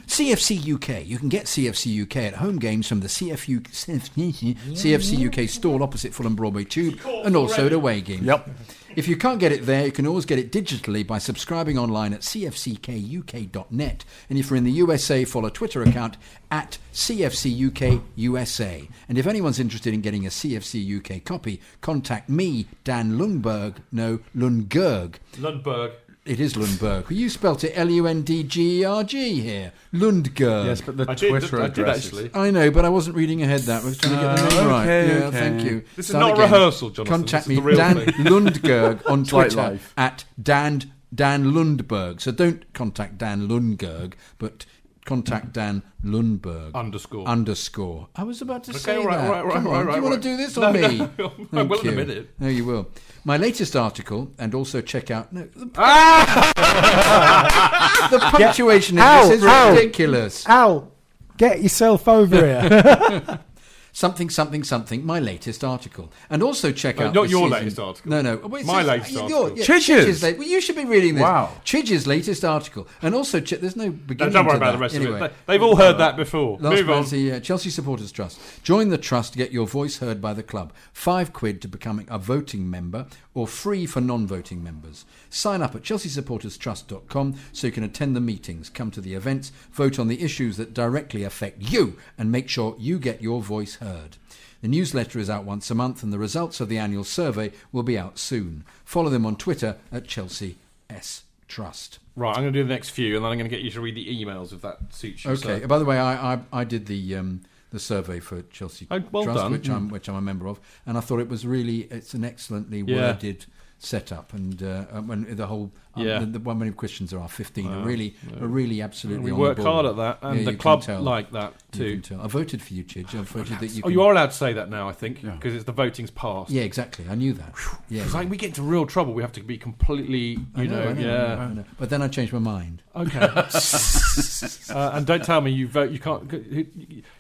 CFC UK. You can get CFC UK at home games from the CFU, CFC UK stall opposite Fulham Broadway Tube and also at away games. Yep. If you can't get it there, you can always get it digitally by subscribing online at cfckuk.net. And if you're in the USA, follow Twitter account at CFCUKUSA. And if anyone's interested in getting a CFC UK copy, contact me, Dan Lundberg. No, Lundberg. Lundberg. It is Lundberg. You spelt it L U N D G E R G here. Lundgerg. Yes, but the I did, Twitter I did address. actually. I know, but I wasn't reading ahead that. I was trying to get the name ah, right. okay, Yeah, okay. thank you. This is not a again. rehearsal, Jonathan. Contact This is me, the real Dan thing. Lundgerg on Twitter life. at Dan Dan Lundberg. So don't contact Dan Lundgerg, but contact Dan Lundberg Underscore. underscore. I was about to Okay, say all right, that. all right, all right, Come all on. right, do you right, want to do this No, or no, me? I Thank will in a you. minute. No, you will. My latest article, and also check out. No, the, Ah! the punctuation Ow, in this is ow. ridiculous. Ow! get yourself over here. something, something, something. My latest article, and also check No, out. not your season- latest article. No, no. Wait, My latest your- article. yeah, Chidge's. la- well, you should be reading this. Wow. Chidge's latest article, and also ch- there's no No, beginning. don't worry about that. the rest anyway. of it. They- They've all heard that before. Last Move on. the uh, Chelsea Supporters Trust. Join the trust to get your voice heard by the club. Five quid to becoming a voting member, or free for non-voting members. Sign up at chelseasupporterstrust.com so you can attend the meetings, come to the events, vote on the issues that directly affect you, and make sure you get your voice heard. The newsletter is out once a month, and the results of the annual survey will be out soon. Follow them on Twitter at Chelsea S Trust. Right, I'm going to do the next few, and then I'm going to get you to read the emails if that suits you. Okay. sir. By the way, I I, I did the um, the survey for Chelsea Oh, well Trust, done. which I'm which I'm a member of, and I thought it was really it's an excellently Yeah. worded setup, and uh, and the whole um, Yeah. the, the one many questions there are 15 are Wow. really are really absolutely. we on work the hard at that, and Yeah, the club like that too. I voted for you, Chidge. I voted that you. Oh, you are allowed to say that now, I think, Yeah. because it's the voting's passed. Yeah, exactly. I knew that. Yeah. It's like we get into real trouble. We have to be completely, you I know, know, I know, yeah. I know, I know. But then I changed my mind. Okay. uh, and don't tell me you vote. You can't.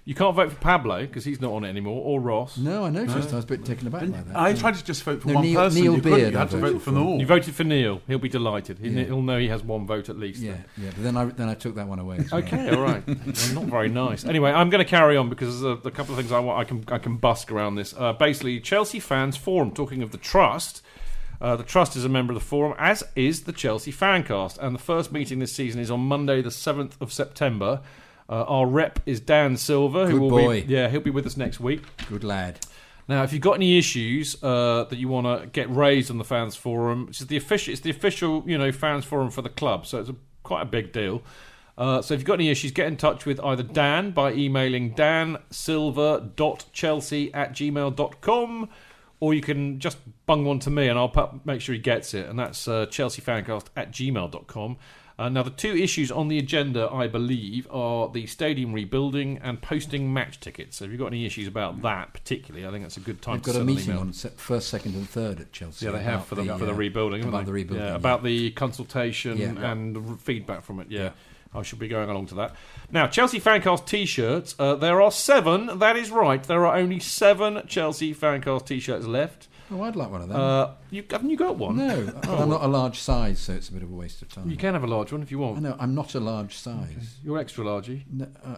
You can't vote for Pablo because he's not on it anymore, or Ross. No, I noticed. I was a bit taken aback by that. I yeah. tried to just vote for No, one Neil- person. Neil you. Beard You I had to vote for them all. You voted for Neil. He'll be delighted. He, Yeah. He'll know he has one vote at least. Yeah, then. yeah. But then I then I took that one away. well. Okay, all right. Well, not very nice. Anyway, I'm going to carry on because there's a, a couple of things I want. I can I can busk around this. Uh, basically, Chelsea fans forum. Talking of the trust, uh, the trust is a member of the forum, as is the Chelsea Fancast. And the first meeting this season is on Monday, the seventh of September. Uh, our rep is Dan Silver, who Good will boy. be yeah he'll be with us next week. Good lad. Now, if you've got any issues uh, that you want to get raised on the fans forum, which is the official, it's the official, you know, fans forum for the club, so it's a, quite a big deal. Uh, so if you've got any issues, get in touch with either Dan by emailing dansilver.chelsea at gmail.com or you can just bung one to me and I'll make sure he gets it. And that's uh, chelseafancast at gmail.com. Uh, now, the two issues on the agenda, I believe, are the stadium rebuilding and posting match tickets. So if you've got any issues about that particularly, I think that's a good time They've to got a meeting email. on first, second, and third at Chelsea. Yeah, they have for the, for the uh, rebuilding. about they? the rebuilding. Yeah, yeah. about the consultation Yeah. and the feedback from it. Yeah. I should be going along to that. Now, Chelsea Fancast t-shirts. Uh, there are seven. That is right. There are only seven Chelsea Fancast t-shirts left. Oh, I'd like one of them. Uh, you haven't you got one? no, I'm not a large size, so it's a bit of a waste of time. You can have a large one if you I want. know I'm not a large size. You're extra largey. No, uh,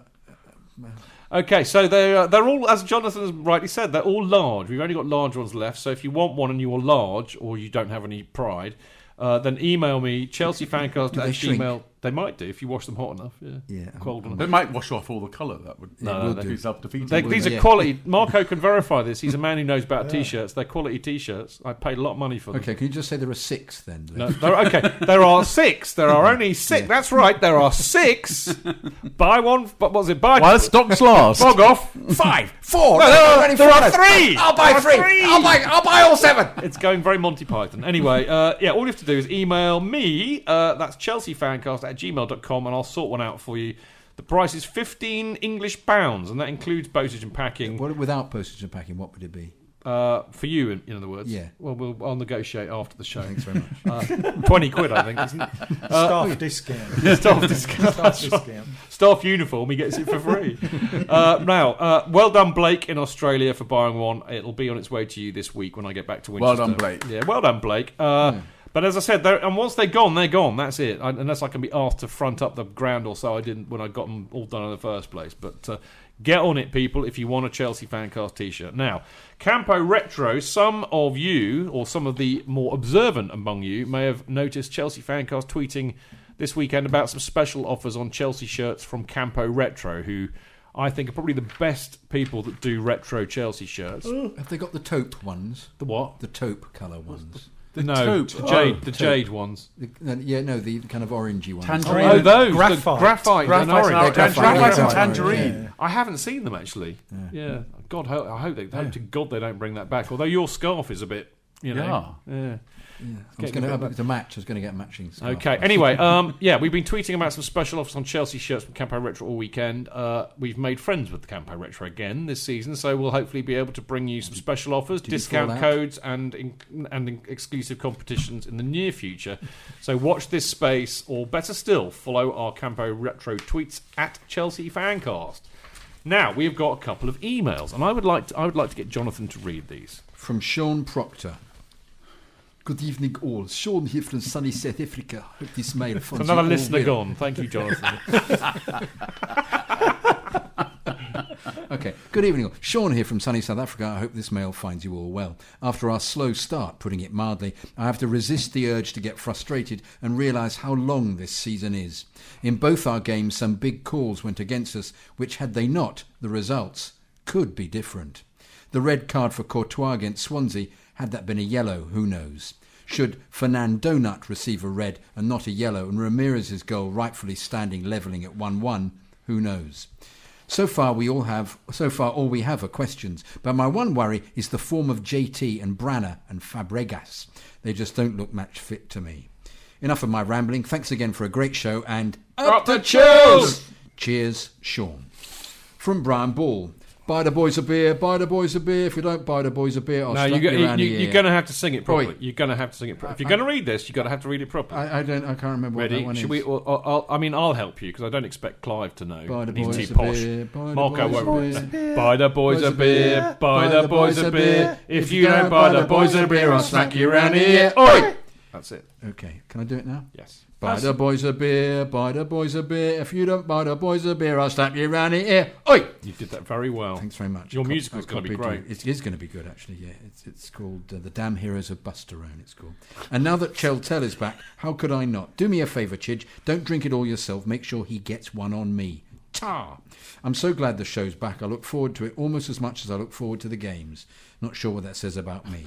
Okay, so they're they're all, as Jonathan has rightly said, they're all large. We've only got large ones left. So if you want one and you're large, or you don't have any pride, uh, then email me chelseafancast at gmail. They might do if you wash them hot enough. Yeah, Yeah, cold enough. They might wash off all the colour. That would Yeah, No, will no, be self-defeating. These it? are Yeah. quality. Marco can verify this. He's a man who knows about t-shirts. They're quality t-shirts. I paid a lot of money for them. Okay, can you just say there are six then? No, there, okay, there are six. There are only six. Yeah. That's right. There are six. buy one. But was it buy? While stocks last. Bog off. Five, four. No, no, no, there are three. I'll buy There are three. I'll buy. I'll buy all seven. It's going very Monty Python. Anyway, uh, yeah, all you have to do is email me. Uh, that's chelseafancast at gmail.com and I'll sort one out for you. The price is 15 English pounds and that includes postage and packing. What, without postage and packing, what would it be? Uh, for you, in, in other words. Yeah. Well, we'll I'll negotiate after the show. Thanks very much. Uh, Twenty quid, I think. Isn't it? Staff discount. Staff discount. Staff discount. Staff uniform, he gets it for free. uh, now, uh, well done, Blake, in Australia for buying one. It'll be on its way to you this week when I get back to Winchester. Well done, Blake. Yeah, well done, Blake. Uh, But as I said, and once they're gone, they're gone. That's it. I, unless I can be asked to front up the ground or so, I didn't when I got them all done in the first place. But uh, get on it, people, if you want a Chelsea Fancast T-shirt. Now, Campo Retro. Some of you, or some of the more observant among you, may have noticed Chelsea Fancast tweeting this weekend about some special offers on Chelsea shirts from Campo Retro, who I think are probably the best people that do retro Chelsea shirts. Have they got the taupe ones? The what? The taupe colour ones. The no, taupe. the jade, Oh, the taupe. jade ones. The, uh, yeah, no, the kind of orangey ones. Tangerine. Oh, those the Graphite. graphite, and Graphite orange. Graphite, Graphite and tangerine. Yeah. I haven't seen them actually. Yeah, God, I hope they. Hope to God they don't bring that back. Although your scarf is a bit, you know. Yeah. I was going to have to match. I was going to get matching. scarf. Okay. Anyway, um, yeah, we've been tweeting about some special offers on Chelsea shirts from Campo Retro all weekend. Uh, we've made friends with the Campo Retro again this season, so we'll hopefully be able to bring you some special offers, did discount codes, and in, and in exclusive competitions in the near future. So watch this space, or better still, follow our Campo Retro tweets at Chelsea Fancast. Now we've got a couple of emails, and I would like to, I would like to get Jonathan to read these. From Sean Proctor. Good evening, all. Sean here from sunny South Africa. Hope this mail finds Another you all listener well. gone. Thank you, Jonathan. Okay. Good evening. all. Sean here from sunny South Africa. I hope this mail finds you all well. After our slow start, putting it mildly, I have to resist the urge to get frustrated and realise how long this season is. In both our games, some big calls went against us, which, had they not, the results could be different. The red card for Courtois against Swansea, had that been a yellow, who knows? Should Fernand Donut receive a red and not a yellow, and Ramires's goal rightfully standing levelling at 1 1, who knows? So far, we all have. So far, all we have are questions. But my one worry is the form of JT and Brana and Fabregas. They just don't look match fit to me. Enough of my rambling. Thanks again for a great show and Up the Chills! Cheers, Sean. From Brian Ball. Buy the boys a beer. Buy the boys a beer. If you don't buy the boys a beer, I'll No, you, you, you, you, you're going to have to sing it properly. Oi. You're going to have to sing it properly. If you're going to read this, you're going to have to read it properly. I, I don't. I can't remember what that Ready? one Should is. we? Or, or, I'll- I mean, I'll help you because I don't expect Clive to know. Buy the He's boys too a posh. beer, buy the Marco boys won't. beer. Buy the boys a beer. Buy the boys a beer. If you don't buy the boys a beer, I'll smack you around here. Oi! That's it. Okay, can I do it now? Yes. Buy the boys a beer, buy the boys a beer. If you don't buy the boys a beer, I'll slap you round the ear. Oi! You did that very well. Thanks very much. Your Cop- musical's I gonna be great. It is going to be good, actually. Yeah, it's it's called uh, the Damn Heroes of Busterone. It's called. And now that Cheltel is back, how could I not? Do me a favour, Chidge. Don't drink it all yourself. Make sure he gets one on me. Ta! I'm so glad the show's back. I look forward to it almost as much as I look forward to the games. Not sure what that says about me.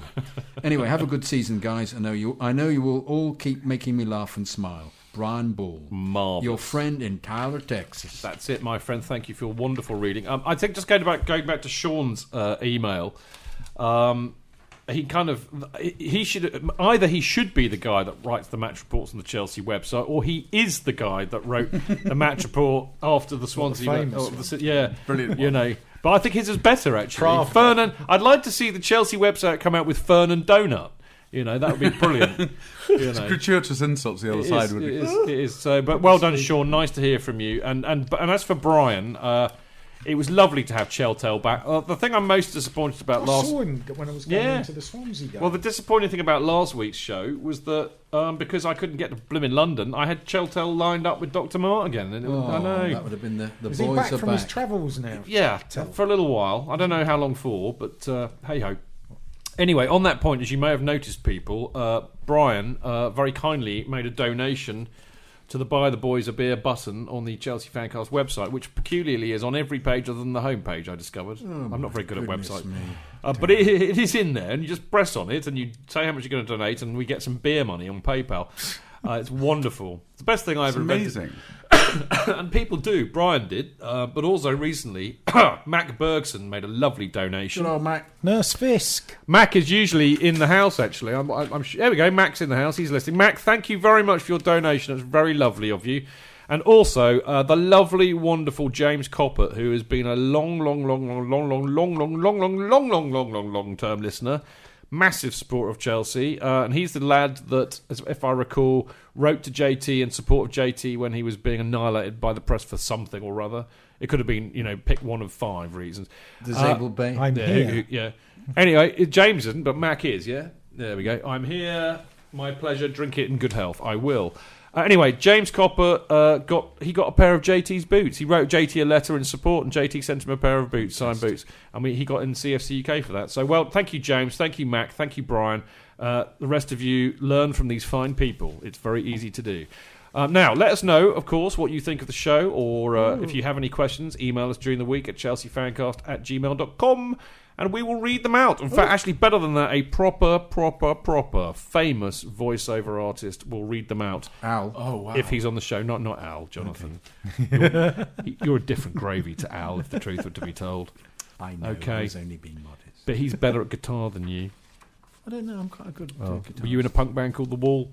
anyway, have a good season, guys. I know you. I know you will all keep making me laugh and smile. Brian Ball, Marvellous. your friend in Tyler, Texas. That's it, my friend. Thank you for your wonderful reading. Um, I think just going back going back to Sean's uh, email. Um, he kind of he should either he should be the guy that writes the match reports on the Chelsea website, or he is the guy that wrote the match report after the Swansea. famous oh, the- yeah, Brilliant You know, but I think his is better actually. Fernan, I'd like to see the Chelsea website come out with Fernan Donut. You know, that would be brilliant. you know. Gratuitous insults the other It side is, would it be. is, it is. So, but well done, Sean. Nice to hear from you. And and and as for Brian, uh, it was lovely to have Cheltel back. Uh, the thing I'm most disappointed about I last. saw him when I was going Yeah. into the Swansea game. Well, the disappointing thing about last week's show was that um, because I couldn't get to Blim in London, I had Cheltel lined up with Dr. Mart again. And it was, I Oh, know. that would have been the the is boys he back are from back. his travels now? Yeah, for a little while. I don't know how long for, but uh, hey ho. Anyway, on that point, as you may have noticed, people, uh, Brian uh, very kindly made a donation to the Buy the Boys a Beer button on the Chelsea Fancast website, which peculiarly is on every page other than the homepage, I discovered. I'm not very good at websites. Uh, but it, it is in there, and you just press on it, and you say how much you're going to donate, and we get some beer money on PayPal. Uh, it's wonderful. It's the best thing I ever invented amazing. and people do. Brian did, uh, but also recently, Mac Bergson made a lovely donation. Good old Mac. Nurse Fisk. Mac is usually in the house. Actually, I'm, I'm, I'm, there we go. Mac's in the house. He's listening. Mac, thank you very much for your donation. It's very lovely of you. And also uh, the lovely, wonderful James Coppett, who has been a long, long, long, long, long, long, long, long, long, long, long, long, long, long, long, long term listener. Massive supporter of Chelsea, uh, and he's the lad that, if I recall, wrote to JT in support of JT when he was being annihilated by the press for something or other. It could have been, you know, pick one of five reasons. Disabled Bay. I'm Yeah, here. who- who- yeah. Anyway, James isn't, but Mac is. Yeah. There we go. I'm here. My pleasure. Drink it in good health. I will. Uh, anyway, James Copper uh, got he got a pair of JT's boots. He wrote JT a letter in support, and JT sent him a pair of boots, signed boots. and mean, he got in CFC UK for that. So, well, thank you, James. Thank you, Mac. Thank you, Brian. Uh, the rest of you learn from these fine people. It's very easy to do. Um, now, let us know, of course, what you think of the show, or uh, if you have any questions, email us during the week at chelseafancast at gmail.com, and we will read them out. In fact, actually, better than that, a proper, proper, proper, famous voiceover artist will read them out Al. Oh wow! if he's on the show. Not not Al, Jonathan. You're, you're a different gravy to Al, if the truth were to be told. I know. Okay. He's only being modest. But he's better at guitar than you. I don't know. I'm quite a good oh. at Oh. guitar. Were you in a punk band called The Wall?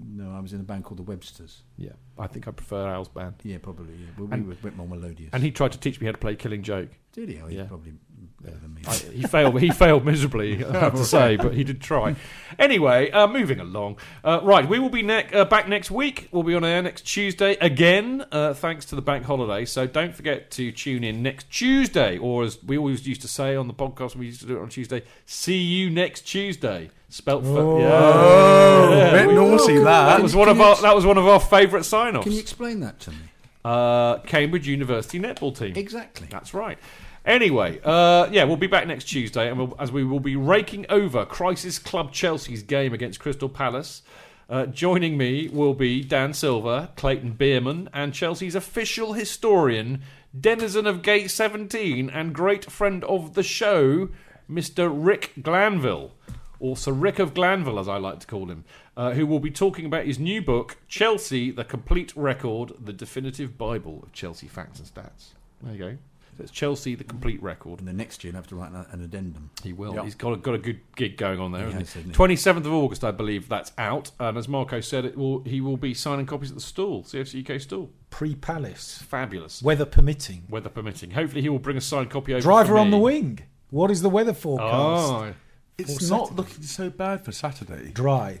No, I was in a band called the Websters. Yeah, I think I prefer Al's band. Yeah, probably. Yeah. Well, we And- were a bit more melodious. And he tried to teach me how to play Killing Joke. did he? Oh, he's Yeah. probably better than me. I, he failed. He failed miserably, I have to say, but he did try. Anyway, uh, moving along. Uh, right, we will be ne- uh, back next week. We'll be on air next Tuesday again, uh, thanks to the bank holiday. So don't forget to tune in next Tuesday, or as we always used to say on the podcast, we used to do it on Tuesday. See you next Tuesday. Spelt. For, Oh. yeah. Oh, Yeah. bit naughty That that. was one of our. That was one of our favourite sign-offs. Can you explain that to me? Uh, Cambridge University netball team. Exactly. That's right. Anyway, uh, yeah, we'll be back next Tuesday, and we'll, as we will be raking over Crisis Club Chelsea's game against Crystal Palace. Uh, joining me will be Dan Silver, Clayton Bierman, and Chelsea's official historian, denizen of Gate 17, and great friend of the show, Mr. Rick Glanvill, or Sir Rick of Glanvill, as I like to call him, uh, who will be talking about his new book, Chelsea: The Complete Record, the definitive Bible of Chelsea facts and stats. There you go. So it's Chelsea: The Complete Record. And the next year, you'll have to write an, an addendum. He will. Yeah. He's got a, got a good gig going on there. He hasn't has, hasn't he? Twenty seventh of August, I believe that's out. And as Marco said, it will. He will be signing copies at the stall, CFC UK stall. Pre Palace, Fabulous, weather permitting. weather permitting. Hopefully, he will bring a signed copy over. Driver for on me. the wing. What is the weather forecast? Oh, It's For not Saturday. looking so bad for Saturday. Dry.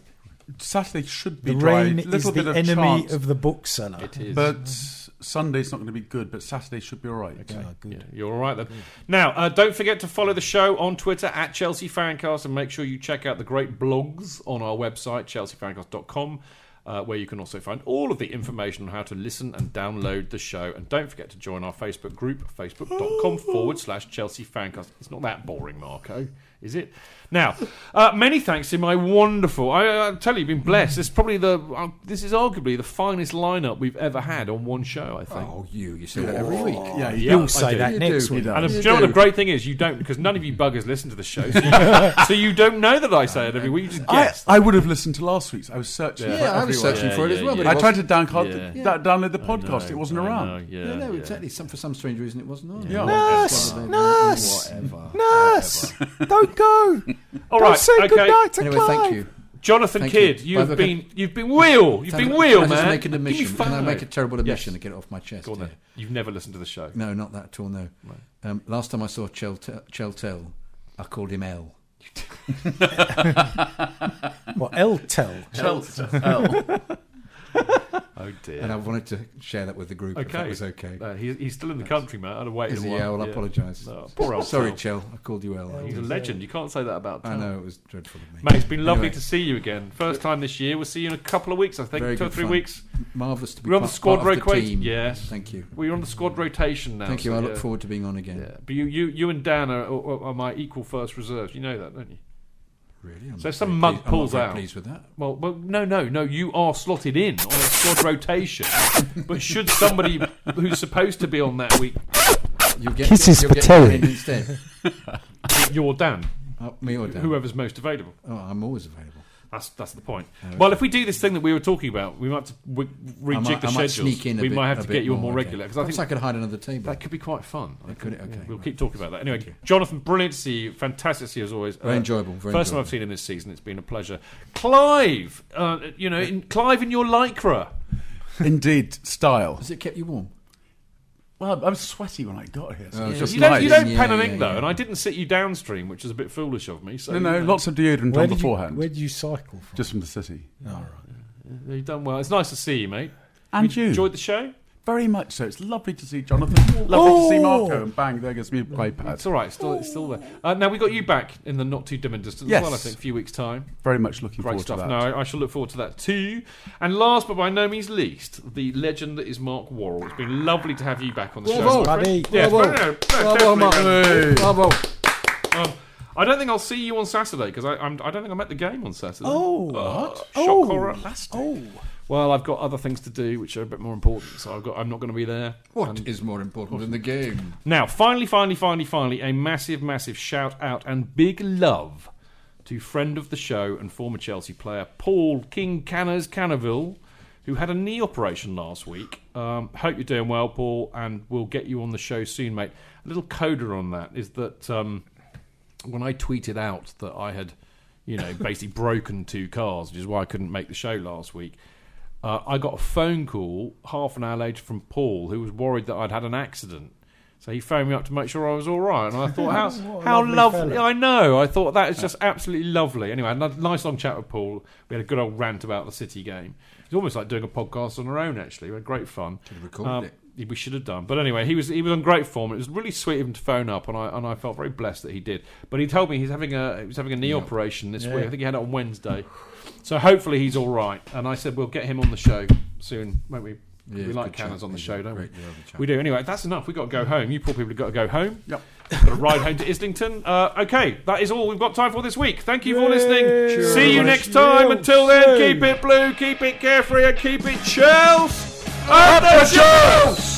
Saturday should be The dry. rain little is bit the of enemy chance, of the bookseller. it is. but mm. Sunday's not going to be good. But Saturday should be all right. Ah, good. Yeah, you're all right then. Now, uh, don't forget to follow the show on Twitter at Chelsea Fancast and make sure you check out the great blogs on our website, chelseafancast.com, uh, where you can also find all of the information on how to listen and download the show. And don't forget to join our Facebook group, facebook.com forward slash Chelsea Fancast. It's not that boring, Marco, is it? Now, uh, many thanks to my wonderful. I, I tell you, you've been blessed. This is probably the. Uh, this is arguably the finest lineup we've ever had on one show. I think. Oh, you. You say that every week. Yeah, Yeah, You'll I say do. that You next do, week. And You do you know what the great thing is? You don't, because none of you buggers listen to the show, so you, so you don't know that I say it every week. You just I, guess. I would have listened to last week's. I was searching. Yeah. for Yeah, I was searching Yeah, for it yeah, as well. yeah. But I tried to wasn't- download, Yeah. da- download the podcast. know, it wasn't I around. know, yeah, Yeah, no, yeah. exactly. Some, for some strange reason, it wasn't on. Yeah. Nurse, nurse, Whatever. nurse, don't go. All say okay. goodnight to Anyway, Clive. thank you. Jonathan Thank Kidd, you. you. have By the way, been you've been wheel. You've been wheel, Can I man. just make an Give me admission? Can I five. make a terrible admission Yes. and get it off my chest? Go on then. here? You've never listened to the show. No, not that at all. No. Um, last time I saw Cheltel, Cheltel I called him L. What L tell? Oh dear. And I wanted to share that with the group. If okay, that was okay. Uh, he's, he's still in the country, man. I'd have waited Is a he? while. Yeah, well, I apologise. No, poor old Sorry, Tel. Chel. I called you L. He's a legend. You can't say that about. Dan. I know it was dreadful of me. Mate, it's been lovely Anyway, to see you again. First time this year. We'll see you in a couple of weeks, I think. Very Two or three fun. weeks. Marvelous to be We're on the squad part rotation. team. Yes. Thank you. We're on the squad rotation now. Thank you. so I look yeah. forward to being on again. Yeah, but you, you, you and Dan are, are, are my equal first reserves. You know that, don't you? Really? I'm So very some pleased- mug I'm not pulls very out. Pleased with that. Well, well, no, no, no. You are slotted in on a squad rotation. But should somebody who's supposed to be on that week, You'll get Kisses you'll for Terry. instead. you're Dan, Uh, me or Dan? whoever's most available. Oh, I'm always available. That's that's the point. Well, if we do this thing that we were talking about, we might have to w- rejig I might, the I might schedules. sneak in a we bit, might have a to get you on more okay. regular because I think I could hide under the table. that could be quite fun. I Could Okay, we'll right. keep talking about that. Anyway, Jonathan, brilliant to see you. Fantastic to see you as always. Very Uh, enjoyable, very First time. I've seen him this season. It's been a pleasure. Clive, uh, you know, in, Clive in your lycra. indeed style. Has it kept you warm? Well, I was sweaty when I got here. So Oh, it was okay. just You don't, you don't Yeah, pen and yeah, ink though, yeah. and I didn't sit you downstream, which is a bit foolish of me. So No, no, you lots of deodorant Where on did, you, beforehand. where did you cycle from? Just from the city. All right. You've done well. It's nice to see you, mate. And you. enjoyed the show. Very much so. It's lovely to see Jonathan. Lovely to see Marco. And bang, there goes me iPad. It's all right. It's still, it's still there. Uh, now we got you back in the not too dim and distant Yes. as well. I think a few weeks time. Very much looking Great forward stuff. to that. No, I, I shall look forward to that too. And last but by no means least, the legend that is Mark Worrall. It's been lovely to have you back on the show. Bravo. my friend. Buddy. Yes, Bravo. no, no, no, Bravo, definitely, Mark. man. Bravo. Um, I don't think I'll see you on Saturday because I, I'm, I don't think I'm at the game on Saturday. Oh. Uh, shock Oh. horror. Oh, Well, I've got other things to do which are a bit more important, so I've got. I'm not going to be there. What And- is more important than the game? Now, finally, finally, finally, finally, a massive, massive shout out and big love to friend of the show and former Chelsea player Paul King Canners Canoville, who had a knee operation last week. Um, hope you're doing well, Paul, and we'll get you on the show soon, mate. A little coda on that is that um, when I tweeted out that I had, you know, basically broken two cars, which is why I couldn't make the show last week. Uh, I got a phone call half an hour later from Paul, who was worried that I'd had an accident. So he phoned me up to make sure I was all right, and I thought, how how lovely lovely! I know. I thought that is just absolutely lovely. Anyway, I had a nice long chat with Paul. We had a good old rant about the City game. It's almost like doing a podcast on our own. Actually, we had great fun. Should have recorded it. We should have done, but anyway, he was he was on great form. It was really sweet of him to phone up, and I and I felt very blessed that he did. But he told me he's having a he was having a knee operation this Yeah. week. I think he had it on Wednesday. So hopefully he's all right. And I said we'll get him on the show soon, won't we? Yeah, we like good Cannons chap. on the show, don't we? great, lovely. We do. Anyway, that's enough. We've got to go home. You poor people have got to go home. Yep. Got to ride home to Islington. Uh, okay, that is all we've got time for this week. Thank you for listening. Yay. See you next time. Until then, keep it blue, keep it carefree, and keep it Chelsea. Up the Chelsea!